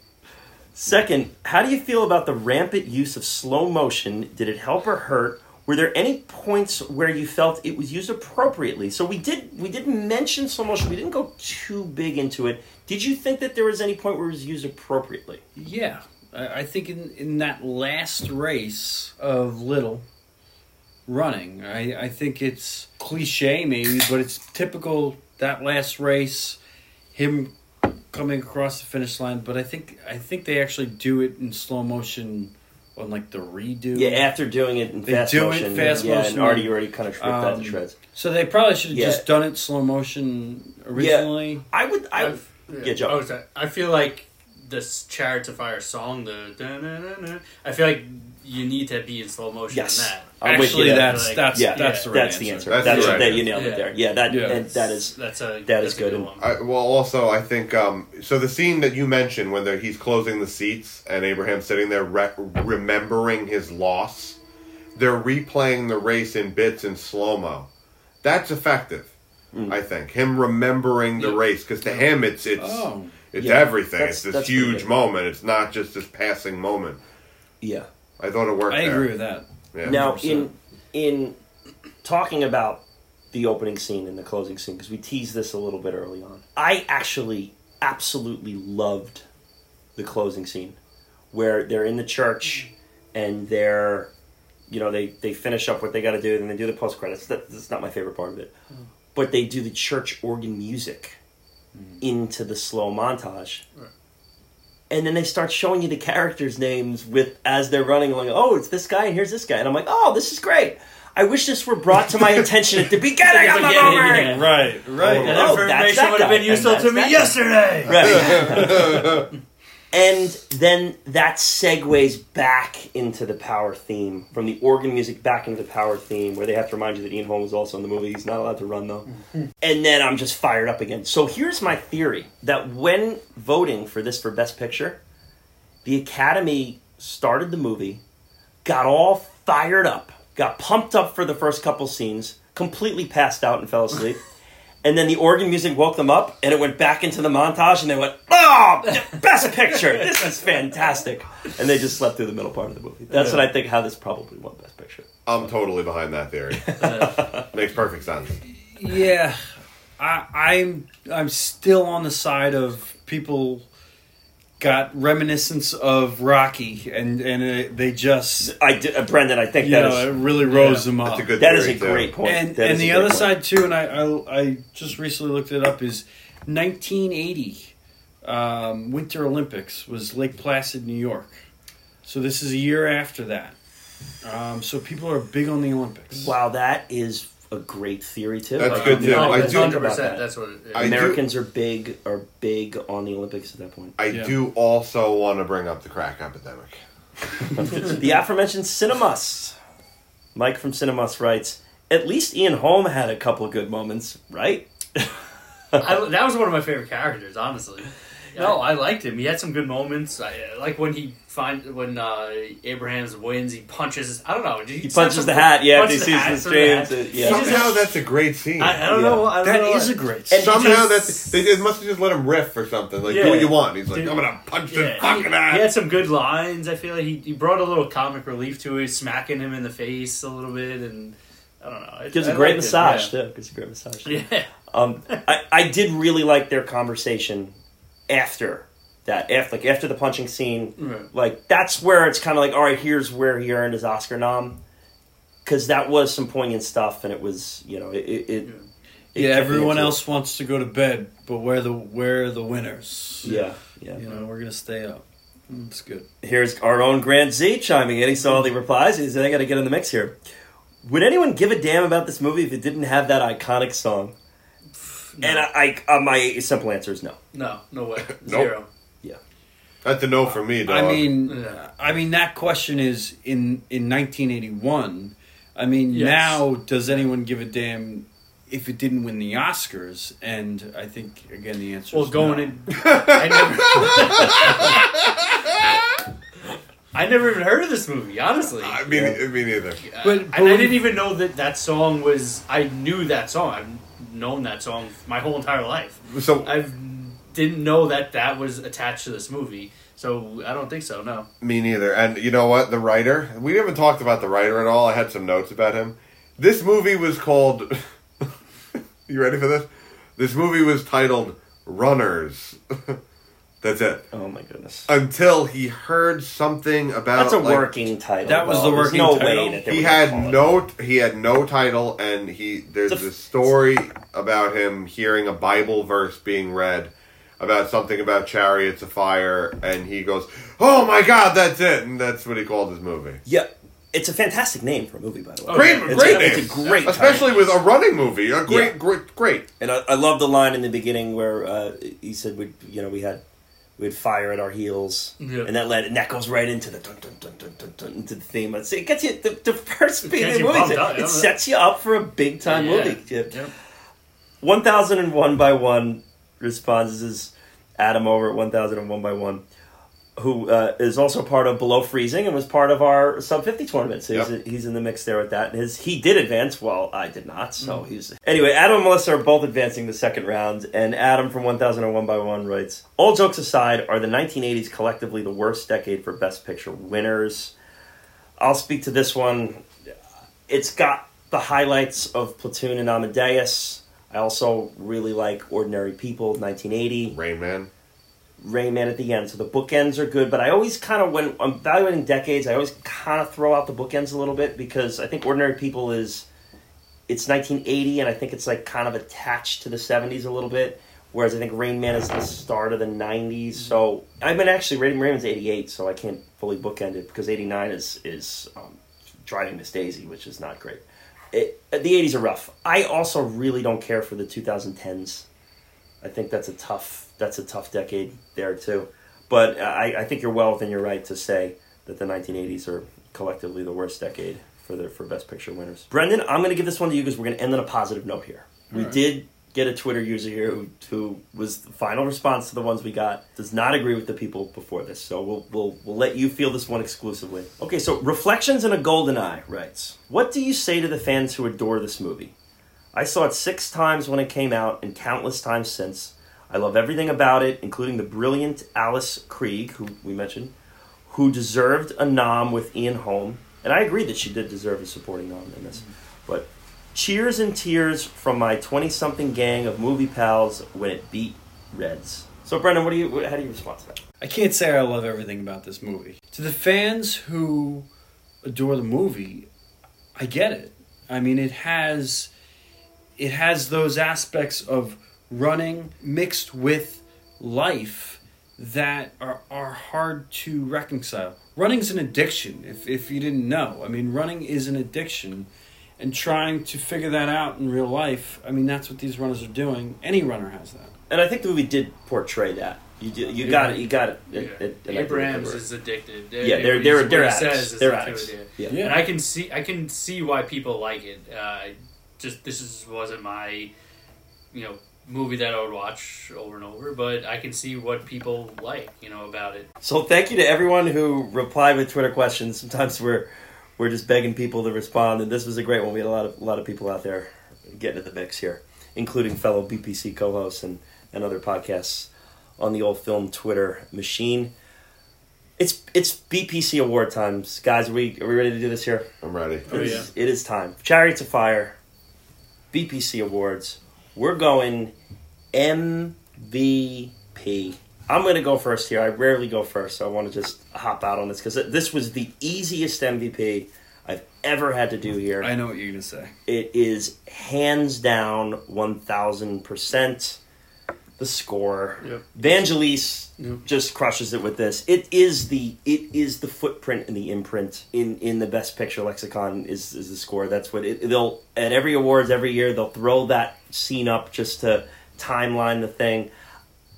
Second, how do you feel about the rampant use of slow motion? Did it help or hurt? Were there any points where you felt it was used appropriately? So we did we did mention slow motion. We didn't go too big into it. Did you think that there was any point where it was used appropriately? Yeah, I, think in in that last race of Liddell running, I, I think it's cliche maybe, but it's typical that last race, him coming across the finish line. But I think I think they actually do it in slow motion on like the redo. Yeah, after doing it in They fast do it motion, fast yeah, motion. and already already kind of ripped that Um, to shreds. So they probably should have Yeah. just done it in slow motion originally. I would, I would, yeah, Joe. I, was- I feel like this Chariots of Fire song, the I feel like you need to be in slow motion Yes. in that. I'm with Actually, you. that's Like, that's yeah, that's the right that's answer. the answer. That's That's, the right that you answer. nailed it there. Yeah, that Yeah. and that is that's a that is that's a good good. one. I, well, also, I think um, so. The scene that you mentioned when they're, he's closing the seats and Abrahams sitting there re- remembering his loss, they're replaying the race in bits in slow mo. That's effective, Mm. I think. Him remembering the Yeah. race because to him it's it's Oh. it's Yeah, everything. that's- It's this huge moment. It's not just this passing moment. yeah. I thought it worked. I there. agree with that. Yeah. Now, 100%. in in talking about the opening scene and the closing scene, because we teased this a little bit early on, I actually absolutely loved the closing scene where they're in the church and they're, you know, they they finish up what they got to do, and they do the post credits. That, that's not my favorite part of it, mm. but they do the church organ music mm. into the slow montage. Right. And then they start showing you the characters' names with as they're running along. Oh, it's this guy and here's this guy, and I'm like, oh, this is great. I wish this were brought to my attention at the beginning of the (laughs) movie. Right, right. Oh, that Oh, that's information that would have been useful to me guy. yesterday. Right. (laughs) (laughs) and then that segues back into the power theme from the organ music back into the power theme, where they have to remind you that Ian Holm was also in the movie. He's not allowed to run though. Mm-hmm. and then I'm just fired up again. So here's my theory: that when voting for this for Best Picture, the Academy started the movie, got all fired up, got pumped up for the first couple scenes, completely passed out and fell asleep. (laughs) And then the organ music woke them up, and it went back into the montage, and they went, "Oh, best picture! This is fantastic!" And they just slept through the middle part of the movie. That's what I think. How this probably won best picture. I'm totally behind that theory. (laughs) Makes perfect sense. Yeah, I, I'm I'm still on the side of people got reminiscence of Rocky, and and uh, they just I did, uh, Brendan. I think that know is it really rose them up. That's a good that is theory, a too. great point. and That and is a the great other point. side too, and I, I I just recently looked it up is 1980 um, Winter Olympics was Lake Placid, New York. So this is a year after that. Um, so people are big on the Olympics. Wow, that is a great theory too. That's Like, good, you too. know, I do- 100%. That's what it is. I do- Americans are big are big on the Olympics at that point. I Yeah. do also want to bring up the crack epidemic. (laughs) (laughs) the aforementioned Cinemus. Mike from Cinemus writes, "At least Ian Holm had a couple of good moments, right?" (laughs) I, that was one of my favorite characters, honestly. No, I liked him. He had some good moments. I, like when he find when uh, Abrahams wins, he punches. I don't know. He, He punches the hat, yeah, he punches sees hat the hat. uh, yeah. Somehow that's a great scene. I, I don't Yeah. know. I don't that know. is a great. And- Somehow just- that's they just must have just let him riff or something. Like do what you want. He's like, Dude. I'm gonna punch Yeah, this he, fucking he had some good lines. I feel like he, he brought a little comic relief to it, smacking him in the face a little bit, and I don't know. It Gives I a great liked it, massage yeah. too. Gives a great massage. Yeah. Um, I, I did really like their conversation after that. After like after the punching scene, Right. like that's where it's kind of like, all right, here's where he earned his Oscar nom, because that was some poignant stuff, and it was you know it. it, it it Yeah, everyone into it. else wants to go to bed, but we're the we're the winners. Yeah, yeah. You know, we're gonna stay up. It's good. Here's our own Grant Z chiming in. He saw all the replies. He said, I got to get in the mix here. Would anyone give a damn about this movie if it didn't have that iconic song? No. And I, I uh, my simple answer is no. No, no way. (laughs) Nope. Zero. That's a no for me, dog. I mean, Yeah. I mean that question is in in 1981. I mean, Yes. now does anyone give a damn if it didn't win the Oscars? And I think again the answer Well, is going no. in, I never, (laughs) I never even heard of this movie. Honestly, I mean, Yeah. me neither. But- and I when- didn't even know that that song was. I knew that song. Known that song my whole entire life. So I didn't know that that was attached to this movie. So I don't think so. No. me neither. And you know what? The writer. We haven't talked about the writer at all. I had some notes about him. This movie was called. (laughs) you ready for this? This movie was titled Runners. (laughs) That's it. Oh my goodness. Until he heard something about That's a like, working title. That was though. the There's working no title. way that they he were gonna had call it. no he had no title and he there's It's a- this story about him hearing a bible verse being read about something about chariots of fire and he goes oh my god that's it and that's what he called his movie Yeah, it's a fantastic name for a movie, by the way. great It's great a, name It's a great, especially title. with a running movie a great Yeah. great great And I, I love the line in the beginning where uh, he said, "We, you know, we had we'd fire at our heels, Yeah. and that led and that goes right into the dun, dun, dun, dun, dun, dun, into the theme. It's, it gets you the, the first beat of the movie. It, yeah. sets you up for a big time Yeah. movie. Yeah. Yep. 1001 by 1 responses is Adam over at 1001 by 1 who uh, is also part of Below Freezing and was part of our sub 50 tournament. So he's, Yep. he's in the mix there with that. And his he did advance while I did not. So Mm. he's Anyway, Adam and Melissa are both advancing the second round and Adam from 1001 by 1 writes, "All jokes aside, are the 1980s collectively the worst decade for best picture winners?" I'll speak to this one. It's got the highlights of Platoon and Amadeus. I also really like Ordinary People, 1980. Rain Man. Rain Man at the end. So the bookends are good, but I always kind of, when I'm evaluating decades, I always kind of throw out the bookends a little bit because I think Ordinary People is, it's 1980, and I think it's like kind of attached to the 70s a little bit. Whereas I think Rain Man is the start of the 90s. So I mean, actually, Rain Rain Man's 88, so I can't fully bookend it because 89 is is um, Driving Miss Daisy, which is not great. It, the 80s are rough. I also really don't care for the 2010s. I think that's a tough that's a tough decade there too. But I, I think you're well within your right to say that the 1980s are collectively the worst decade for the for Best Picture winners. Brendan, I'm going to give this one to you because we're going to end on a positive note here. We did get a Twitter user here who, who was the final response to the ones we got does not agree with the people before this, so we'll we'll we'll let you feel this one exclusively. Okay, so Reflections in a Golden Eye writes, "What do you say to the fans who adore this movie? I saw it six times when it came out and countless times since. I love everything about it, including the brilliant Alice Krige, who we mentioned, who deserved a nom with Ian Holm. And I agree that she did deserve a supporting nom in this. But cheers and tears from my 20 something gang of movie pals when it beat Reds. So, Brendan, what do you, how do you respond to that? I can't say I love everything about this movie. To the fans who adore the movie, I get it. I mean, it has it has those aspects of running mixed with life that are, are hard to reconcile. Running's an addiction, if, if you didn't know. I mean, running is an addiction. And trying to figure that out in real life, I mean, that's what these runners are doing. Any runner has that. And I think the movie did portray that. You, do, you got it. You got it. Yeah. It- it- and I think it Abrams is addicted. Yeah, they're What they're they're says addicts. is They're into addicts. Yeah. Yeah. And I can see I can see why people like it. Uh, just this is, wasn't my you know movie that I would watch over and over, but I can see what people like you know about it. So thank you to everyone who replied with Twitter questions. Sometimes we're we're just begging people to respond, and this was a great one. We had a lot of a lot of people out there getting in the mix here, including fellow BPC co-hosts and and other podcasts on the old film Twitter machine. It's it's BPC award times, guys. Are we are we ready to do this here? I'm ready. Oh, It is- yeah. it is time. Chariots of Fire, BPC Awards. We're going MVP. I'm going to go first here. I rarely go first, so I want to just hop out on this because this was the easiest MVP I've ever had to do here. I know what you're going to say. It is hands down 1000% the score. Yep. Vangelis Yep. just crushes it with this. It is the it is the footprint and the imprint in in the best picture lexicon is is the score. That's what it they'll at every awards every year they'll throw that scene up just to timeline the thing.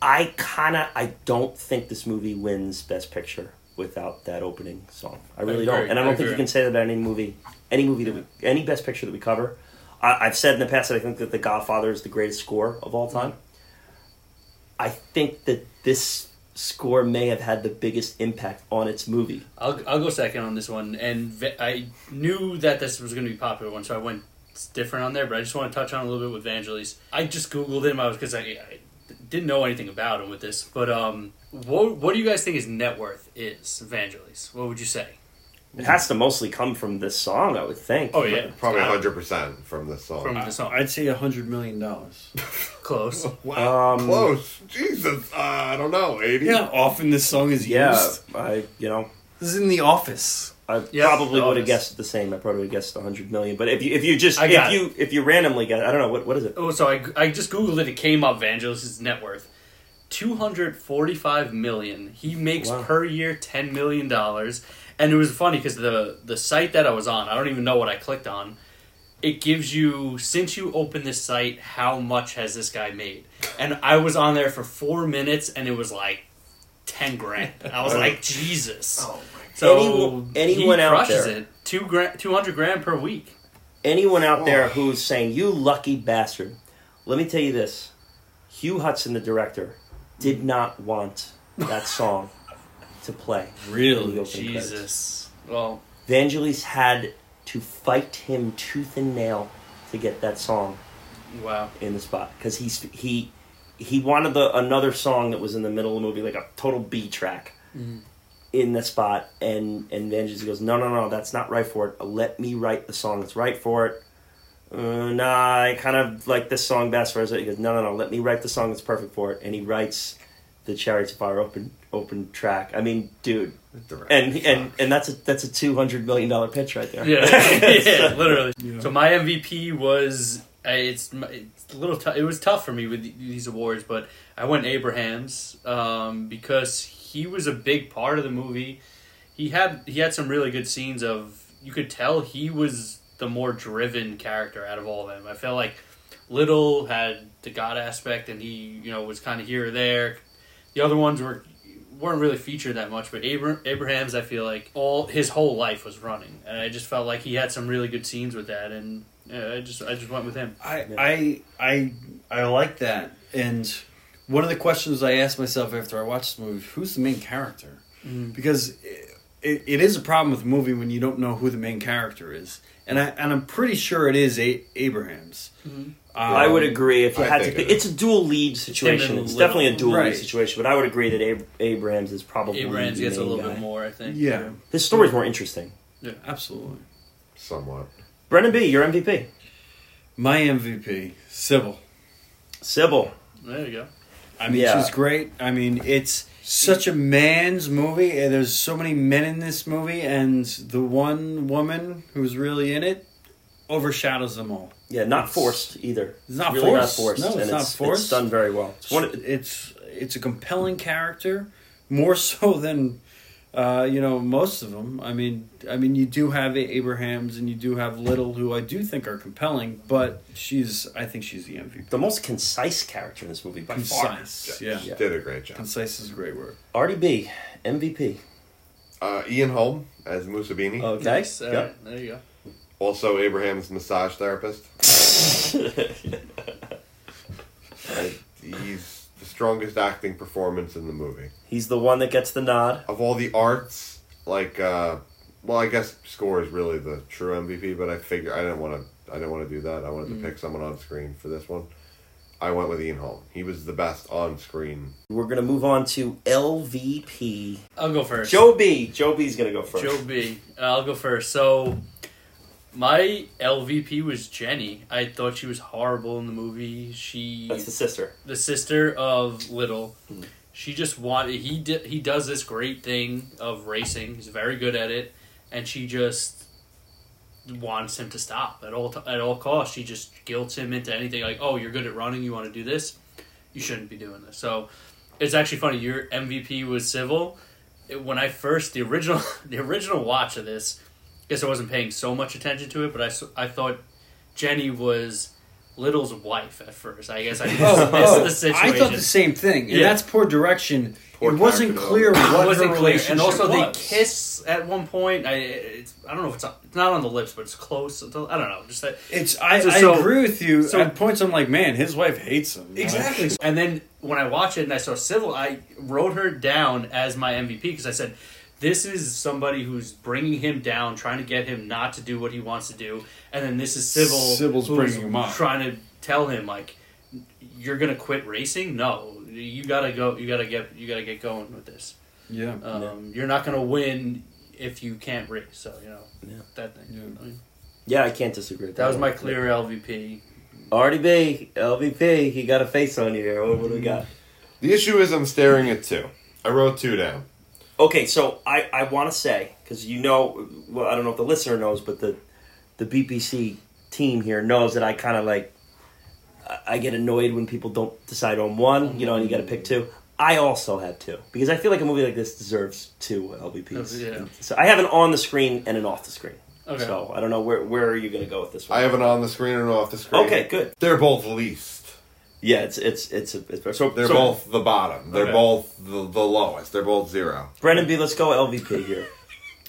I kind of I don't think this movie wins best picture without that opening song. I really don't. And I I don't think you can say that about any movie any movie that we, any best picture that we cover. I, I've said in the past that I think that The Godfather is the greatest score of all time. I think that this score may have had the biggest impact on its movie. I'll I'll go second on this one, and I knew that this was going to be a popular one, so I went different on there. But I just want to touch on a little bit with Vangelis. I just googled him. I was because I, I didn't know anything about him with this. But um, what what do you guys think his net worth is, Vangelis? What would you say? It has to mostly come from this song, I would think. Oh yeah, Probably Uh, 100% from this song. from the song. I'd say a $100 million. (laughs) Close. (laughs) wow. Um, Close. Jesus. Uh, I don't know. 80? Yeah, often this song is Yeah, used. I you know This is in The Office. I Yeah, probably no, would have it's- guessed the same. I probably would have guessed 100 million. But if you if you just I if got you if you randomly guess, I don't know what what is it? Oh, so I, I just googled it. It came up. Vangelis' net worth two hundred forty five million. He makes Wow. per year ten million dollars. And it was funny because the the site that I was on, I don't even know what I clicked on. It gives you since you open this site, how much has this guy made? And I was on there for four minutes, and it was like ten grand. (laughs) I was like, oh. Jesus. Oh my god. So Anyone- anyone he out crushes there- it. Two grand, two hundred grand per week. Anyone out there Oh. who's saying, you lucky bastard, let me tell you this. Hugh Hudson, the director, did mm-hmm. not want that (laughs) song to play. Really? opening credits. Jesus. Well, Vangelis had to fight him tooth and nail to get that song wow. in the spot because he's he he wanted the another song that was in the middle of the movie like a total B track in the spot. And and Vangelis goes no no no that's not right for it. Let me write the song that's right for it. Uh, nah I kind of like this song best for it. He goes no no no let me write the song that's perfect for it. And he writes the Chariots of Fire open open track. I mean dude. And and and that's a that's a two hundred million dollar pitch right there. Yeah, (laughs) yeah, literally. Yeah. So my MVP was uh, it's, it's a little. It was tough for me with these awards, but I went Abrahams um, because he was a big part of the movie. He had he had some really good scenes of you could tell he was the more driven character out of all of them. I felt like Liddell had the God aspect, and he you know was kind of here or there. The other ones were weren't really featured that much, but Abra- Abrahams, I feel like all his whole life was running, and I just felt like he had some really good scenes with that, and uh, I just I just went with him. I I I I like that. And one of the questions I asked myself after I watched the movie: Who's the main character? Because it, it, it is a problem with a movie when you don't know who the main character is. And I and I'm pretty sure it is a- Abrahams. Um, I would agree if you I had to pick. it It's a dual lead situation. It's Liddell. definitely a dual Right. lead situation, but I would agree that Ab- Abrams is probably Abrahams the gets a little guy. bit more, I think. Yeah, His story's more interesting. Yeah, absolutely. somewhat. Brendan B, your MVP. My MVP, Sybil. Sybil. There you go. I mean, Yeah. she's great. I mean, it's such a man's movie. and There's so many men in this movie, and the one woman who's really in it overshadows them all. Yeah, not It's- forced either. It's not really forced. not forced. No, it's and not It's forced. It's done very well. It's one. of- It's it's a compelling character, more so than uh, you know most of them. I mean, I mean, you do have Abrahams and you do have Liddell, who I do think are compelling, but she's I think she's the MVP. the most concise character in this movie by far. Concise, yeah. She did a great job. Concise is a great word. Artie B, MVP. Uh, Ian Holm as Mussabini. Okay. Nice. All Yep. right, There you go. Also, Abrahams' massage therapist. (laughs) Uh, he's the strongest acting performance in the movie. He's the one that gets the nod. Of all the arts, like, uh, well, I guess score is really the true MVP, but I figure I didn't want to. I didn't want to do that. I wanted to mm. pick someone on screen for this one. I went with Ian Holm. He was the best on screen. We're gonna move on to LVP. I'll go first. Joe B. Joe B's gonna go first. Joe B. Uh, I'll go first. So, my LVP was Jenny. I thought she was horrible in the movie. She, That's the sister. the sister of Liddell, hmm. She just wanted. He did. He does this great thing of racing. He's very good at it, and she just wants him to stop at all. At all costs, she just guilts him into anything. Like, oh, you're good at running. You want to do this. You shouldn't be doing this. So, it's actually funny. Your MVP was Sybil. It- when I first the original (laughs) the original watch of this, I guess I wasn't paying so much attention to it, but I I thought Jenny was Liddell's wife at first. I guess I (laughs) missed, Oh, missed oh, the situation. I thought the same thing, and Yeah. that's poor direction. Poor it wasn't clear what wasn't her clear, relationship and also they kiss at one point. I it's, I don't know if it's it's not on the lips, but it's close. I don't know. Just that It's I, So- I so- agree with you. so- At points, I'm like, man, his wife hates him. Exactly. (laughs) And then when I watched it and I saw Sybil, I wrote her down as my MVP because I said, this is somebody who's bringing him down, trying to get him not to do what he wants to do. And then this is Sybil, Sybil's who's bringing him up. trying to tell him like, you're gonna quit racing? No, you gotta go. You gotta get. You gotta get going with this. Yeah. Um, You're not gonna win if you can't race. So you know Yeah. that thing. Yeah. I mean, Yeah, I can't disagree with that. that was my clear LVP. Artie B, LVP. He got a face on you here. What, what do we got? The issue is I'm staring at two. I wrote two down. Okay, so I, I want to say because you know, well, I don't know if the listener knows, but the the BPC team here knows that I kind of like I- I get annoyed when people don't decide on one, you know, and you got to pick two. I also had two because I feel like a movie like this deserves two LVPs. Oh, yeah. So I have an on the screen and an off the screen. Okay. So I don't know where where are you going to go with this one? I have an on the screen and an off the screen. Okay, good. They're both least. Yeah, it's it's it's, it's so They're so, both the bottom. They're Okay. both the, the lowest. They're both zero. Brendan B. Let's go LVP here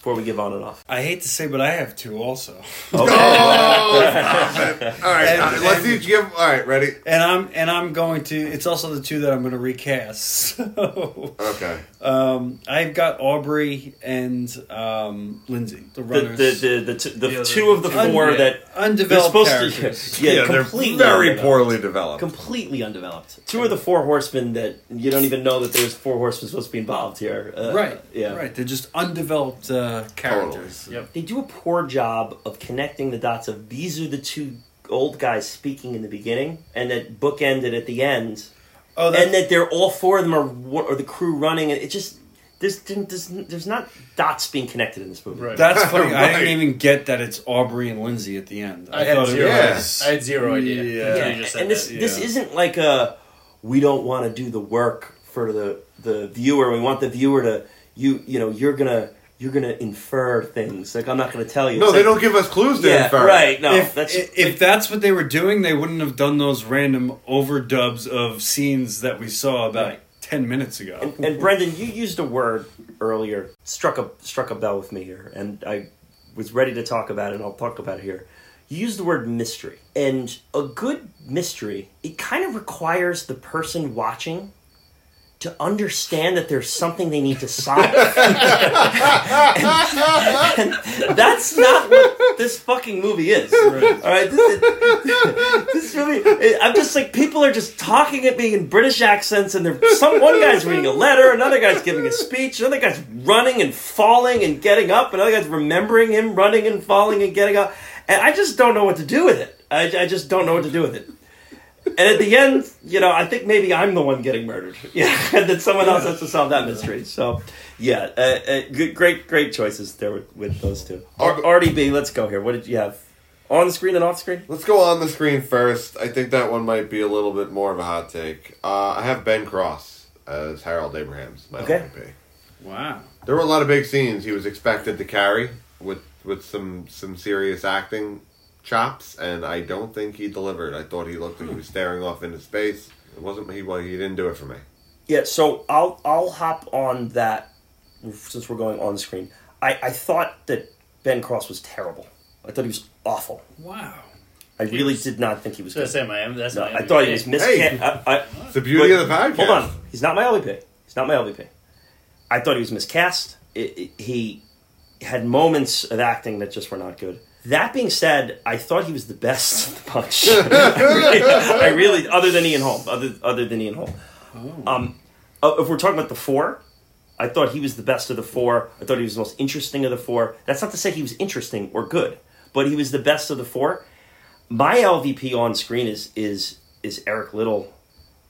before we give on and off. I hate to say, but I have two also, Oh, stop (laughs) it. All right, And- let's and- each give. All right, ready? and I'm and I'm going to. It's also the two that I'm going to recast. (laughs) So, Okay. um, I've got Aubrey and um, Lindsay, the The runners. the the, the, t- the Yeah, two of the the- four yeah. that they're undeveloped supposed characters. to. (laughs) Yeah, Yeah, they're completely very undeveloped. poorly developed. Completely undeveloped. Two of the four horsemen that you don't even know that there's four horsemen supposed to be involved here. Uh, right. Yeah. Right. They're just undeveloped uh, Uh, characters. Yep. They do a poor job of connecting the dots of these are the two old guys speaking in the beginning, and that bookended at the end, Oh, and that they're all four of them are or the crew running. It just there's there's, there's not dots being connected in this movie. Right. That's funny. I didn't (laughs) even get that it's Aubrey and Lindsay at the end. I had thought it zero. Yes. I had zero idea. Yeah. Yeah, just and this that. this yeah. isn't like a we don't want to do the work for the the viewer. We want the viewer to you you know you're gonna you're gonna infer things. Like I'm not gonna tell you. No, It's they like- don't give us clues to Yeah, infer. right. No, if, that's if, if that's what they were doing, they wouldn't have done those random overdubs of scenes that we saw about Right. ten minutes ago. And, and Brendan, you used a word earlier, struck a struck a bell with me here, and I was ready to talk about it, and I'll talk about it here. You used the word mystery, and a good mystery it kind of requires the person watching to understand that there's something they need to solve. and, and that's not what this fucking movie is. All right, this, this movie, I'm just like people are just talking at me in British accents, and they're some one guy's reading a letter, another guy's giving a speech, another guy's running and falling and getting up, another guy's remembering him running and falling and getting up, and I just don't know what to do with it. I, I just don't know what to do with it. And at the end, you know, I think maybe I'm the one getting murdered. (laughs) Yeah, and then someone else has to solve that mystery. So, yeah, uh, uh, good, great, great choices there with, with those two. R- RDB, let's go here. What did you have? On the screen and off screen? Let's go on the screen first. I think that one might be a little bit more of a hot take. Uh, I have Ben Cross as Harold Abrahams. My Okay. LVP. wow. There were a lot of big scenes he was expected to carry with with some some serious acting chops, and I don't think he delivered. I thought he looked like he was staring off into space. It wasn't he. Well, he didn't do it for me. Yeah, so I'll I'll hop on that since we're going on screen. I, I thought that Ben Cross was terrible. I thought he was awful. Wow. I really did not think he was So good. that's my that's No, my I thought he was MVP. mis. Hey. I, I, It's the beauty But- of the podcast. Hold on, he's not my LVP. He's not my LVP. I thought he was miscast. It, it, he had moments of acting that just were not good. That being said, I thought he was the best of the bunch. I, (laughs) really, I really, other than Ian Holm, other other than Ian Holm. Um, uh, if we're talking about the four, I thought he was the best of the four. I thought he was the most interesting of the four. That's not to say he was interesting or good, but he was the best of the four. My LVP on screen is is is Eric Liddell,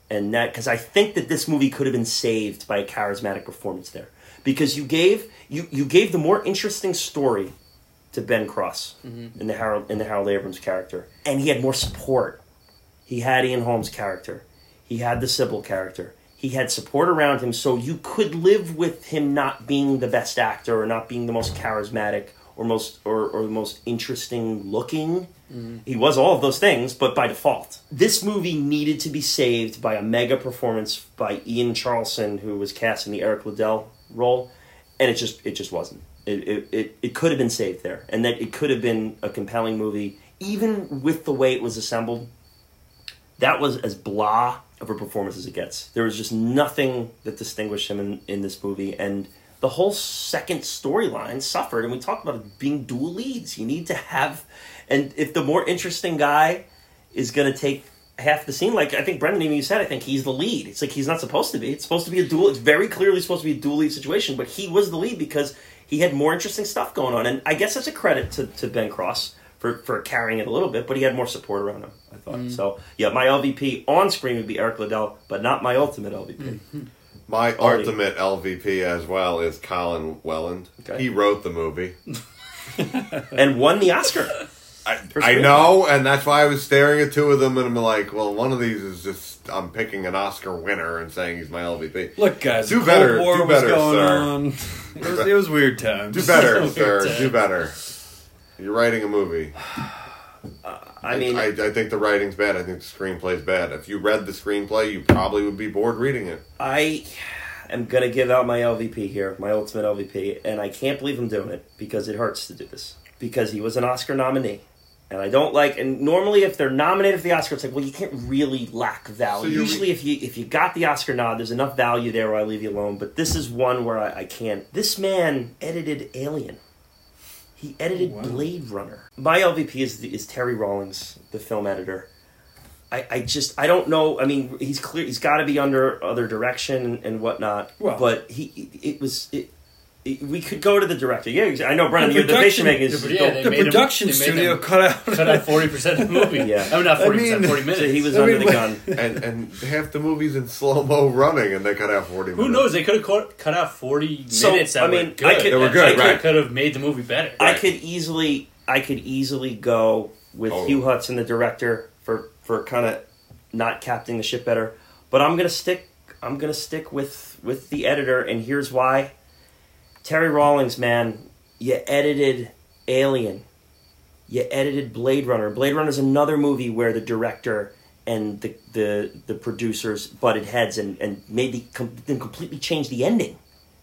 and that because I think that this movie could have been saved by a charismatic performance there because you gave you you gave the more interesting story to Ben Cross mm-hmm. in the Harold in the Harold Abrams character, and he had more support. He had Ian Holm's character. He had the Sybil character. He had support around him, so you could live with him not being the best actor or not being the most charismatic or most or, or the most interesting looking. Mm-hmm. He was all of those things, but by default. This movie needed to be saved by a mega performance by Ian Charleson, who was cast in the Eric Liddell role, and it just it just wasn't. It, it, it, could have been saved there, and that it could have been a compelling movie, even with the way it was assembled that was as blah of a performance as it gets. There was just nothing that distinguished him in, in this movie, and the whole second storyline suffered. And we talked about it being dual leads. You need to have, and if the more interesting guy is going to take half the scene, like I think Brendan even you said, I think he's the lead. It's like he's not supposed to be. It's supposed to be a dual. It's very clearly supposed to be a dual lead situation, but he was the lead because he had more interesting stuff going on. And I guess that's a credit to, to Ben Cross for, for carrying it a little bit, but he had more support around him. I thought mm. so. Yeah, my LVP on screen would be Eric Liddell, but not my ultimate LVP. Mm-hmm. My Artie. ultimate LVP as well is Colin Welland. Okay. He wrote the movie. (laughs) And won the Oscar. I, I know, and that's why I was staring at two of them, and I'm like, well, one of these is just I'm picking an Oscar winner and saying he's my LVP. Look, guys, Do better, War do was better, going sir. on. It was, it was weird times. Do better, (laughs) sir. Do better. You're writing a movie. (sighs) I mean, I, I think the writing's bad. I think the screenplay's bad. If you read the screenplay, you probably would be bored reading it. I am gonna give out my LVP here, my ultimate LVP, and I can't believe I'm doing it because it hurts to do this because he was an Oscar nominee. And I don't like. And normally, if they're nominated for the Oscar, it's like, well, you can't really lack value. So Usually, if you if you got the Oscar nod, there's enough value there where I leave you alone. But this is one where I, I can't. This man edited Alien. He edited oh, wow. Blade Runner. My LVP is is Terry Rawlings, the film editor. I, I just I don't know. I mean, he's clear. He's got to be under other direction and, and whatnot. Well- but he it was it. We could go to the director. Yeah, I know, Brendan. The You're the production- picture making. is- Yeah, they the made him- production studio them cut out. cut out forty percent of the movie. (laughs) Yeah. Oh, I mean not forty percent, forty minutes. so he was I under mean, the gun. (laughs) And and half the movie's in slow mo running, and they cut out forty. Who minutes. knows? They could have cut, cut out forty So, minutes. That I mean, were good. I could- They were good, I could, right. could have made the movie better. I could easily, I could easily go with Oh. Hugh Hudson, the director, for for kind of not captaining the ship better. But I'm gonna stick. I'm gonna stick with with the editor, and here's why. Terry Rawlings, man, you edited Alien, you edited Blade Runner. Blade Runner is another movie where the director and the the, the producers butted heads and, and made the completely changed the ending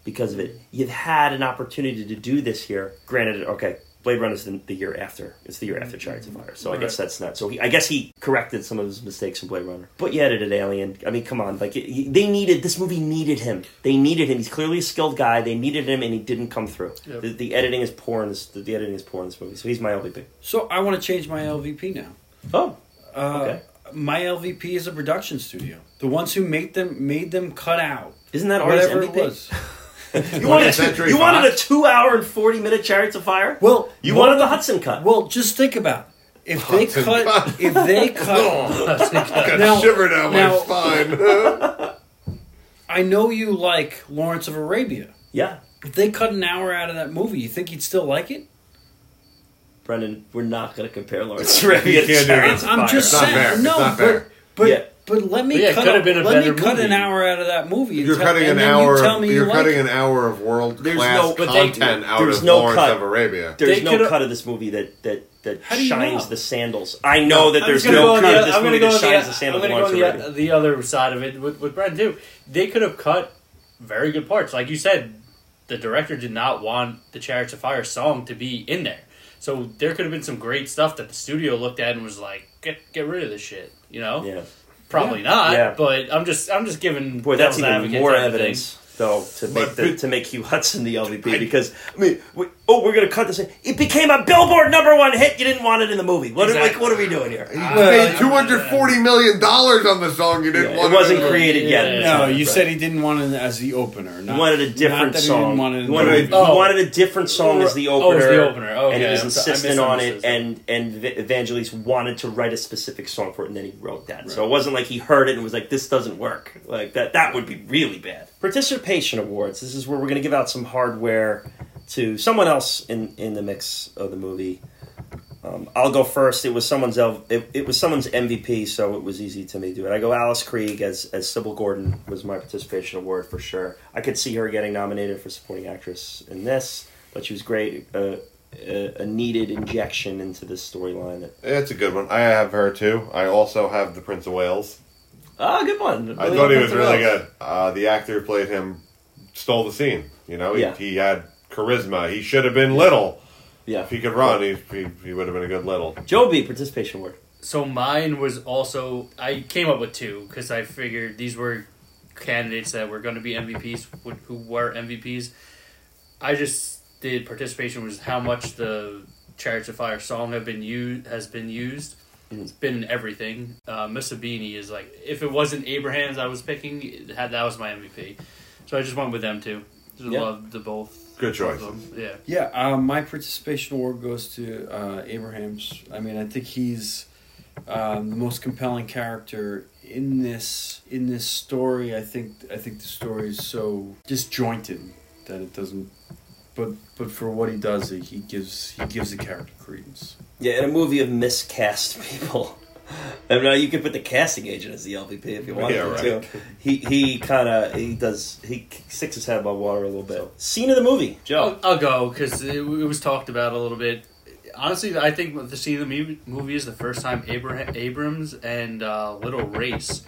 because of it. You've had an opportunity to do this here. Granted, okay, Blade Runner is the, the year after. It's the year after Chariots of Fire, so I guess that's not. So he, I guess he corrected some of his mistakes in Blade Runner. But you edited Alien. I mean, come on, like it, they needed this movie needed him. They needed him. He's clearly a skilled guy. They needed him, and he didn't come through. Yep. The, the editing is poor in this. The, the editing is poor in this movie. So he's my LVP. So I want to change my LVP now. Oh, Uh, Okay. My LVP is a production studio. The ones who made them made them cut out isn't that whatever MVP? it was. (laughs) You wanted, two, you wanted a two-hour and forty-minute Chariots of Fire. Well, you one wanted the Hudson cut. Well, just think about it. if they Hudson cut cut. if they (laughs) cut. Oh, I got Now- shiver down now- my spine. (laughs) I know you like Lawrence of Arabia. yeah, If they cut an hour out of that movie, you think you'd still like it? Brendan, we're not going to compare Lawrence of Arabia to can't do Chariots of I'm Fire. just It's not saying. fair. It's No, not but but Yeah. But let me But yeah, it cut. could a- have been a let me better cut movie. an hour out of that movie. and You're tell- cutting and an then you hour. tell me you You're like cutting it. an hour of world There's class no- but they- content out there's of no Lawrence cut. of Arabia. There's They no could've- cut of this movie that that that How do you shines know? the sandals. I know that I'm there's just gonna no go on cut the, of this I'm movie gonna that on shines the, the I'm sandals gonna go on Arabia. the, the other side of it with, with Brent too. They could have cut very good parts. Like you said, the director did not want the Chariots of Fire song to be in there. So there could have been some great stuff that the studio looked at and was like, get get rid of this shit. You know? Yeah, Probably not. Yeah. But I'm just I'm just giving boy, that's even more type of thing. evidence though to make But- the, to make Hugh Hudson the LVP because I mean, we, oh, we're gonna cut this. It became a Billboard number one hit. You didn't want it in the movie. What are, like, what are we doing here? He Uh, paid two hundred forty million dollars on the song. You didn't Yeah, want it wasn't in the- created yet. at Yeah. No, you right. said he didn't want it as the opener. Not, He wanted a not different that he song. didn't want it in he, wanted, movie. he Oh. wanted a different song as the Oh, opener. as the opener. Okay, and he was I'm so- I insistent on it. And and Vangelis wanted to write a specific song for it, and then he wrote that. So it wasn't like he heard it and was like, "This doesn't work." Like that. That would be really bad. Participation awards. This is where we're going to give out some hardware to someone else in in the mix of the movie. Um, I'll go first. It was someone's it, it was someone's MVP, so it was easy to me to do it. I go Alice Krige as as Sybil Gordon was my participation award for sure. I could see her getting nominated for supporting actress in this, but she was great. Uh, a, a needed injection into this storyline. That It's a good one. I have her too. I also have the Prince of Wales. ah, good one. I thought he was really good. Uh, the actor who played him stole the scene. You know, he, Yeah. he had charisma. He should have been Liddell. Yeah, If he could run, he, he, he would have been a good Liddell. Joby participation award. So mine was also I came up with two because I figured these were candidates that were going to be MVPs who were MVPs. I just did participation was how much the Chariots of Fire song have been used has been used. Mhm. It's been in everything. Uh, Mussabini is like if it wasn't Abrahams I was picking had that was my MVP. So I just went with them too. Just Yeah. love the both. Good choice. both. Yeah. Yeah, um, my participation award goes to uh, Abrahams. I mean, I think he's um, the most compelling character in this in this story. I think I think the story is so disjointed that it doesn't. But but for what he does, he, he gives he gives the character credence. Yeah, in a movie of miscast people. (laughs) (laughs) I mean, uh, you could put the casting agent as the LVP if you wanted Yeah, to. right. Too. He he kind of he does he sticks his head above water a little bit. Scene of the movie, Joe. I'll, I'll go because it, it was talked about a little bit. honestly, I think the scene of the movie- movie is the first time Abraham Abrams and uh, Liddell Race.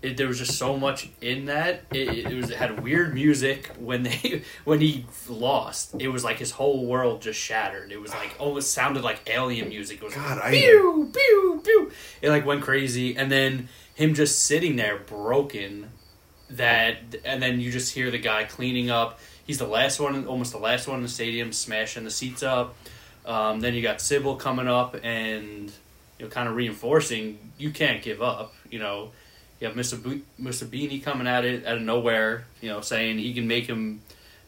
It, there was just so much in that. It, it was it had weird music when they (laughs) when he lost. It was like his whole world just shattered. It was like almost sounded like alien music. It was God, like, I- pew pew pew. It like went crazy, and then him just sitting there broken. That and then you just hear the guy cleaning up. He's the last one, almost the last one in the stadium, smashing the seats up. Um, then you got Sybil coming up and you know, kind of reinforcing you can't give up. You know, you have Mr. Mr. Beanie coming at it out of nowhere. You know, saying he can make him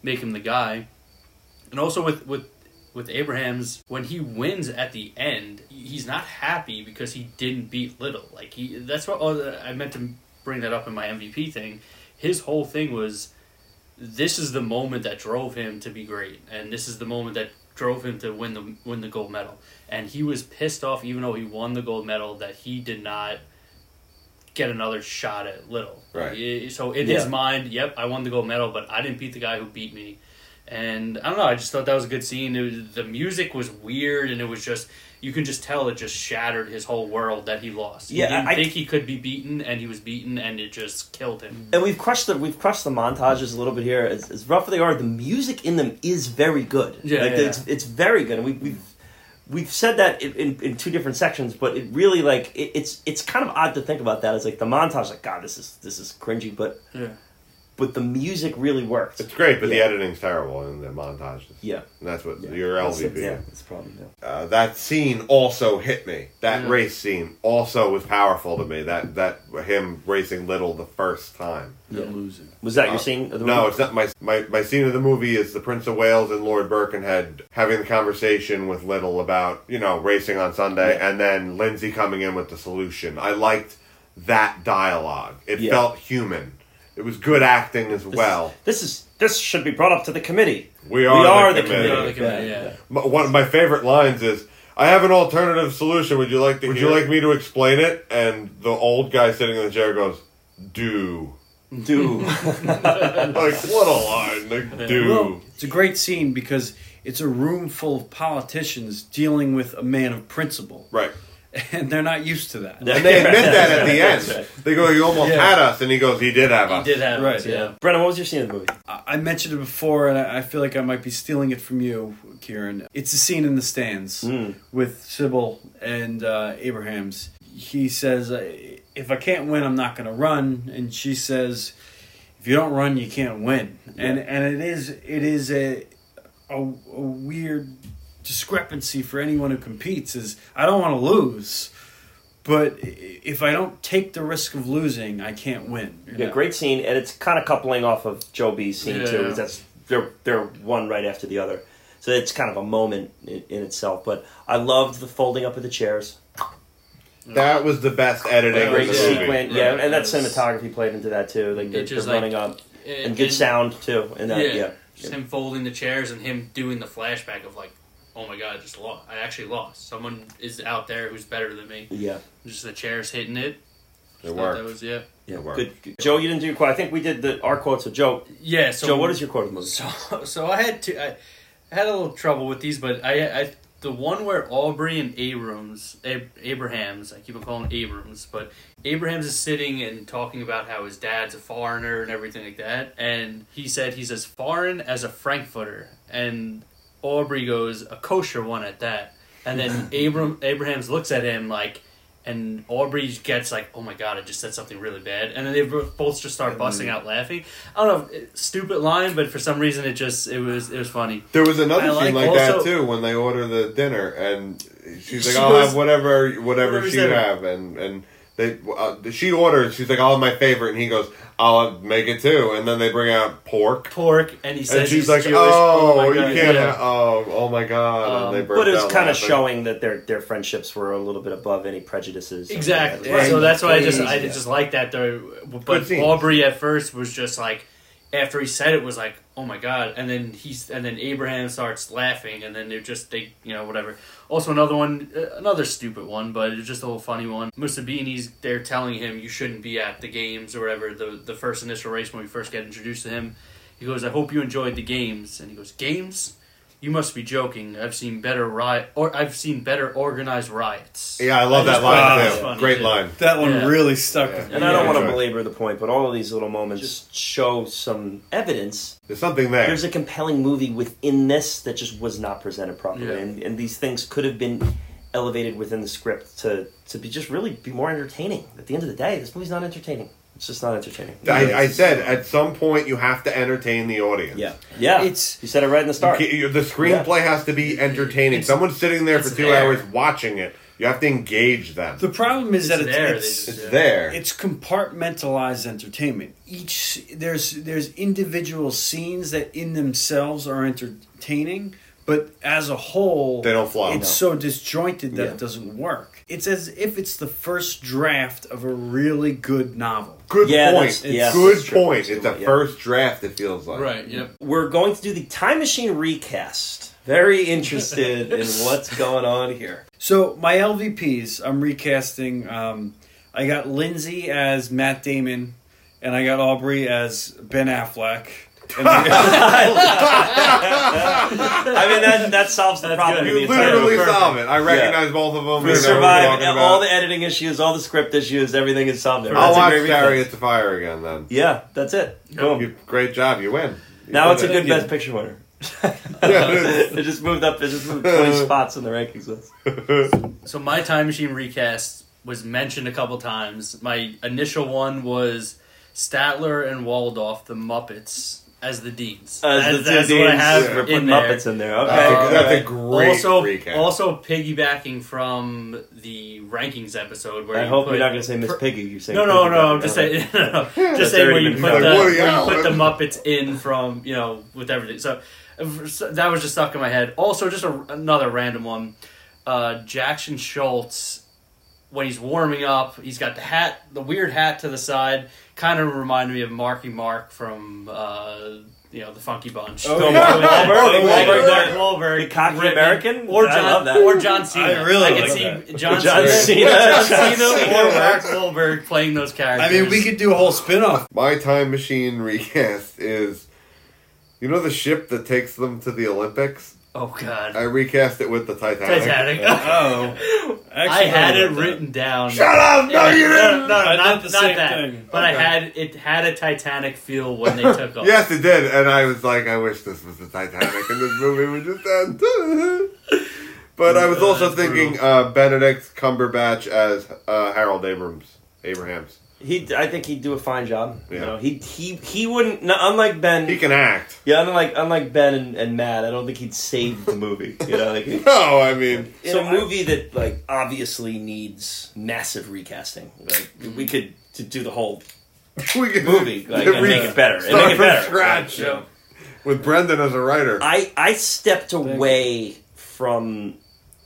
make him the guy. And also with with with Abrahams when he wins at the end, he's not happy because he didn't beat Liddell. Like he that's what oh, I meant to bring that up in my MVP thing. His whole thing was this is the moment that drove him to be great, and this is the moment that drove him to win the win the gold medal. And he was pissed off, even though he won the gold medal, that he did not get another shot at Liddell. Right. So in Yeah. his mind, yep, I won the gold medal, but I didn't beat the guy who beat me. And I don't know, I just thought that was a good scene. It was, the music was weird, and it was just you can just tell it just shattered his whole world that he lost. Yeah, he didn't I- think he could be beaten, and he was beaten, and it just killed him. and we've crushed the we've crushed the montages a little bit here. As, as rough as they are, the music in them is very good. Yeah, like, yeah. it's it's very good. And we, we've we've said that in, in, two different sections, but it really like it, it's it's kind of odd to think about that. It's like the montage, like God, this is this is cringy, but Yeah. But the music really worked. It's great, but the Yeah. editing's terrible and the montages. Yeah. And that's what Yeah. your LVP. it, yeah, that's a problem. Yeah. Uh, that scene also hit me. That Yeah. race scene also was powerful to me. That that him racing Liddell the first time. Yeah. losing. Was that Uh, your scene? Of the No, it's not my, my my scene of the movie is the Prince of Wales and Lord Birkenhead having the conversation with Liddell about you know racing on Sunday, Yeah. and then Lindsay coming in with the solution. I liked that dialogue. It Yeah. felt human. It was good acting as well. This is this should be brought up to the committee. We are, we are the, the committee. We are the committee, yeah. M- One of my favorite lines is, "I have an alternative solution. Would you like to? Would you hear like me to explain it?" And the old guy sitting in the chair goes, "Do." Do. (laughs) Like what a line! Like, do. Well, it's a great scene because it's a room full of politicians dealing with a man of principle, right. (laughs) and they're not used to that. And they admit that at the (laughs) end. right. They go, "You almost Yeah. had us," and he goes, "He did have He us." did have Right, us, yeah. Brendan, what was your scene in the movie? I I mentioned it before, and I I feel like I might be stealing it from you, Kieran. It's a scene in the stands Mm. with Sybil and uh, Abrahams. He says, uh, "If I can't win, I'm not going to run," and she says, "If you don't run, you can't win." And and it is it is a, a a weird discrepancy for anyone who competes. Is I don't want to lose. But if I don't take the risk of losing, I can't win. Yeah, know? great scene, and it's kind of coupling off of Joe B's scene too. Yeah. 'cause That's they're they're one right after the other, so it's kind of a moment in, in itself. But I loved the folding up of the chairs. That was the best editing of Great the sequence, Yeah, yeah, and that it cinematography played into that too. Like the, It just, the like, running up And, and good sound too. And that, Yeah, yeah, just him folding the chairs and him doing the flashback of like, oh my god, I just lost. I actually lost. Someone is out there who's better than me. yeah, Just the chairs hitting it. It Thought worked. That was yeah. yeah. It worked. Good. good. Joe, you didn't do your quote. I think we did the our quotes with Joe. Yeah. So Joe, what is your quote of the movie? So (laughs) so I had to I, I had a little trouble with these, but I I the one where Aubrey and Abrams Ab- Abrahams I keep on calling him Abrams, but Abrahams is sitting and talking about how his dad's a foreigner and everything like that, and he said he's as foreign as a Frankfurter, and Aubrey goes a kosher one at that, and then (laughs) Abram Abrahams looks at him like. And Aubrey gets like, "Oh my god, I just said something really bad," and then they both just start busting out laughing. I don't know, stupid line, but for some reason it just it was it was funny. There was another scene like like that too when they order the dinner and she's like, She "I'll goes- have whatever, whatever Whatever's she there. have," and and they uh, she orders. She's like, "I'll have my favorite," and he goes, "I'll make it too," and then they bring out pork. Pork, and he says And she's he's like, Jewish. "Oh, my you God, can't! yeah. oh, oh my god!" Um, and they But it was out kind of showing that their their friendships were a little bit above any prejudices. Exactly. Right. So that's why I just I Yeah. just like that though. But. Aubrey at first was just like, after he said it was like, oh my god, and then he's and then Abraham starts laughing, and then they're just they you know whatever. Also another one, uh, another stupid one, but it's just a little funny one. Mussabini's they're telling him you shouldn't be at the games or whatever. The the first initial race when we first get introduced to him, he goes, I hope you enjoyed the games, and he goes, games. "You must be joking. I've seen better riot, or I've seen better organized riots." Yeah, I love I that just line thought too. that was funny, Great too. line. That one Yeah. really stuck Yeah. with me. And I don't Yeah, want to belabor the point, but all of these little moments just show some evidence. There's something there. There's a compelling movie within this that just was not presented properly, Yeah. and, and these things could have been elevated within the script to to be just really be more entertaining. At the end of the day, this movie's not entertaining. It's just not entertaining. I, I said at some point you have to entertain the audience. Yeah, yeah. It's- you said it right in the start. You The screenplay has to be entertaining. It's- Someone's sitting there for it's two there. hours watching it. You have to engage them. The problem is that It's it's, there, it's, they just- it's there. it's compartmentalized entertainment. Each there's there's individual scenes that in themselves are entertaining, but as a whole, They don't fly. It's so disjointed that Yeah. it doesn't work. It's as if it's the first draft of a really good novel. Good Yeah, point. that's- yeah, Good that's point. It's good a yeah. first draft. It feels like. Right. Yep. We're going to do the Time Machine recast. Very interested in (laughs) what's going on here. So my LVPs, I'm recasting. Um, I got Lindsay as Matt Damon, and I got Aubrey as Ben Affleck. And (laughs) I mean, that, that solves the That's problem. good. of You literally solve it. I recognize both of them. We survive know what we're survived talking about. all the editing issues, all the script issues, everything is solved there. I'll That's watch great recast. Chariots of Fire again then. Yeah, that's it. Boom. You, great job. You win. You Now did it's a it. good Yeah. Best Picture winner. (laughs) Yeah. (laughs) it just moved up. It just moved twenty spots in the rankings list. So my time machine recast was mentioned a couple times. My initial one was Statler and Waldorf, the Muppets, as the deans. As That's- the two that's what I deans, have we're putting in there. Muppets in there. Okay, That's a- a great also, recap. also piggybacking from the rankings episode where I you hope put, you're not going to say Miss Piggy. You say saying No, no, no. I'm just saying, (laughs) no, no, just That's saying where you put done. the where you put the Muppets in from you know with everything. So, uh, so that was just stuck in my head. Also, just a, another random one. Uh, Jackson Schultz when he's warming up, he's got the hat, the weird hat to the side. Kind of reminded me of Marky Mark from uh, you know the Funky Bunch. Oh, Bill yeah. Wahlberg, Wahlberg, Wahlberg. there. Wahlberg, The cocky written- American? or I love that. or John Cena. I really I could love see that. John, John Cena, Cena. John John Cena Cena. (laughs) or Mark Wahlberg playing those characters. I mean, we could do a whole spin-off. My time machine recast is, you know, the ship that takes them to the Olympics. Oh God, I recast it with the Titanic. Titanic. (laughs) Oh, I had it wrote that. written down. Shut up! No, you No, didn't. no, I not, did the not same that. thing. But I Okay. had it had a Titanic feel when they (laughs) took off. Yes, it did, and I was like, I wish this was the Titanic, and this movie would just end. (laughs) but I was also thinking uh, Benedict Cumberbatch as uh, Harold Abrams. Abrahams. He, I think he'd do a fine job. You Yeah. know, he he he wouldn't. No, unlike Ben, He can act. yeah, unlike unlike Ben and, and Matt, I don't think he'd save the movie. You know, like (laughs) No, I mean, It's a movie that like obviously needs massive recasting. Like we could to do the whole (laughs) we can movie like, and make it better. And Start make it from better. scratch. Yeah. with Brendan as a writer. I I stepped away from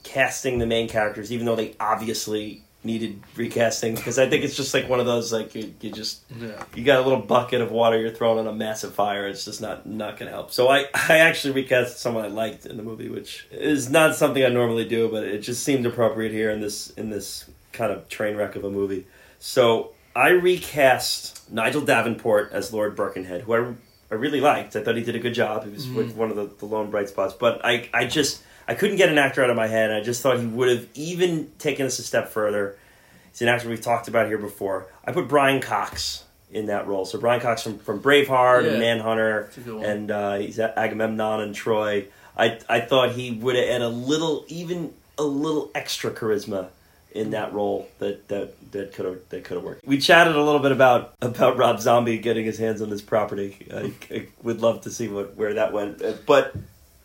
casting the main characters, even though they obviously needed recasting, because I think it's just like one of those like you, you just Yeah. you got a little bucket of water you're throwing on a massive fire. It's just not not to help. So I (laughs) I actually recast someone I liked in the movie, which is not something I normally do, but it just seemed appropriate here in this in this kind of train wreck of a movie. So I recast Nigel Davenport as Lord Birkenhead, who I I really liked. I thought he did a good job. He was mm-hmm. with one of the, the lone bright spots, but I I just I couldn't get an actor out of my head. I just thought he would have even taken us a step further. He's an actor we've talked about here before. I put Brian Cox in that role. So Brian Cox from, from Braveheart and Manhunter, That's a good one. and uh, he's at Agamemnon and Troy. I I thought he would have had a little, even a little extra charisma in that role that that that could have that could have worked. We chatted a little bit about about Rob Zombie getting his hands on this property. I, I would love to see what where that went, but.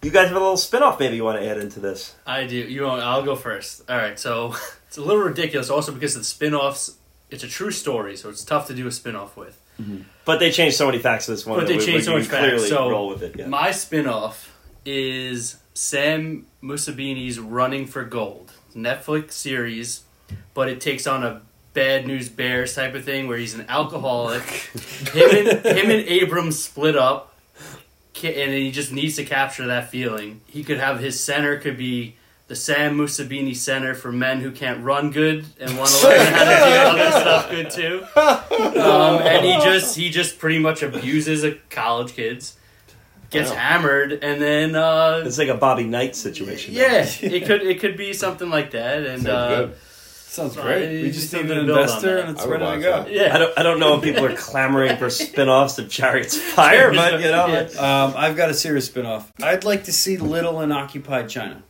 You guys have a little spin-off maybe you want to add into this. I do. You want? I'll go first. All right. So (laughs) it's a little ridiculous, also because of the spin-offs. It's a true story, so it's tough to do a spin-off with. Mm-hmm. But they changed so many facts to this one. But they we- changed we so much facts. So roll with it. Yeah. my spin-off is Sam Mussabini's Running for Gold Netflix series, but it takes on a Bad News Bears type of thing where he's an alcoholic. (laughs) him and him and Abrams split up, and he just needs to capture that feeling. He could have his center could be. The Sam Mussabini Center for men who can't run good and want to learn how to do (laughs) other stuff good too. Um, and he just he just pretty much abuses a college kids. gets hammered, and then uh, It's like a Bobby Knight situation. yeah, (laughs) it could it could be something like that, and Sounds good. Sounds Right, great. We you just just need need an to build on investor and it's ready to go. that. yeah. I don't, I don't know if people are clamoring for (laughs) spin-offs of Chariots of Fire, but you know, Yeah. Um, I've got a serious spin-off. I'd like to see Liddell in Occupied China.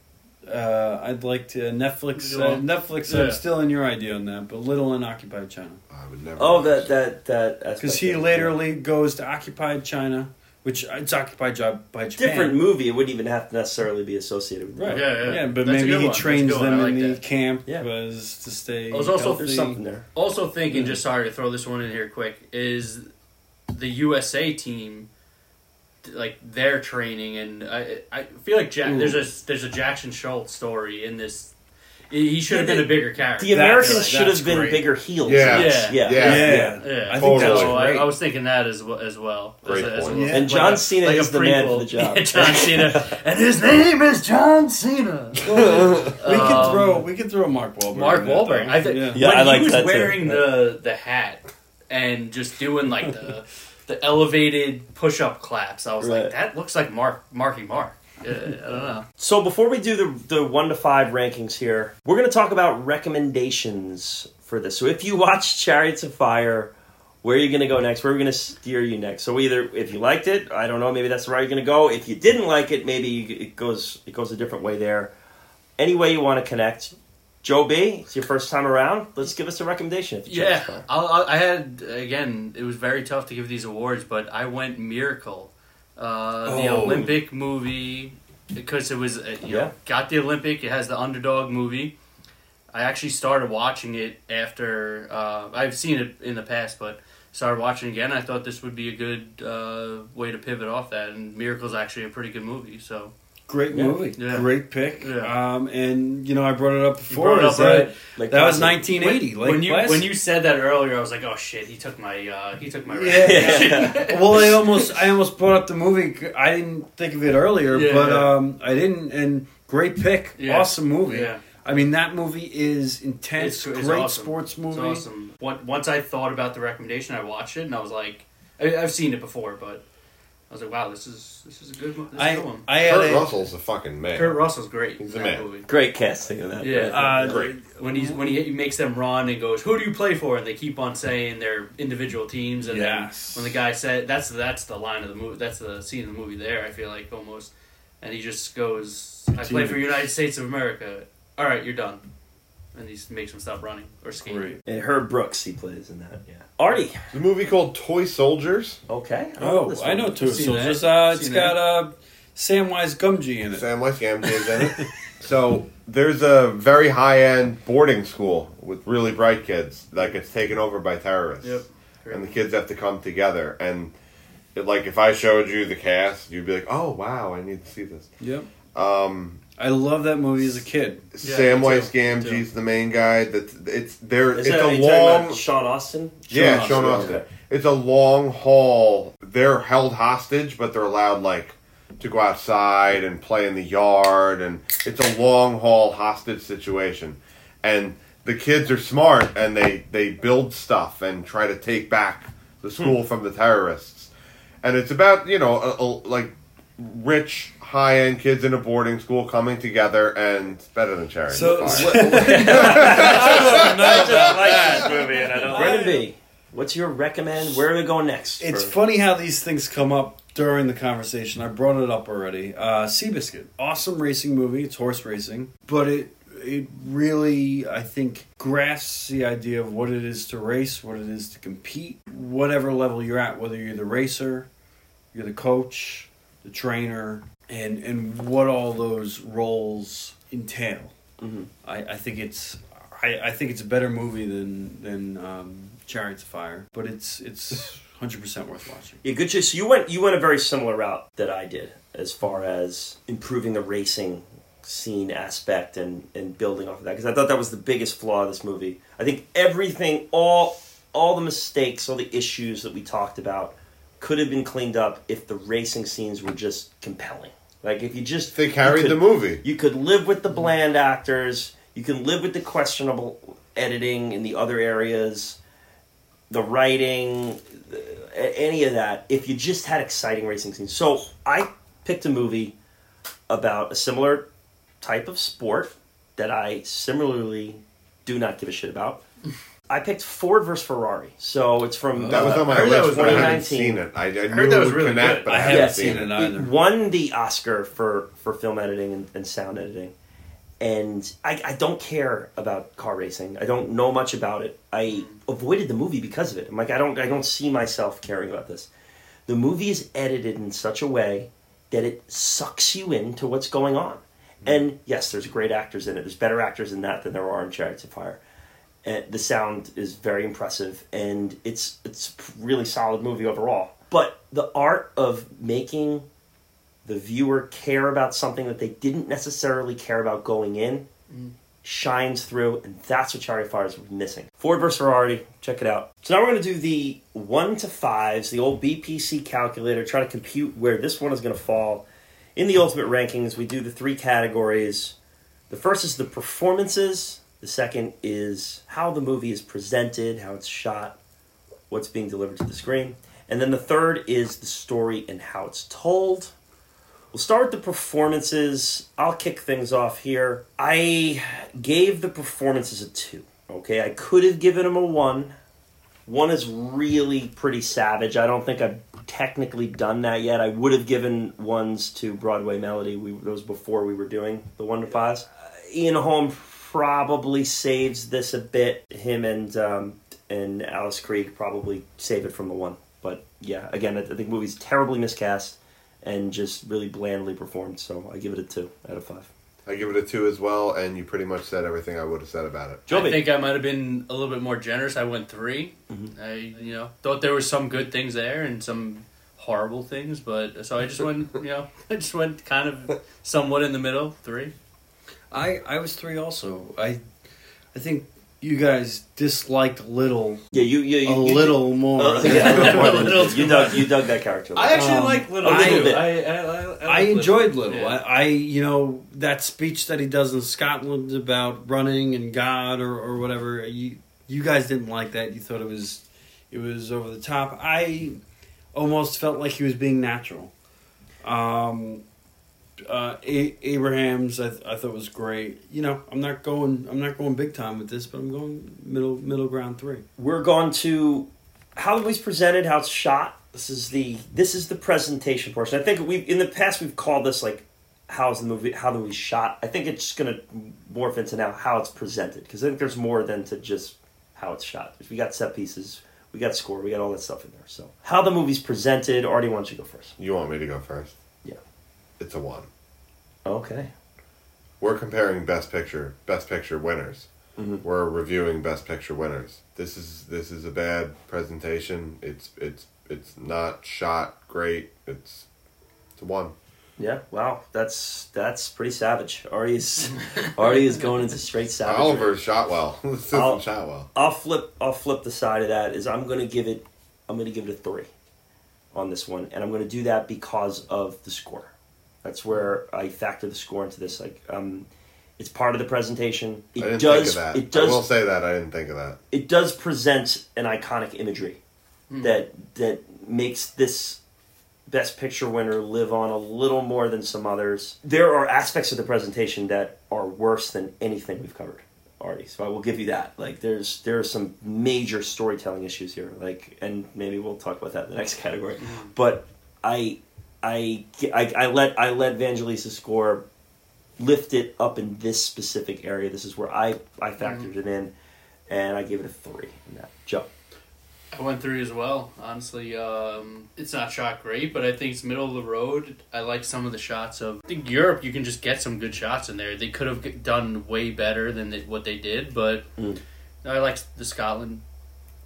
Uh, I'd like to Netflix. Uh, Netflix. Yeah. I'm still in your idea on that, but Liddell in Occupied China I would never. oh, watch that that that because he of it, literally goes to occupied China, which it's occupied job by. Japan. different movie. It wouldn't even have to necessarily be associated with the Right. movie. Yeah, yeah. but That's maybe he one. Trains them I in like the camp Yeah. was to stay. I was also- healthy. There's something there. Also thinking, Yeah. just sorry to throw this one in here quick, is the USA team like their training and I I feel like Jack, Ooh. there's a there's a Jackson Scholz story in this. He should have Yeah, been a bigger character. The Americans should have been great. bigger heels. Yeah. Yeah. yeah, Yeah. Yeah, yeah, I think Totally. that's so I. I was thinking that as well. As well Great as, as point. Yeah. And like John a- Cena like is the man for the job. Yeah, (laughs) John Cena, and his (laughs) name is John Cena. we can Um, throw we can throw Mark Wahlberg. Mark in Wahlberg. though. I think yeah. Yeah, when I like he was that too. wearing the the hat and just doing like the the elevated push up claps, I was Right. like, that looks like Mark Marky Mark. Uh, I don't know. So before we do the the one to five rankings here, we're going to talk about recommendations for this. So if you watch (laughs) Chariots of Fire, where are you going to go next? Where are we going to steer you next? So either if you liked it, I don't know, maybe that's the route you're going to go. If you didn't like it, maybe it goes it goes a different way there. Any way you want to connect. Joe B, it's your first time around. Let's give us a recommendation. If you Yeah. I I had again. It was very tough to give these awards, but I went Miracle, uh, the Oh. Olympic movie, because it was uh, you Yeah. know got the Olympic. It has the underdog movie. I actually started watching it after uh, I've seen it in the past, but started watching again. I thought this would be a good uh, way to pivot off that, and Miracle's actually a pretty good movie. So Great movie. Yeah. Great pick. Yeah. Um, and you know, I brought it up before. brought it is up, that, right? Like that was classic. 1980. Like when you Placid. when you said that earlier, I was like, oh shit, he took my uh, he took my Yeah. (laughs) well, I almost I almost brought up the movie. I didn't think of it earlier, Yeah, but yeah. um, I didn't. And great pick. Yeah. Awesome movie. yeah. I mean, that movie is intense. It's- it's great awesome. sports It's movie. awesome. What, once I thought about the recommendation, I watched it and I was like, I, I've seen it before, but I was like, wow, this is this is a good, one. this is a I good one. I had Kurt a, Russell's a fucking man. Kurt Russell's great. He's in the that man. movie. Great casting of that. Yeah. uh, Great. When he's when he makes them run and goes, "Who do you play for?" and they keep on saying their individual teams, and Yes. then when the guy said, "That's that's the line of the movie. That's the scene of the movie." There, I feel like almost, and he just goes, "I play for United States of America." All right, you're done, and he just makes him stop running or skating. Great. And Herb Brooks, he plays in that. Yeah. Artie. The movie called Toy Soldiers. Okay. I Oh, this I one. know two Seen soldiers. that. Uh, it's Seen got uh, Samwise Gamgee in it. Samwise West Gamgee's in it. (laughs) So there's a very high end boarding school with really bright kids that gets taken over by terrorists. Yep. And the kids have to come together. And it, like if I showed you the cast, you'd be like, "Oh wow, I need to see this." Yep. Um, I love that movie as a kid. Yeah, Sam me Weiss too, me Gamgee's the main guy. That's it's there. Is It's that, are a you talking about long. Sean Austin. Yeah, Sean Sean Austin, Austin. It's a long haul. They're held hostage, but they're allowed like to go outside and play in the yard, and it's a long haul hostage situation. And the kids are smart, and they they build stuff and try to take back the hmm. school from the terrorists. And it's about you know a, a, like rich high end kids in a boarding school coming together, and it's better than charity. So- (laughs) I just like this movie, and I don't. Brendan B, what's your recommend? Where are we going next? It's for- funny how these things come up during the conversation. I brought it up already. Uh, Seabiscuit, awesome racing movie. It's horse racing, but it it really I think grasps the idea of what it is to race, what it is to compete, whatever level you're at, whether you're the racer, you're the coach, the trainer, and and what all those roles entail. Mhm. I, I think it's I, I think it's a better movie than than um, Chariots of Fire, but it's it's hundred percent worth watching. Yeah, good choice. So you went you went a very similar route that I did as far as improving the racing scene aspect and and building off of that because I thought that was the biggest flaw of this movie. I think everything all all the mistakes, all the issues that we talked about could have been cleaned up if the racing scenes were just compelling. Like if you just they carried could- the movie. You could live with the bland actors. You can live with the questionable editing in the other areas. The writing, any of that if you just had exciting racing scenes. So I picked a movie about a similar type of sport that I similarly do not give a shit about. I picked Ford versus Ferrari. So it's from That was uh, on my I heard that list, was but I haven't seen it. I, I knew heard that was really connect, good. but I, I haven't haven't seen seen it. it. either. won the Oscar for, for film editing and, and sound editing. And I, I don't care about car racing. I don't know much about it. I avoided the movie because of it. I'm like, I don't I don't see myself caring about this. The movie is edited in such a way that it sucks you into what's going on. And yes, there's great actors in it. There's better actors in that than there are in Chariots of Fire. Uh, the sound is very impressive, and it's it's a really solid movie overall. But the art of making the viewer care about something that they didn't necessarily care about going in shines through, and that's what Chariot Fire is missing. Ford versus Ferrari, check it out. So now we're going to do the one to fives, the old BPC calculator, try to compute where this one is going to fall in the ultimate rankings. We do the three categories. The first is the performances. The second is how the movie is presented, how it's shot, what's being delivered to the screen. And then the third is the story and how it's told. We'll start with the performances. I'll kick things off here. I gave the performances a two. Okay, I could have given them a one. One is really pretty savage. I don't think I've technically done that yet. I would have given ones to Broadway Melody. We was before we were doing the one to fives. Uh, Ian Holm probably saves this a bit. Him and um, and Alice Krige probably save it from the one. But yeah, again, I I think the movie's terribly miscast and just really blandly performed. So I give it a two out of five. I give it a two as well, and you pretty much said everything I would have said about it. Joby. I think I might have been a little bit more generous. I went 3 Mm-hmm. I you know thought there were some good things there and some horrible things, but so I just went you know (laughs) I just went kind of somewhat in the middle three. I I was three also. I I think you guys disliked Liddell Yeah, you you, you a you- little more. Uh, yeah, little more than- Little you too dug (laughs) you dug that character. I actually Um, like Liddell a little too. bit. I, I, I, I, I like enjoyed Liddell. Yeah. I, I, you know, that speech that he does in Scotland about running and God or, or whatever. You, you guys didn't like that. You thought it was, it was over the top. I almost felt like he was being natural. Um, uh, A- Abrahams, I, th- I thought was great. You know, I'm not going, I'm not going big time with this, but I'm going middle, middle ground three. We're going to how the movie's presented, how it's shot. This is the this is the presentation portion. I think we in the past we've called this like how's the movie how the movie's shot. I think it's going to morph into now how it's presented because I think there's more than to just how it's shot. We got set pieces, we got score, we got all that stuff in there. So how the movie's presented. Artie, why don't you go first? You want me to go first? It's a one. Okay. We're comparing best picture, best picture winners. Mhm. We're reviewing best picture winners. This is this is a bad presentation. It's it's it's not shot great. It's it's a one. Yeah, wow, that's that's pretty savage. Artie's (laughs) Artie is going into straight savage. Oliver shot well. (laughs) this I'll- shot well. I'll flip. I'll flip the side of that. Is I'm to give it. I'm going to give it a three on this one, and I'm going to do that because of the score. That's where I factor the score into this. Like, um, it's part of the presentation. It I didn't does. think of that. It does. I will say that I didn't think of that. it does present an iconic imagery that that makes this best picture winner live on a little more than some others. There are aspects of the presentation that are worse than anything we've covered already. So I will give you that. Like there's there are some major storytelling issues here. Like and maybe we'll talk about that in the next category. But I I I, I let I let Vangelis's score lift it up in this specific area. This is where I I factored it in and I gave it a three in that. Joe. I went three as well. Honestly, um, it's not shot great, but I think it's middle of the road. I like some of the shots of. I think Europe, you can just get some good shots in there. They could have done way better than they, what they did, but Mm. I like the Scotland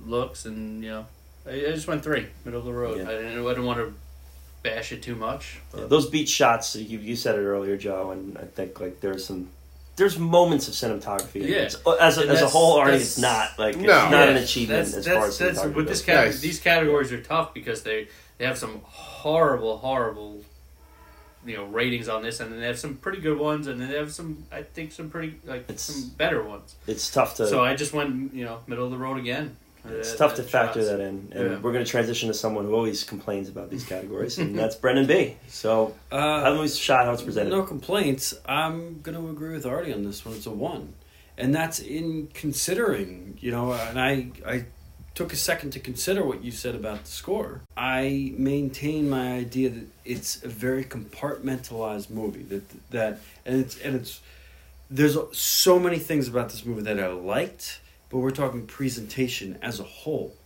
looks, and you know, I, I just went three, middle of the road. Yeah. I didn't. I didn't want to bash it too much. But Yeah, those beat shots, you, you said it earlier, Joe, and I think like there's some there's moments of cinematography. Yeah. It's- uh, as a, as a whole, already that's- it's not like it's No. not an achievement that's, as that's, far as that's, cinematography with this goes. cat, Nice. these categories are tough because they they have some horrible, horrible, you know, ratings on this, and then they have some pretty good ones, and then they have some, I think, some pretty like It's- some better ones. It's tough to. So I just went, you know, middle of the road again. It's that- tough to factor shots. that in, and Yeah. we're going to transition to someone who always complains about these (laughs) categories, and (laughs) that's Brendan B. So, Uh, how the movie's shot, how it's presented. No complaints. I'm going to agree with Artie on this one. It's a one, and that's in considering. You know, and I I took a second to consider what you said about the score. I maintain my idea that it's a very compartmentalized movie. That that and it's and it's there's so many things about this movie that I liked, but we're talking presentation as a whole.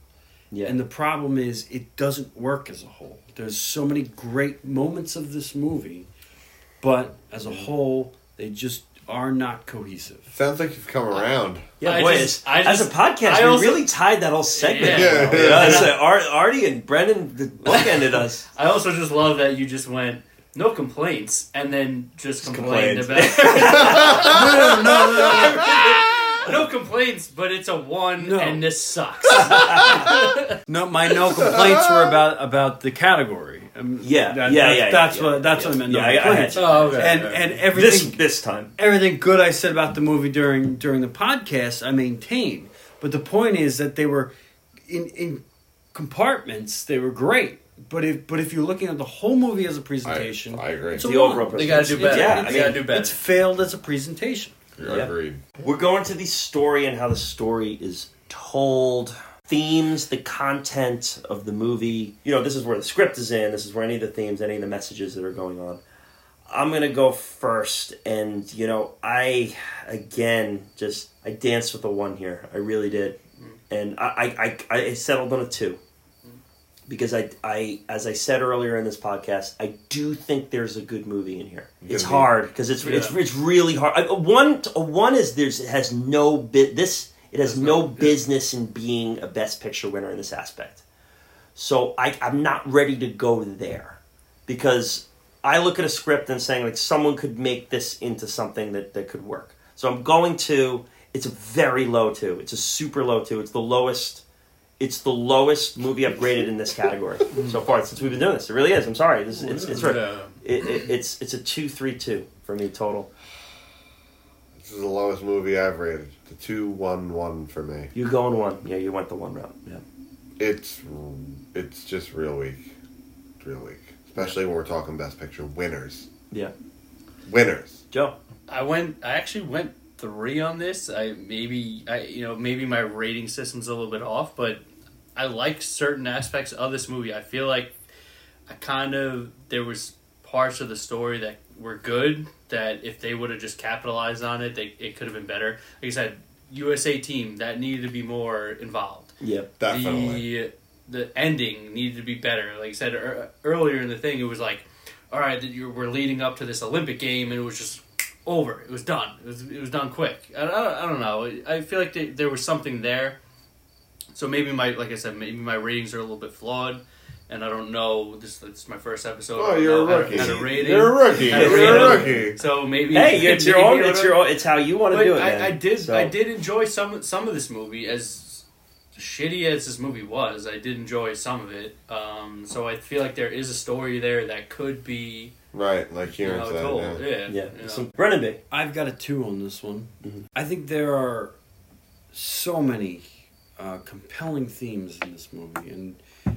Yeah, And the problem is, it doesn't work as a whole. There's so many great moments of this movie, but as a whole, they just are not cohesive. Sounds like you've come around. yeah, I boy, just- as, I as a podcast, I we also- really tied that whole segment. Yeah. well. Yeah. You know, it's like Artie and Brendan bookended us. (laughs) I also just love that you just went no complaints and then just, Just complained complained. about (laughs) (laughs) no complaints, but it's a one No. and this sucks. (laughs) No, my no complaints were about about the category. Um, Yeah, that- yeah, that's, yeah, That's yeah, what that's yeah. what I meant. No Yeah, I- I had complaints. you. oh, okay. and okay. and This everything this time. everything good I said about the movie during during the podcast, I maintain. But the point is that they were in in compartments. They were great. But if but if you're looking at the whole movie as a presentation, I agree. it's a The one. overall they gotta do It's- better. yeah, they I gotta mean, do better. It's failed as a presentation. Yeah. Agreed. We're going to the story and how the story is told, themes, the content of the movie. You know, this is where the script is in, this is where any of the themes, any of the messages that are going on. I'm going to go first. And, you know, I, again, just, I danced with a one here. I really did. Mm. And I, I, I, I settled on a two. Because I, I, as I said earlier in this podcast, I do think there's a good movie in here. It's Gonna hard because it's it's Yeah. it's really hard. I, one one is there's it has no bit this it has no, no- yeah. business in being a best picture winner in this aspect. So I I'm not ready to go there because I look at a script and saying like someone could make this into something that that could work. So I'm going to it's a very low two. It's a super low two. It's the lowest. It's the lowest movie I've graded in this category (laughs) mm. so far since we've been doing this. It really is. I'm sorry. This, it's it's right. Yeah. It, it, it's it's a two three two for me total. This is the lowest movie I've rated. The two one one for me. You going one? Yeah, you went the one route. Yeah. It's it's just real weak. It's real weak. Especially when we're talking best picture winners. Yeah. Winners. Joe. I went. I actually went three on this. I maybe I you know maybe my rating system's a little bit off, but I like certain aspects of this movie. I feel like I kind of there was parts of the story that were good that if they would have just capitalized on it, they it could have been better. Like I said, USA team that needed to be more involved. Yeah. Definitely. The the ending needed to be better. Like I said ear- earlier in the thing, it was like, all right, we're leading up to this Olympic game, and it was just over. It was done. It was it was done quick. I, I, I don't know. I feel like there, there was something there. So maybe my like I said, maybe my ratings are a little bit flawed. And I don't know. This, this is my first episode. Oh, you're a know how to- rookie. how to rate it. You're a rookie. How to You're a rookie. So maybe Hey, it's your own. It's your own. It's how you want to do it. I, man. I did. So- I did enjoy some some of this movie as shitty as this movie was. I did enjoy some of it. Um, so I feel like there is a story there that could be Right, like you Kieran know, said. told. yeah. Yeah, Yeah. you know. So Brendan B. I've got a two on this one. Mhm. I think there are so many uh, compelling themes in this movie and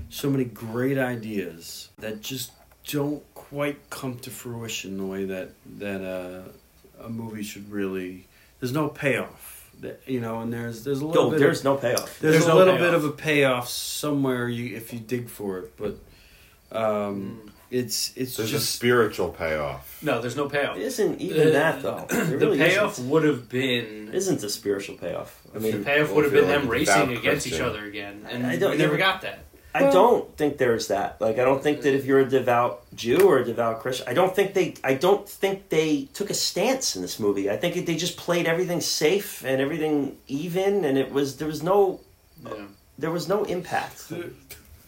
so many great ideas that just don't quite come to fruition the way that that uh, a movie should really. There's no payoff, that, you know, and there's there's a little Yo, bit. there's of, no payoff. there's, there's a no little payoff. bit of a payoff somewhere you if you dig for it, but um, it's it's There's a just spiritual payoff. No, there's no payoff. It isn't even Uh, that though. The really payoff isn't. would have been. isn't a spiritual payoff. I mean, the mean, payoff would have been them like a racing devout against each other again, and I don't- we never got that. I don't think there's that. Like, I don't think that if you're a devout Jew or a devout Christian, I don't think they. I don't think they took a stance in this movie. I think they just played everything safe and everything even, and it was there was no Yeah. there was no impact.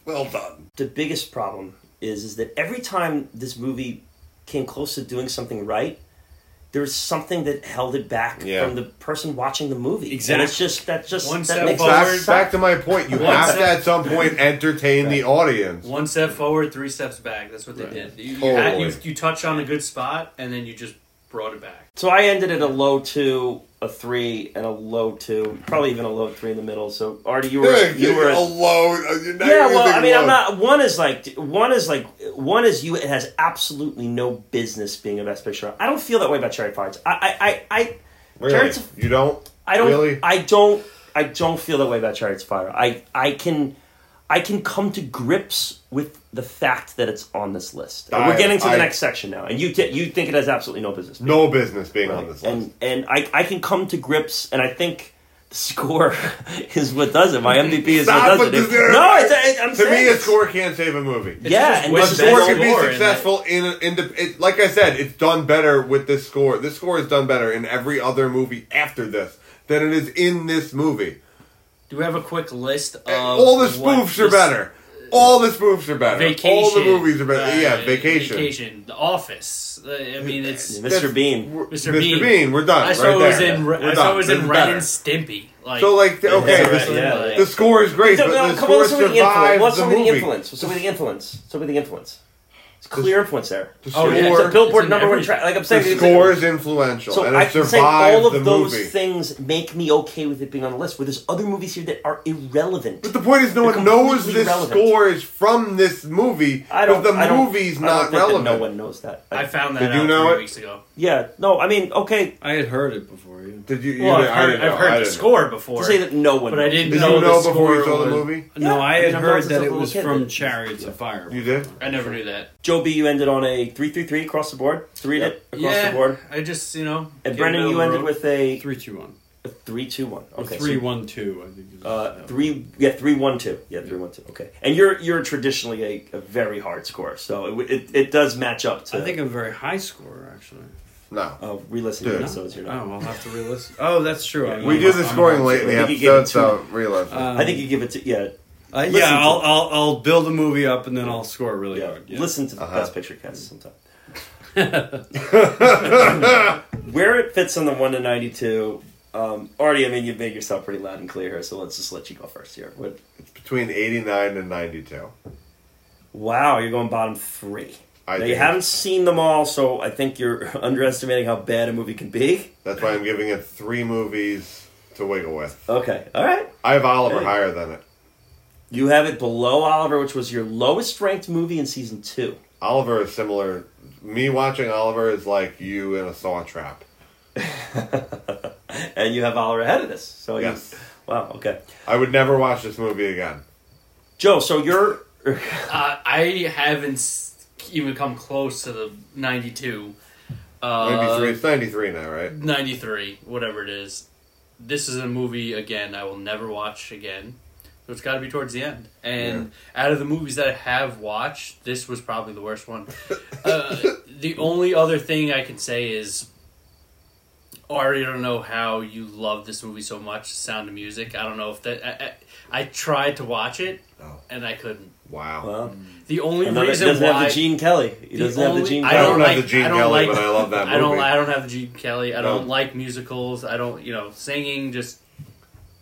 Well done. the biggest problem is is that every time this movie came close to doing something right, there was something that held it back Yeah. from the person watching the movie. And Exactly. it's just that just One step makes forward. Back, back to my point. You have step- to at some point entertain the audience. One step forward, three steps back. That's what they Right. did. You, you, had, you, you touch on a good spot, and then you just brought it back. So I ended at a low two, a three, and a low two, probably even a low three in the middle. So Artie, you were you were. alone. Uh, yeah, well, I mean, I'm not. One is like one is like one is you. It has absolutely no business being a best picture. I don't feel that way about Cherry Fires. I, I, I, I Really? Chariots You don't. I don't. Really? I don't. I don't feel that way about Chariots of Fire. I I can I can come to grips with the fact that it's on this list. And I- We're getting to the I- next section now, and you t- you think it has absolutely no business. being No business being Right. on this list. And and I, I can come to grips, and I think the score (laughs) is what does it. My MVP is Stop what does with it. no, it's, it, I'm to saying me, a score can't save a movie. Yeah, just and A the score can be score in successful in, in the, it, like I said, it's done better with this score. This score is done better in every other movie after this than it is in this movie. Do we have a quick list eh, of All the what spoofs are this- better. All the spoofs are better. Vacation. All the movies are better. uh, yeah, vacation. Vacation. The Office. Uh, I mean, it's. Mr. Bean. we're- Mr. Mr. Bean. Bean. We're done. I right it was there. in. We're I saw it was This in is Ren and Stimpy. Like, So like okay, Yeah, this- yeah, yeah. the score is great, (laughs) No, but no, the come on, score what's some of the influence? survives What's the some of the influence? What's some of the influence? Some of the influence. It's clear influence there. The Oh, yeah, It's a Billboard It's in number one track. Like I'm the saying, it's- score is influential, So and I it can say all of those movie. things make me okay with it being on the list. Where there's other movies here that are irrelevant. But the point is, no They're one knows completely this irrelevant. score is from this movie. I don't. But the I don't, movie's I don't not think that relevant. no one knows that. I found that Did you out know three it? weeks ago. Yeah. No. I mean, okay. I had heard it before you. Did you? you Well, I've did- I heard, didn't I've. I heard the didn't score before. To say that no one. But I knows. didn't Did know you know the before you score saw the was- movie? No, Yeah, I I had mean, I've heard noticed that as a it little was kid from that- Chariots of Fire. You did. I never knew that. Joe B, you ended on a three three three across the board. Three Yep. it across yeah, the board. I just you know. And Brendan, you ended with a, Three two one. a three two one. Or Okay. three so, one two. I think. Is, uh, yeah. three. Yeah, three one two. Yeah, three one two. Okay. And you're you're traditionally a, a very hard score, so it, w- it it does match up to. I think a very high score actually. No. Oh, re-listen to Dude. episodes. You're Oh. I'll have to re-listen. (laughs) Oh, that's true. I'm- We I'm- do the I'm scoring about late in the I think you gave episode, it so realize. it. Uh, I think you give it to yeah. Uh, Listen yeah, to- I'll, I'll I'll build a movie up and then I'll score really Yeah. hard. Yeah. Listen to the Uh-huh. best picture cast sometime. (laughs) Where it fits on the one to ninety two. Um, already, I mean, you've made yourself pretty loud and clear here, so let's just let you go first here. What, it's between eighty-nine and ninety-two. wow, you're going bottom three. I now, you haven't seen them all, so I think you're (laughs) underestimating how bad a movie can be. That's why I'm giving it three movies to wiggle with. Okay, all right. I have Oliver Hey. higher than it. You have it below Oliver, which was your lowest ranked movie in season two. Oliver is similar. Me watching Oliver is like you in a saw trap. (laughs) and you have Oliver ahead of this. So you- Yes. wow, okay. I would never watch this movie again. Joe, so you're Uh, I haven't s- even come close to the 92. Uh, 93. It's 93 now, right? 93, whatever it is. This is a movie, again, I will never watch again. So it's got to be towards the end. And out of the movies that I have watched, this was probably the worst one. Uh, the only other thing I can say is. I don't know how you love this movie so much. Sound of Music. I don't know if that. I, I, I tried to watch it Oh. and I couldn't. Wow. well, The only another, he reason doesn't why have the Gene Kelly. He The doesn't have the only- Gene I I don't, don't have like- the Gene I don't Kelly, like- but I love that movie. I don't. I don't have the Gene Kelly. I don't No. like musicals. I don't. You know, singing. Just.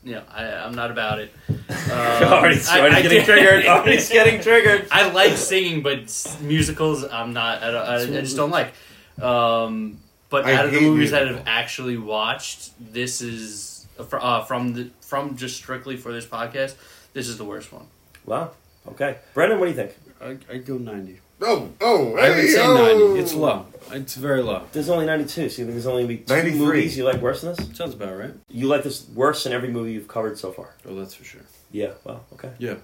You know, I, I'm not about it. (laughs) Um, Artie's, I- I getting did- triggered. Artie's getting triggered. (laughs) I like singing, but musicals, I'm not. I, don't, I, I just don't like. Um, but I out of the hate movies that I've actually watched, this is uh, from the from just strictly for this podcast. This is the worst one. Wow. Okay, Brendan, what do you think? I, I'd go ninety. Oh, oh, I would hey, say oh. ninety. It's low. It's very low. There's only 92, so you think there's only gonna be two 93. movies you like worse than this? Sounds about right. You like this worse than every movie you've covered so far? Oh, that's for sure. Yeah. Well, okay. Yeah.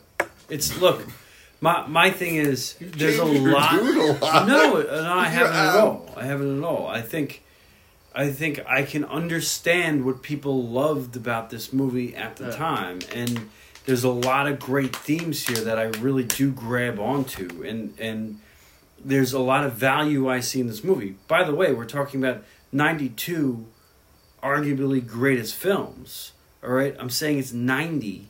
It's look. My my thing is there's a changed your lot. a lot. No, no, I (laughs) haven't at all. I haven't at all. I think, I think I can understand what people loved about this movie at the Yeah. time, and there's a lot of great themes here that I really do grab onto, and and there's a lot of value I see in this movie. By the way, we're talking about '92, arguably greatest films. All right, I'm saying it's 90.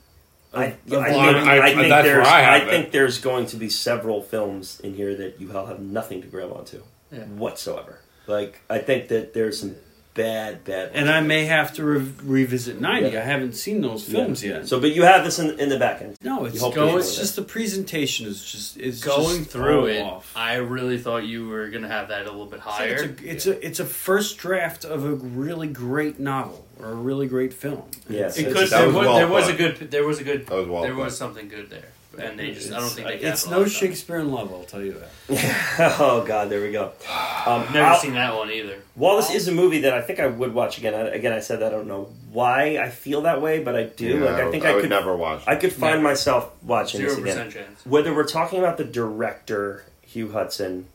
I, I, think, I- I, I- think there's, I think there's going to be several films in here that you all have nothing to grab onto Yeah. whatsoever. Like I think that there's some bad, bad. And I may have to re- revisit 90. I haven't seen those films Yeah. yet. So, but you have this in, in the back end. no, it's You go, it's enjoy just the presentation is just is Going just through it, off. I really thought you were gonna have that a little bit It's like higher. It's a, it's a it's a first draft of a really great novel or a really great film. Yes. it It's- could. that There was was, well there was a good. There was a good. Was well there was something good there, and they just. I don't It's- think they. it's no on. Shakespeare in Love. I'll tell you that. (laughs) oh God, there we go. Um, Never I'll- seen that one either. While this is a movie that I think I would watch again, I, again I said that I don't know why I feel that way, but I do. like I think I, would could never watch. I could find Never. myself watching Zero this again. percent chance. Whether we're talking about the director Hugh Hudson,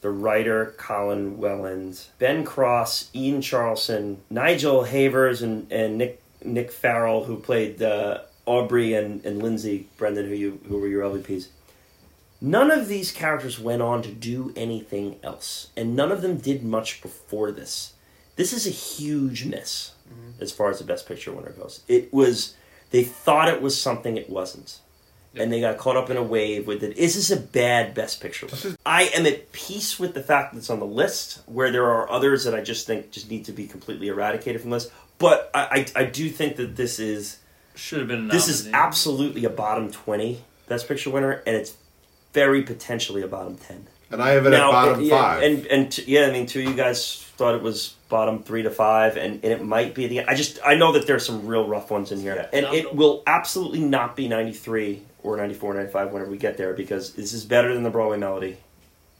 the writer Colin Welland, Ben Cross, Ian Charleson, Nigel Havers, and, and Nick Nick Farrell, who played uh, Aubrey and, and Lindsay Brendan, who you who were your LVPs. None of these characters went on to do anything else, and none of them did much before this. This is a huge miss mm-hmm. as far as the Best Picture winner goes. It was they thought it was something it wasn't, and they got caught up in a wave with it. Is this a bad Best Picture? winner? I am at peace with the fact that it's on the list, where there are others that I just think just need to be completely eradicated from this. But I, I, I do think that this is Should have been. this is absolutely a bottom twenty Best Picture winner, and it's very potentially a bottom ten. and I have it at bottom yeah, five. And and t- yeah, I mean, two of you guys thought it was bottom three to five, and, and it might be the. I just I know that there's some real rough ones in here, Yeah. and it will absolutely not be 93 or 94, 95 whenever we get there because this is better than the Broadway Melody.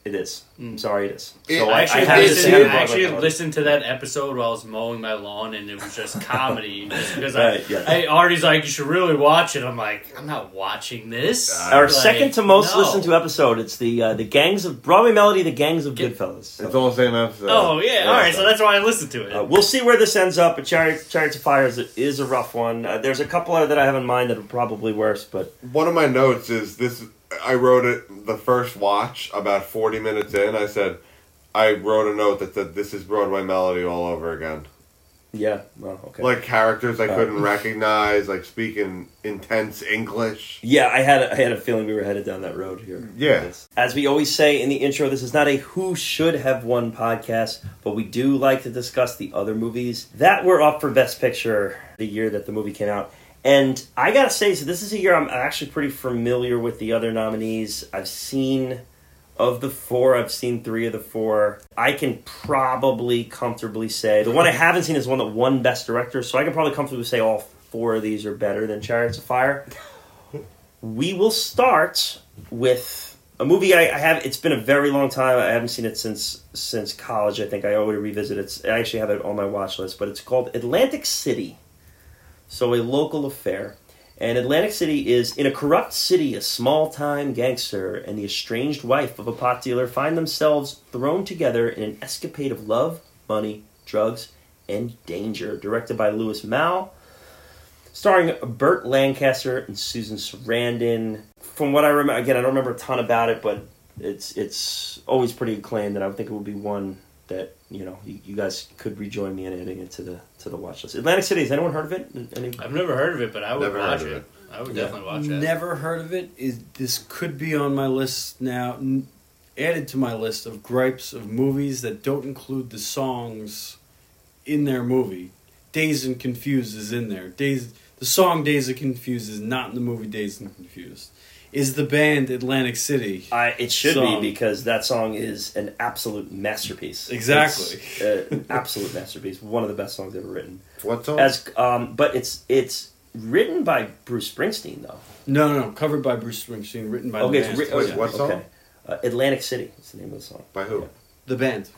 It is. I'm sorry, it is. It- So I I, actually, I have to listened, say I actually listened to that episode while I was mowing my lawn, and it was just (laughs) comedy. just because Right, I, yeah. I, Artie's like, you should really watch it. I'm like, I'm not watching this. Our Like, second to most no. listened to episode. It's the uh, the gangs of Broadway Melody, the gangs of Get- Goodfellas. So, it's all the same episode. Oh yeah, all right. So that's why I listened to it. uh, we'll see where this ends up. But Chariots, Chariots of Fire is, is a rough one. Uh, there's a couple other that I have in mind that are probably worse, but One of my notes is this. I wrote it the first watch about forty minutes in. I said, I wrote a note that said, "This is Broadway Melody all over again." yeah, well, okay. Like characters I Uh. couldn't recognize, like speaking intense English. Yeah, I had a, I had a feeling we were headed down that road here. Yeah. Yes. As we always say in the intro, this is not a who should have won podcast, but we do like to discuss the other movies that were up for Best Picture the year that the movie came out. And I gotta say, so this is a year I'm actually pretty familiar with the other nominees. I've seen of the four, I've seen three of the four. I can probably comfortably say the one I (laughs) haven't seen is one that won Best Director, so I can probably comfortably say all four of these are better than Chariots of Fire. (laughs) We will start with a movie I, I have. It's been a very long time. I haven't seen it since since college. I think I already revisit it. I actually have it on my watch list, but it's called Atlantic City. So a local affair. And Atlantic City is in a corrupt city, a small time gangster and the estranged wife of a pot dealer find themselves thrown together in an escapade of love, money, drugs, and danger. Directed by Louis Malle, starring Burt Lancaster and Susan Sarandon. From what I remember, again, I don't remember a ton about it, but it's it's always pretty acclaimed, and I would think it would be one that you know you, you guys could rejoin me in adding it to the to the watch list. Atlantic City, has anyone heard of it? Any, I've never heard of it, but I would Never watch it. it. I would Yeah. definitely watch it. Never heard of it. Is this could be on my list now? N- added to my list of gripes of movies that don't include the songs in their movie. Dazed and Confused is in there. Days the song Dazed and Confused is not in the movie Dazed and Confused. Is the band Atlantic City? I, it should Song. be because that song is an absolute masterpiece. Exactly. Uh, an absolute masterpiece. One of the best songs ever written. What song? As um, but it's it's written by Bruce Springsteen though. No, no, no. Covered by Bruce Springsteen, written by okay, the band. ri- Wait, what song? Okay. Uh, Atlantic City is the name of the song. By who? Yeah. The band.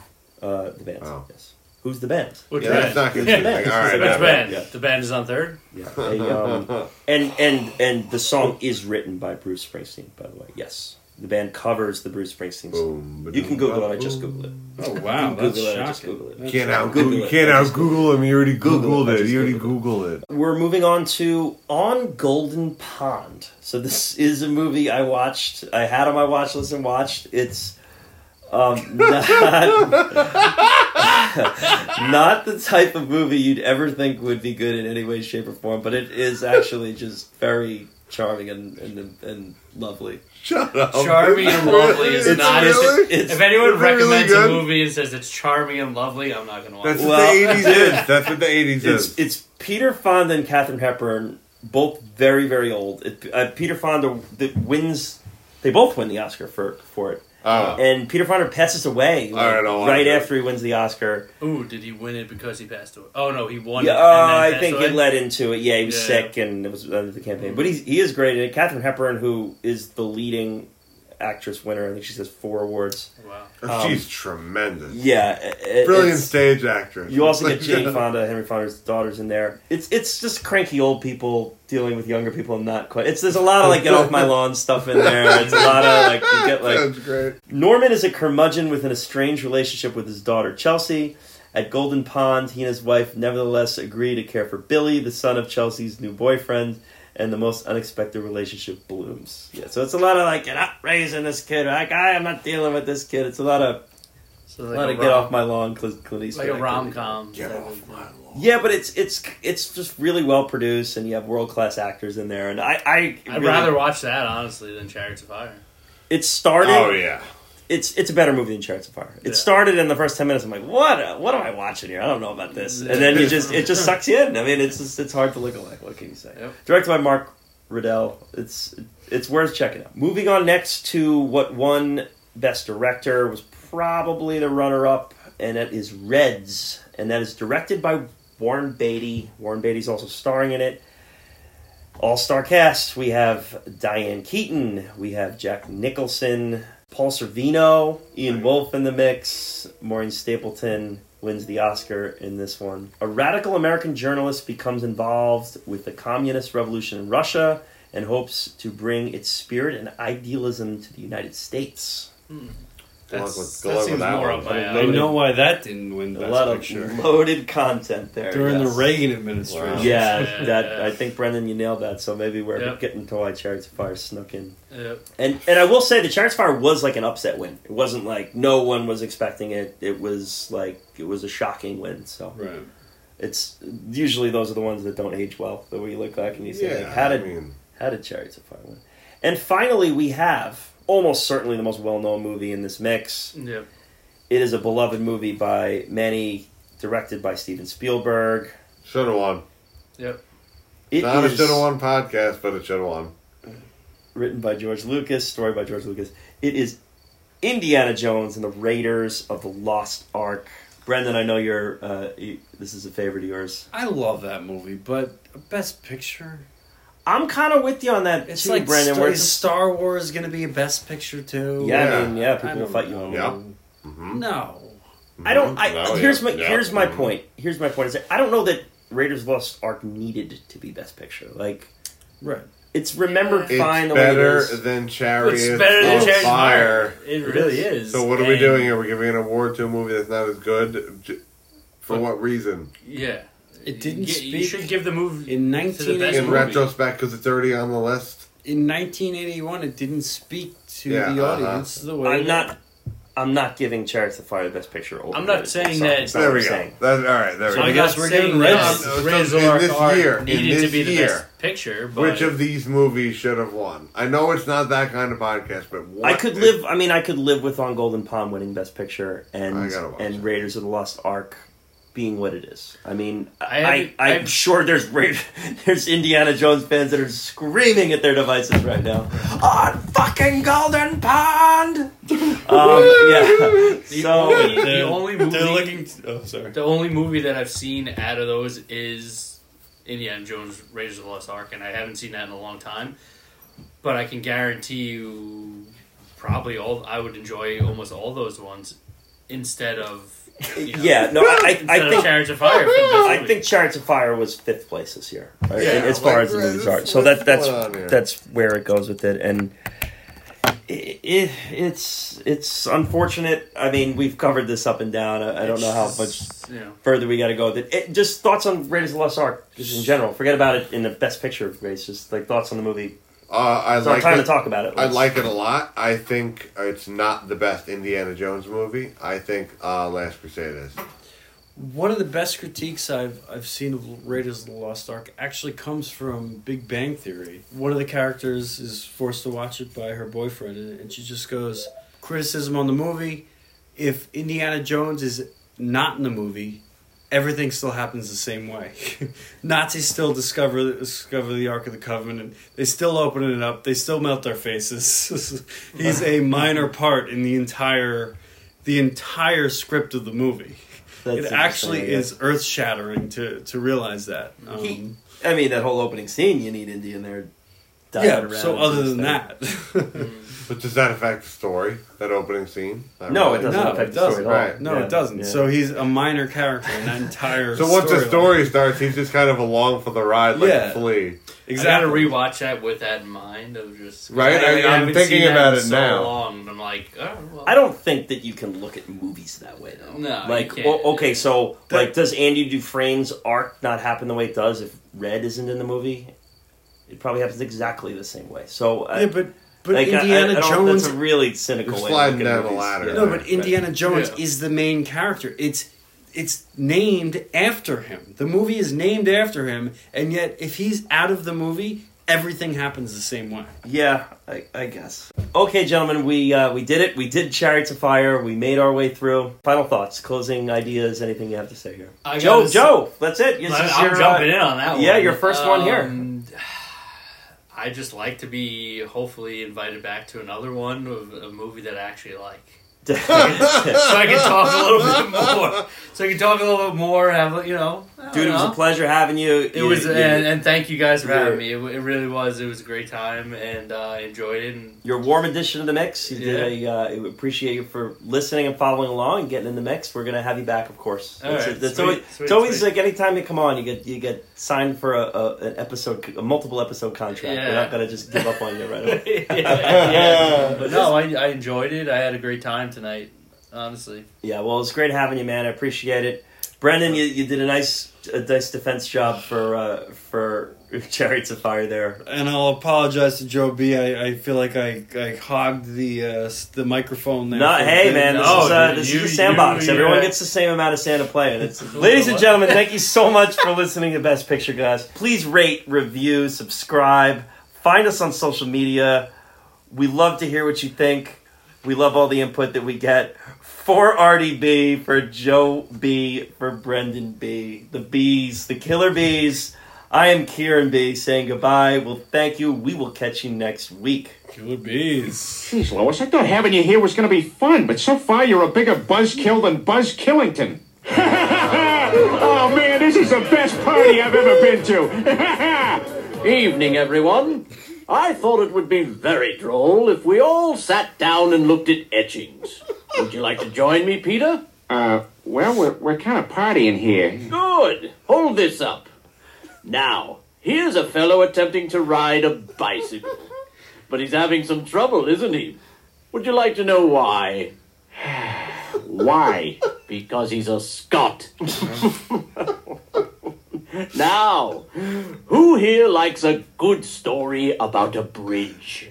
Uh, the band. Oh. Yes. Who's the band? Which yeah, band? that's not confusing. (laughs) Yeah. All right, Which Which all right. band? Yeah. The band is on third. Yeah. (laughs) A, um, and and and the song is written by Bruce Springsteen. By the way, yes. The band covers the Bruce Springsteen song. Boom, You can Google it. I just Googled it. Oh wow, You can that's Google it, I just shocking. Google it. That's Can't out Google Google. it. Can't I out Google him. You already Google Googled it. It. You already Googled Googled it. We're moving on to On Golden Pond. So this is a movie I watched. I had on my watch list and watched. It's um, not, (laughs) not the type of movie you'd ever think would be good in any way, shape, or form. But it is actually just very charming and and, and lovely. Shut up. Charming and lovely is It's not. really- it's- if anyone is it really recommends a movie and says it's charming and lovely, I'm not gonna watch That's it. what Well, the eighties is. That's what the eighties It's is. it's Peter Fonda and Katharine Hepburn, both very very old. It, uh, Peter Fonda that wins. They both win the Oscar for for it, Oh. and Peter Fonda passes away like, I right after he wins the Oscar. Ooh, did he win it because he passed away? Oh no, he won. Yeah, it uh, then I think away? it led into it. Yeah, he was Yeah. sick and it was under the campaign. But he's, he is great. And Katharine Hepburn, who is the leading actress winner, I think she says four awards. Wow. um, She's tremendous. Yeah, it- Brilliant stage actress. You also get (laughs) Jane Fonda, Henry Fonda's daughters in there. It's it's just cranky old people dealing with younger people and not quite. It's there's a lot of like get off my lawn stuff in there. It's a lot of like you get like That's great. Norman is a curmudgeon with an estranged relationship with his daughter Chelsea. At Golden Pond, he and his wife nevertheless agree to care for Billy, the son of Chelsea's new boyfriend, and the most unexpected relationship blooms. Yeah, so it's a lot of like, you're not raising this kid. Like, I am not dealing with this kid. It's a lot of, So a like lot a of get off my lawn, Clint Clint Eastwood like a rom com. Get off my lawn. Yeah, but it's it's it's just really well produced, and you have world class actors in there. And I, I I'd really- rather watch that honestly than Chariots of Fire. it started. Oh yeah. It's it's a better movie than Chariots of Fire. It Yeah. started in the first ten minutes. I'm like, what? What am I watching here? I don't know about this. And then you just it just sucks you in. I mean, it's just it's hard to look away. What can you say? Yep. Directed by Mark Rydell. It's it's worth checking out. Moving on next to what won Best Director was probably the runner up, and that is Reds, and that is directed by Warren Beatty. Warren Beatty's also starring in it. All star cast. We have Diane Keaton. We have Jack Nicholson, Paul Sorvino, Ian Wolfe in the mix. Maureen Stapleton wins the Oscar in this one. A radical American journalist becomes involved with the communist revolution in Russia and hopes to bring its spirit and idealism to the United States. Luck That's, with- that good luck with seems that more one. up my I know why that didn't win A Best lot Picture. of loaded content there. During yes. the Reagan administration. Wow. Yeah, Yeah, that yeah. I think Brendan, you nailed that. So maybe we're Yep. getting to why Chariots of Fire snuck in. Yep. And and I will say the Chariots of Fire was like an upset win. It wasn't like no one was expecting it. It was like it was a shocking win. So Right. it's usually those are the ones that don't age well. That we look back and you say, Yeah. like, how did I mean, how did Chariots of Fire win? And finally, we have almost certainly the most well known movie in this mix. Yep. It is a beloved movie by many, directed by Steven Spielberg. should have won. Yep. It Not a is- should have won podcast, but it should have won. written by George Lucas, story by George Lucas. It is Indiana Jones and the Raiders of the Lost Ark. Brendan, I know you're. Uh, you, this is a favorite of yours. I love that movie, but Best Picture. I'm kind of with you on that It's too, like Brendan. Star, where is it's- Star Wars going to be a Best Picture too? yeah, Yeah. I mean, yeah, people will fight you on know. that. Yeah. Mhm. No. I don't. I, No, here's yeah, my yeah. here's my Mhm. point. Here's my point. Is that I don't know that Raiders of the Lost Ark needed to be Best Picture. Like Right. it's remembered It's fine the way it better is. than Chariots It's better than of Chariots Fire. Fire. It really is. So what are we doing? Are we giving an award to a movie that's not as good? For But- what reason? Yeah. It didn't You, speak you should give the movie in to the 1980 In retrospect, because it's already on the list. in 1981 it didn't speak to Yeah, the uh-huh. audience the way I'm not. I'm not giving Chariots of Fire the Best Picture. Over I'm not Raiders. saying Sorry, that- There we go. saying. That's all right. There we go. I I'm guess we're saying getting that Reds. No, Raiders in of the this Ark year, in needed to be the year. best picture. But Which of these movies should have won? I know it's not that kind of podcast, but what I could live. I mean, I could live with On Golden Pond winning Best Picture and I gotta watch and it. Raiders of the Lost Ark being what it is. I mean, I I, I'm, I've- sure there's (laughs) there's Indiana Jones fans that are screaming at their devices right now. On fucking Golden Pond. (laughs) um, yeah. the, So only, the only movie They're looking. Oh, sorry. the only movie that I've seen out of those is Indiana Jones Raiders of the Lost Ark, and I haven't seen that in a long time. But I can guarantee you, probably all I would enjoy almost all those ones instead of you know, yeah, no, I, I, I think Chariots of Fire. For the best I think Chariots of Fire was fifth place this year, right? Yeah, as far like, as the movies that's- are. So what's that that's going on here? that's where it goes with it, and it, it it's it's unfortunate. I mean, we've covered this up and down. I, I don't know how much It's, you know, further we got to go. That it, just thoughts on Raiders of the Lost Ark, just in general. Forget about it in the best picture race. Just like thoughts on the movie. Uh, I It's our like time it. to talk about it. I Let's- like it a lot. I think it's not the best Indiana Jones movie. I think uh, Last Crusade is. One of the best critiques I've I've seen of Raiders of the Lost Ark actually comes from Big Bang Theory. One of the characters is forced to watch it by her boyfriend, and and she just goes criticism on the movie. If Indiana Jones is not in the movie, everything still happens the same way. (laughs) Nazis still discover discover the Ark of the Covenant. They still open it up. They still melt their faces. (laughs) He's a minor part in the entire the entire script of the movie. That's it actually interesting, I is earth shattering to to realize that. Um, He- I mean, that whole opening scene, you need Indy in there. diving yeah. around So other than stuff. that, (laughs) But does that affect the story? That opening scene? Not No, it doesn't No, affect it the story doesn't. at all. Right. no, Yeah, it doesn't. yeah. So he's a minor character in that (laughs) entire. So once the storyline. story starts, he's just kind of along for the ride, like Yeah. a flea. exactly. I gotta rewatch that with that in mind of just 'cause Right, I- I'm haven't thinking seen that about in it so now. Long, and I'm like, oh, well. I don't think that you can look at movies that way, though. No, like, you can't. o- okay, so That- like, does Andy Dufresne's arc not happen the way it does if Red isn't in the movie? It probably happens exactly the same way. So, uh, Yeah, but but like, I- I- Indiana I Jones. That's a really cynical You're way. to sliding look at down the ladder. Yeah. no, but Indiana Jones Yeah. is the main character. It's it's named after him. The movie is named after him, and yet if he's out of the movie, everything happens the same way. Yeah, I, I guess. Okay, gentlemen, we uh, we did it. We did Chariots of Fire. We made our way through. Final thoughts, closing ideas, anything you have to say here? I Joe, gotta Joe, that's it. This I'm, is I'm your, uh, jumping in on that one. yeah, your first one here. I just like to be hopefully invited back to another one of a movie that I actually like. (laughs) so I can talk a little bit more. So I can talk a little bit more. Have you know, Dude, it was a pleasure having you. It was, and, and thank you guys for having me. It, it really was. It was a great time, and uh, I enjoyed it. And your warm addition to the mix. You did a. Uh, we appreciate you for listening and following along and getting in the mix. We're gonna have you back, of course. All That's, right, it. That's sweet, always, sweet, it's always like anytime you come on, you get you get signed for a, a an episode, a multiple episode contract. Yeah. We're Yeah. not gonna just give up on you right (laughs) away. yeah, yeah. But no, I, I enjoyed it. I had a great time tonight. Honestly, Yeah, well, it's great having you, man. I appreciate it. Brendan, you, you did a nice a nice defense job for uh, for Chariots of Fire there. And I'll apologize to Joe B. I, I feel like I, I hogged the uh, the microphone there. Not, hey man, this No, is uh, this you- is a sandbox. you- Everyone yeah. gets the same amount of sand to play, and (laughs) it's ladies and gentlemen. Thank you so much for listening to Best Picture, guys. Please rate, review, subscribe, find us on social media. We love to hear what you think. We love all the input that we get. For Artie B, for Joe B, for Brendan B, the bees, the killer bees. I am Kieran B saying goodbye. Well, thank you. We will catch you next week. Killer bees. Jeez, Lois, I thought having you here was going to be fun, but so far you're a bigger buzzkill than Buzz Killington. (laughs) oh man, this is the best party I've ever been to. (laughs) Evening, everyone. I thought it would be very droll if we all sat down and looked at etchings. Would you like to join me, Peter? uh, well, we're, we're kind of partying here. Good. Hold this up. Now, here's a fellow attempting to ride a bicycle. But he's having some trouble, isn't he? Would you like to know why? (sighs) Why? Because he's a Scot. (laughs) now, who here likes a good story about a bridge?